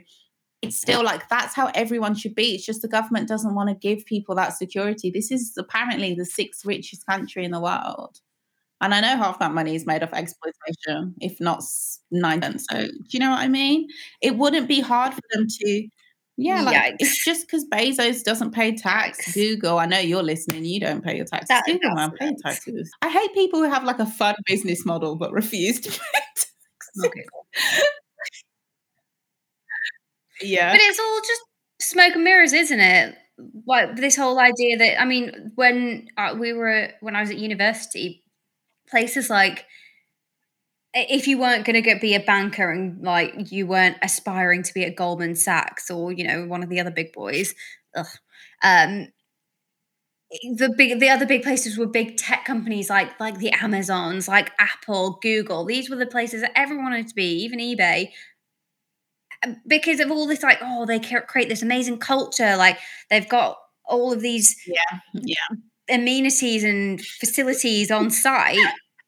it's still like that's how everyone should be. It's just the government doesn't want to give people that security. This is apparently the sixth richest country in the world. And i know half that money is made of exploitation if not nine so do you know what i mean? It wouldn't be hard for them to yeah like Yikes. it's just because bezos doesn't pay tax Yikes. google i know you're listening you don't pay your taxes That- google that's pay taxes i hate people who have like a fun business model but refuse to pay taxes Okay. yeah But it's all just smoke and mirrors, isn't it? Like this whole idea that I mean, when uh, we were when I was at university, places like i- if you weren't going to be a banker and like you weren't aspiring to be at Goldman Sachs or you know one of the other big boys, ugh, um, the big the other big places were big tech companies like like the Amazons, like Apple, Google. These were the places that everyone wanted to be, even eBay because of all this like oh they create this amazing culture like they've got all of these Yeah, yeah. amenities and facilities on site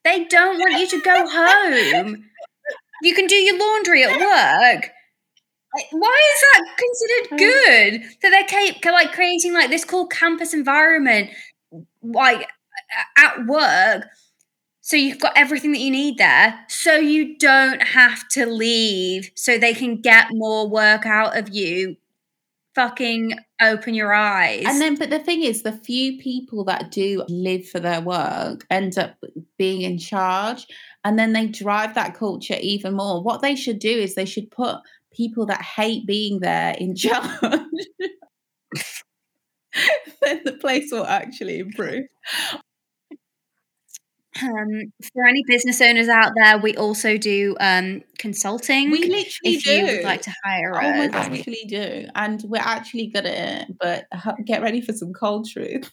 they don't want you to go home. You can do your laundry at work. Why is that considered mm. good so they're like creating like this cool campus environment like at work so you've got everything that you need there so you don't have to leave so they can get more work out of you fucking open your eyes And then, but the thing is, the few people that do live for their work end up being in charge, and then they drive that culture even more. What they should do is they should put people that hate being there in charge. then the place will actually improve. Um, for any business owners out there we also do um, consulting We literally if do. you would like to hire Oh us god, we actually do, and we're actually good at it. But get ready for some cold truth.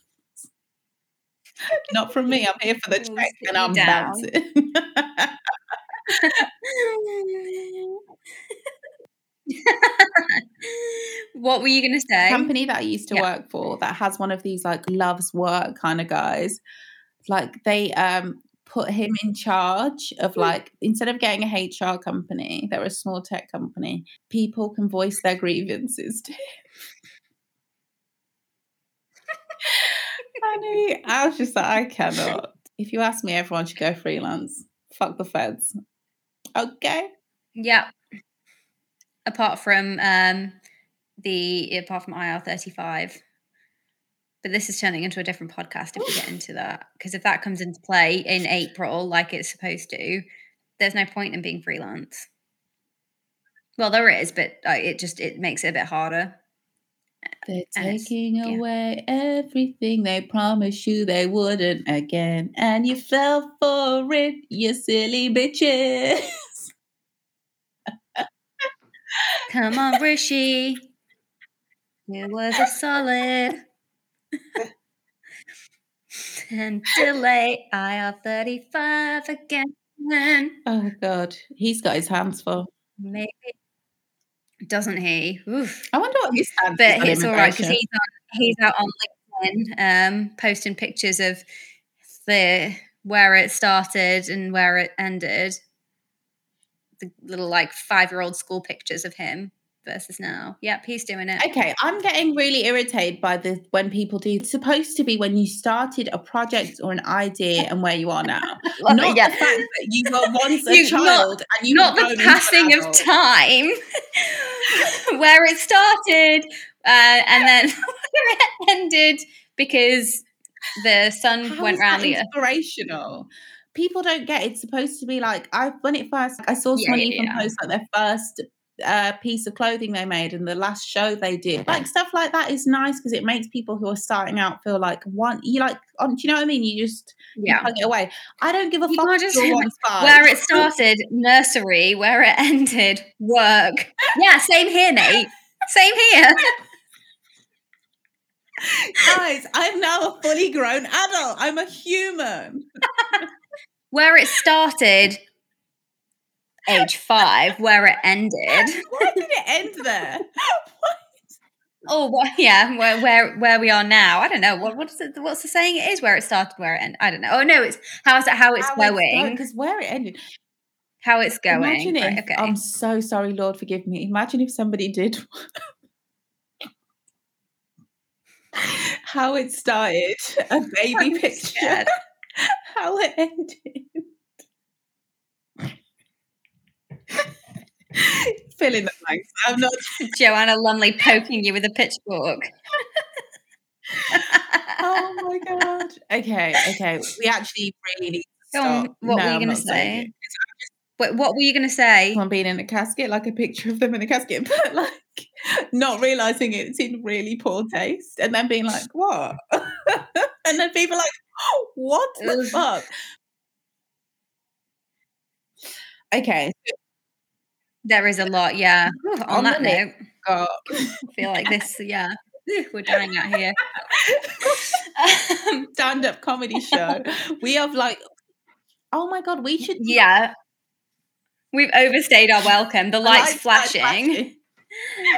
Not from me. I'm here for the check, and I'm down. bouncing. What were you going to say? company that I used to Yeah. work for that has one of these like loves work kind of guys. Like they um put him in charge Hmm. of like instead of getting a HR company, they're a small tech company. People can voice their grievances to him. Honey, I was just like, I cannot. If you ask me, everyone should go freelance. Fuck the feds. Okay. Yeah. Apart from um the apart from IR thirty five. But this is turning into a different podcast if we get into that. Because if that comes into play in April, like it's supposed to, there's no point in being freelance. Well, there is, but it just it makes it a bit harder. They're And taking yeah. away everything they promised you they wouldn't again. And you fell for it, you silly bitches. Come on, Rishi. It was a solid. And delay IR 35 again. Oh, God. He's got his hands full. Maybe. Doesn't he? Oof. I wonder what his stance But it's all right because he's on, he's out on LinkedIn um, posting pictures of the where it started and where it ended. The little like five year old school pictures of him versus now. Yep, he's doing it. Okay, I'm getting really irritated by the when people do. It's supposed to be when you started a project or an idea and where you are now. Not it, yeah. the fact that you were once a You- not- child and you not the passing of time where it started uh, and then where it ended because the sun How went round the earth. inspirational. People don't get it's supposed to be like I when it first I saw Yeah, someone yeah, even yeah. post like their first uh, piece of clothing they made and the last show they did. Like stuff like that is nice because it makes people who are starting out feel like one you like um, do you know what I mean? You just Yeah. plug it away. I don't give a You fuck just- you're one's five. Where it started, nursery. Where it ended, work. Yeah, same here, Nate. Same here. Guys, I'm now a fully grown adult. I'm a human. Where it started, age five. Where it ended. Why did it end there? Oh, well, yeah. Where where where we are now? I don't know. What what's the, what's the saying? It is where it started, where it ended. I don't know. Oh no, it's how's it? How it's going? Because where it ended. how it's going. Imagine Right, if, okay. I'm so sorry, Lord, forgive me. Imagine if somebody did how it started, a baby picture, how it ended. Fill in the blanks. I'm not. Joanna Lumley poking you with a pitchfork. Oh my god. Okay, okay. We actually really need to Go on, stop. what were you gonna say? it. Wait, what were you going to say? Someone being in a casket, like a picture of them in a casket, but like not realizing it's in really poor taste, and then being like, "What?" and then people like, oh, "What the fuck?" Okay, There is a lot, yeah. Whew, on, On that note, I feel like this, yeah. We're dying out here. Um, stand-up comedy show. We have like, oh my god, we should yeah. We've overstayed our welcome. The lights, Lights start flashing.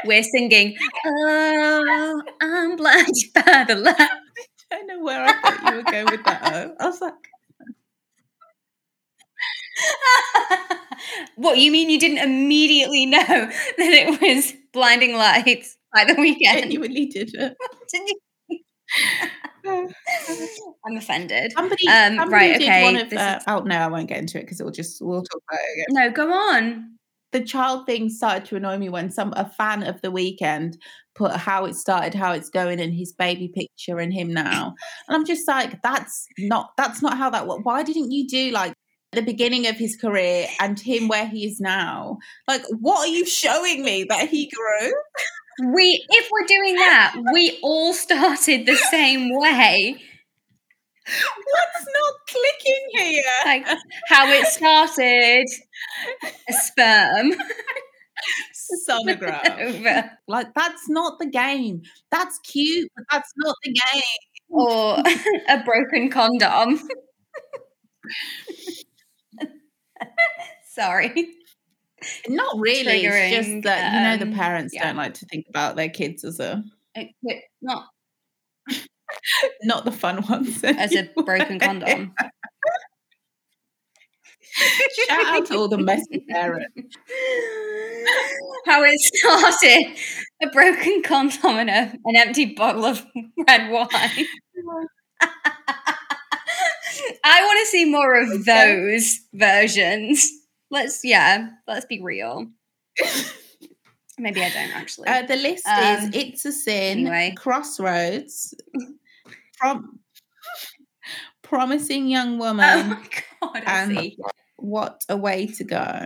We're singing, Oh, I'm blinded by the light. I don't know where I thought you were going with that. Oh. I was like, what, you mean you didn't immediately know that it was blinding lights by the Weeknd? genuinely did it. Did you? I'm offended. Somebody, Um, somebody right, did okay, one of. Uh, is- oh no, I won't get into it because it'll just we'll talk about it again. No, go on. The child thing started to annoy me when some a fan of the Weeknd put how it started, how it's going, and his baby picture and him now, and I'm just like, that's not that's not how that. Why didn't you do like the beginning of his career and him where he is now? Like, what are you showing me that he grew? We, if we're doing that, we all started the same way. What's not clicking here? Like how it started, a sperm Sonogram. Like that's not the game. That's cute, but that's not the game. or a broken condom. Not really. It's just that you know the um, parents yeah. don't like to think about their kids as a It- it- not not the fun ones. as a broken condom. Shout out to all the messy parents. How it started a broken condom and a, an empty bottle of red wine. I want to see more of those versions. Let's, yeah, let's be real. Maybe I don't actually. Uh, the list Um, is It's a Sin, anyway. Crossroads, prom- Promising Young oh Woman, my god, and. What a Way to Go.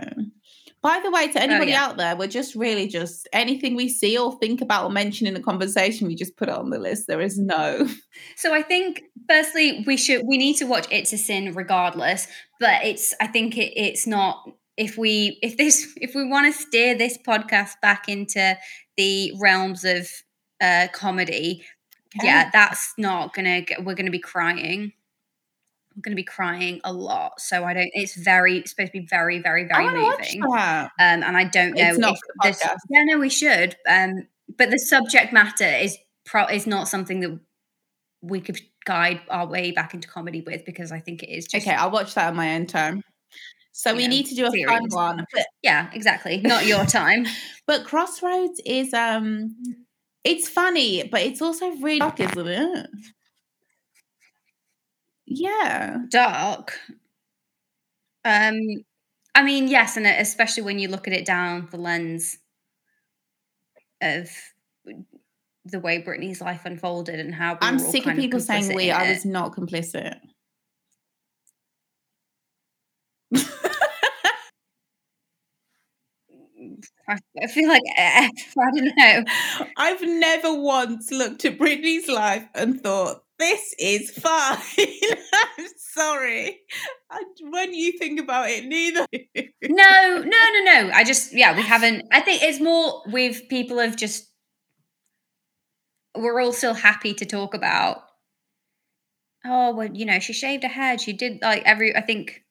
By the way, to anybody Oh, yeah. out there, we're just really just anything we see or think about or mention in a conversation, we just put it on the list. There is no. So I think firstly we should we need to watch It's a Sin regardless, but it's I think it, it's not if we if this if we want to steer this podcast back into the realms of uh comedy, yeah, that's not gonna get, we're gonna be crying. I'm gonna be crying a lot. So I don't it's very it's supposed to be very, very, very moving. Um and I don't know It's not if for the this yeah, no, we should. Um but the subject matter is pro is not something that we could guide our way back into comedy with because I think it is just Okay, I'll watch that on my own time. So we know, need to do a fun one. But, yeah, exactly. Not your time. but Crossroads is um it's funny, but it's also really dark, isn't it? Yeah. Dark. Um I mean, yes, and especially when you look at it down the lens of the way Britney's life unfolded and how I'm sick of people saying complicit we. I was not complicit. I, I feel like I don't know. I've never once looked at Britney's life and thought, this is fine. I'm sorry. I, when you think about it, neither. No, no, no, no. I just yeah, we haven't. I think it's more with people have just we're all still happy to talk about. Oh well, you know, she shaved her head. She did like every. I think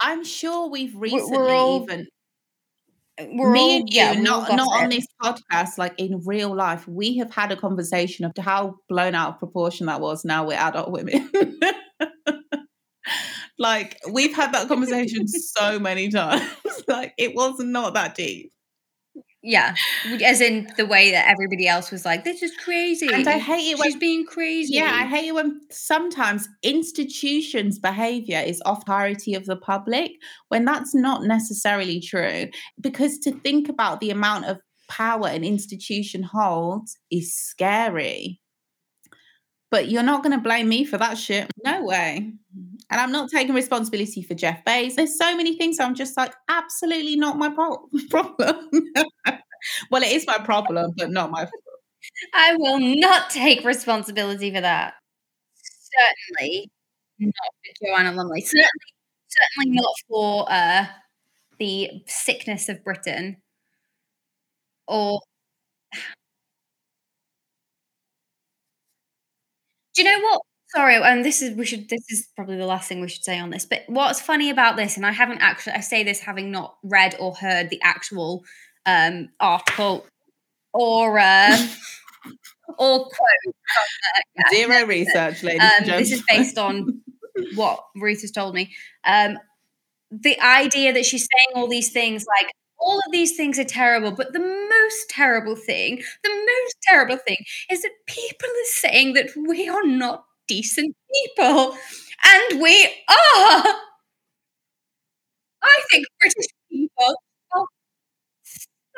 I'm sure we've recently all- even we're me and you, not not on this podcast, like in real life, we have had a conversation of how blown out of proportion that was. Now we're adult women. like we've had that conversation so many times. like it was not that deep. Yeah, as in the way that everybody else was like, "This is crazy." And I hate it when She's being crazy. Yeah, I hate it when sometimes institutions' behavior is off priority of the public when that's not necessarily true. Because to think about the amount of power an institution holds is scary. But you're not going to blame me for that shit. No way. Mm-hmm. And I'm not taking responsibility for Jeff Bezos. There's so many things I'm just like, absolutely not my problem. well, it is my problem, but not my I will not take responsibility for that. Certainly not for Joanna Lumley. Certainly, certainly not for uh, the sickness of Britain. Or do you know what? Sorry, and this is we should. This is probably the last thing we should say on this. But what's funny about this, and I haven't actually, I say this having not read or heard the actual um, article or uh, or quote. zero research, ladies um, and gentlemen. this is based on what Ruth has told me. Um, the idea that she's saying all these things, like all of these things are terrible, but the most terrible thing, the most terrible thing is that people are saying that we are not decent people, and we are. I think British people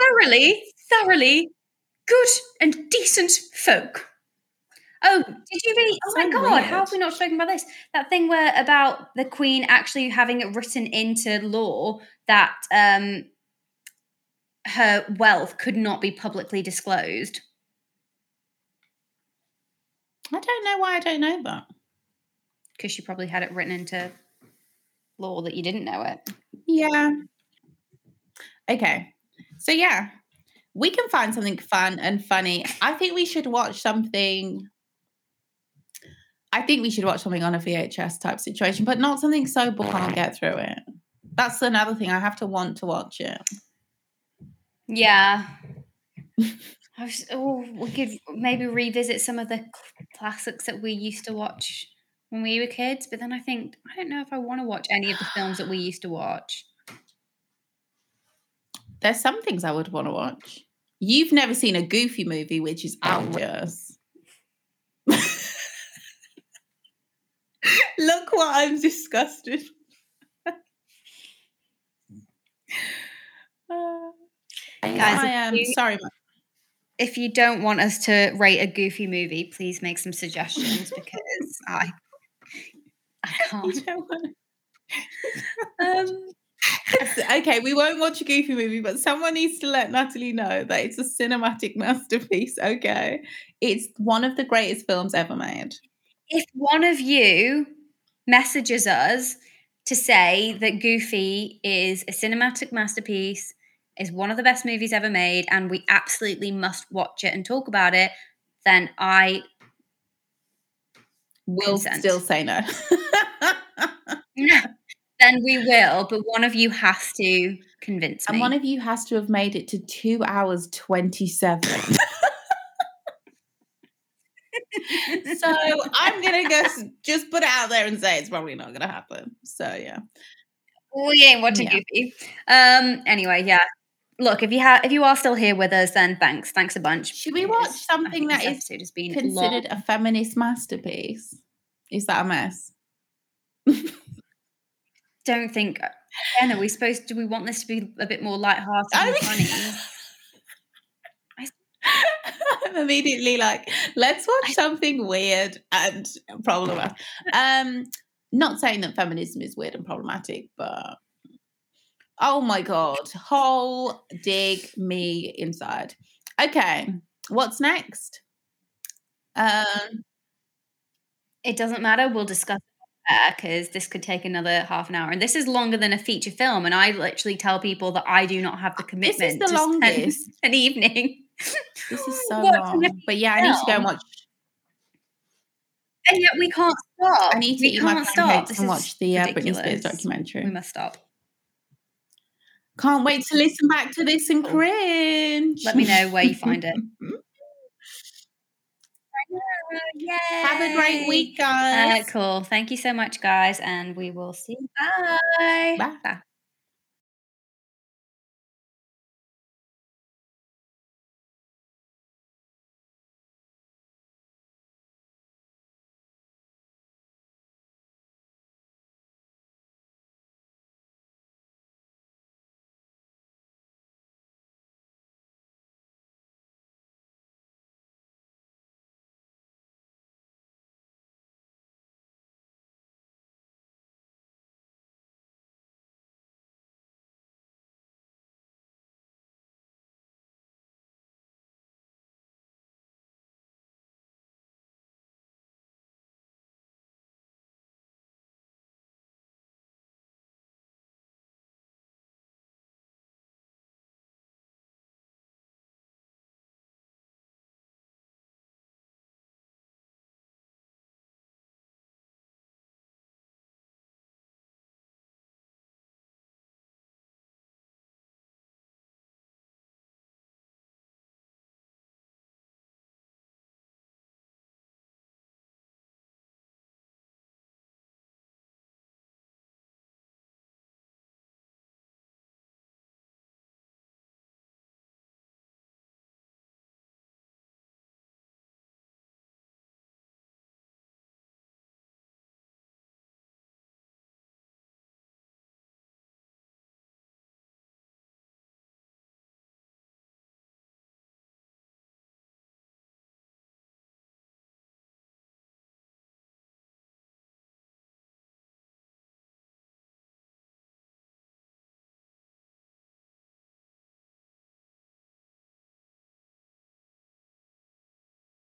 thoroughly, thoroughly good and decent folk. Oh, did you read? Oh my So god, how have we not spoken about this? That thing where about the Queen actually having it written into law that um her wealth could not be publicly disclosed. I don't know why I don't know that. Because she probably had it written into law that you didn't know it. Yeah. Okay. So yeah, we can find something fun and funny. I think we should watch something. I think we should watch something on a VHS type situation, but not something so I can't get through it. That's another thing. I have to want to watch it. Yeah. I was, oh, we could maybe revisit some of the classics that we used to watch when we were kids, but then I think I don't know if I want to watch any of the films that we used to watch. There's some things I would want to watch. You've never seen a Goofy movie, which is outrageous. Look what I'm disgusted. Uh, Guys, I am you- sorry. If you don't want us to rate a goofy movie, please make some suggestions because I I can't. Um, okay, we won't watch a Goofy movie, but someone needs to let Natalie know that it's a cinematic masterpiece. Okay, it's one of the greatest films ever made. if one of you messages us to say that Goofy is a cinematic masterpiece, is one of the best movies ever made, and we absolutely must watch it and talk about it, then I Consent. still say no. no. Then we will, but one of you has to convince me. and one of you has to have made it to two hours twenty-seven. so I'm gonna guess, just put it out there and say it's probably not gonna happen. So yeah. we ain't watching Yeah. Goofy. Um. Anyway, yeah. Look, if you have, if you are still here with us, then thanks, thanks a bunch. Should we watch something that is has been considered long. a feminist masterpiece? Is that a mess? Don't think. Again, are we supposed? Do we want this to be a bit more lighthearted and funny? I'm immediately like, let's watch something weird and problematic. Um, not saying that feminism is weird and problematic, but oh my god, whole dig me inside. Okay, what's next? Um, It doesn't matter. We'll discuss because this could take another half an hour, and this is longer than a feature film. And I literally tell people that I do not have the commitment. This is the longest. an evening. this is so long, but yeah, I need to go and watch. And yet we can't stop. I need to we eat my This and is watch the uh, Britney Spears ridiculous. documentary. We must stop. Can't wait to listen back to this and cringe. Let me know where you find it. Have a great Yay! week, Uh, guys. cool. Thank you so much, guys, and we will see you. Bye. Bye. Bye.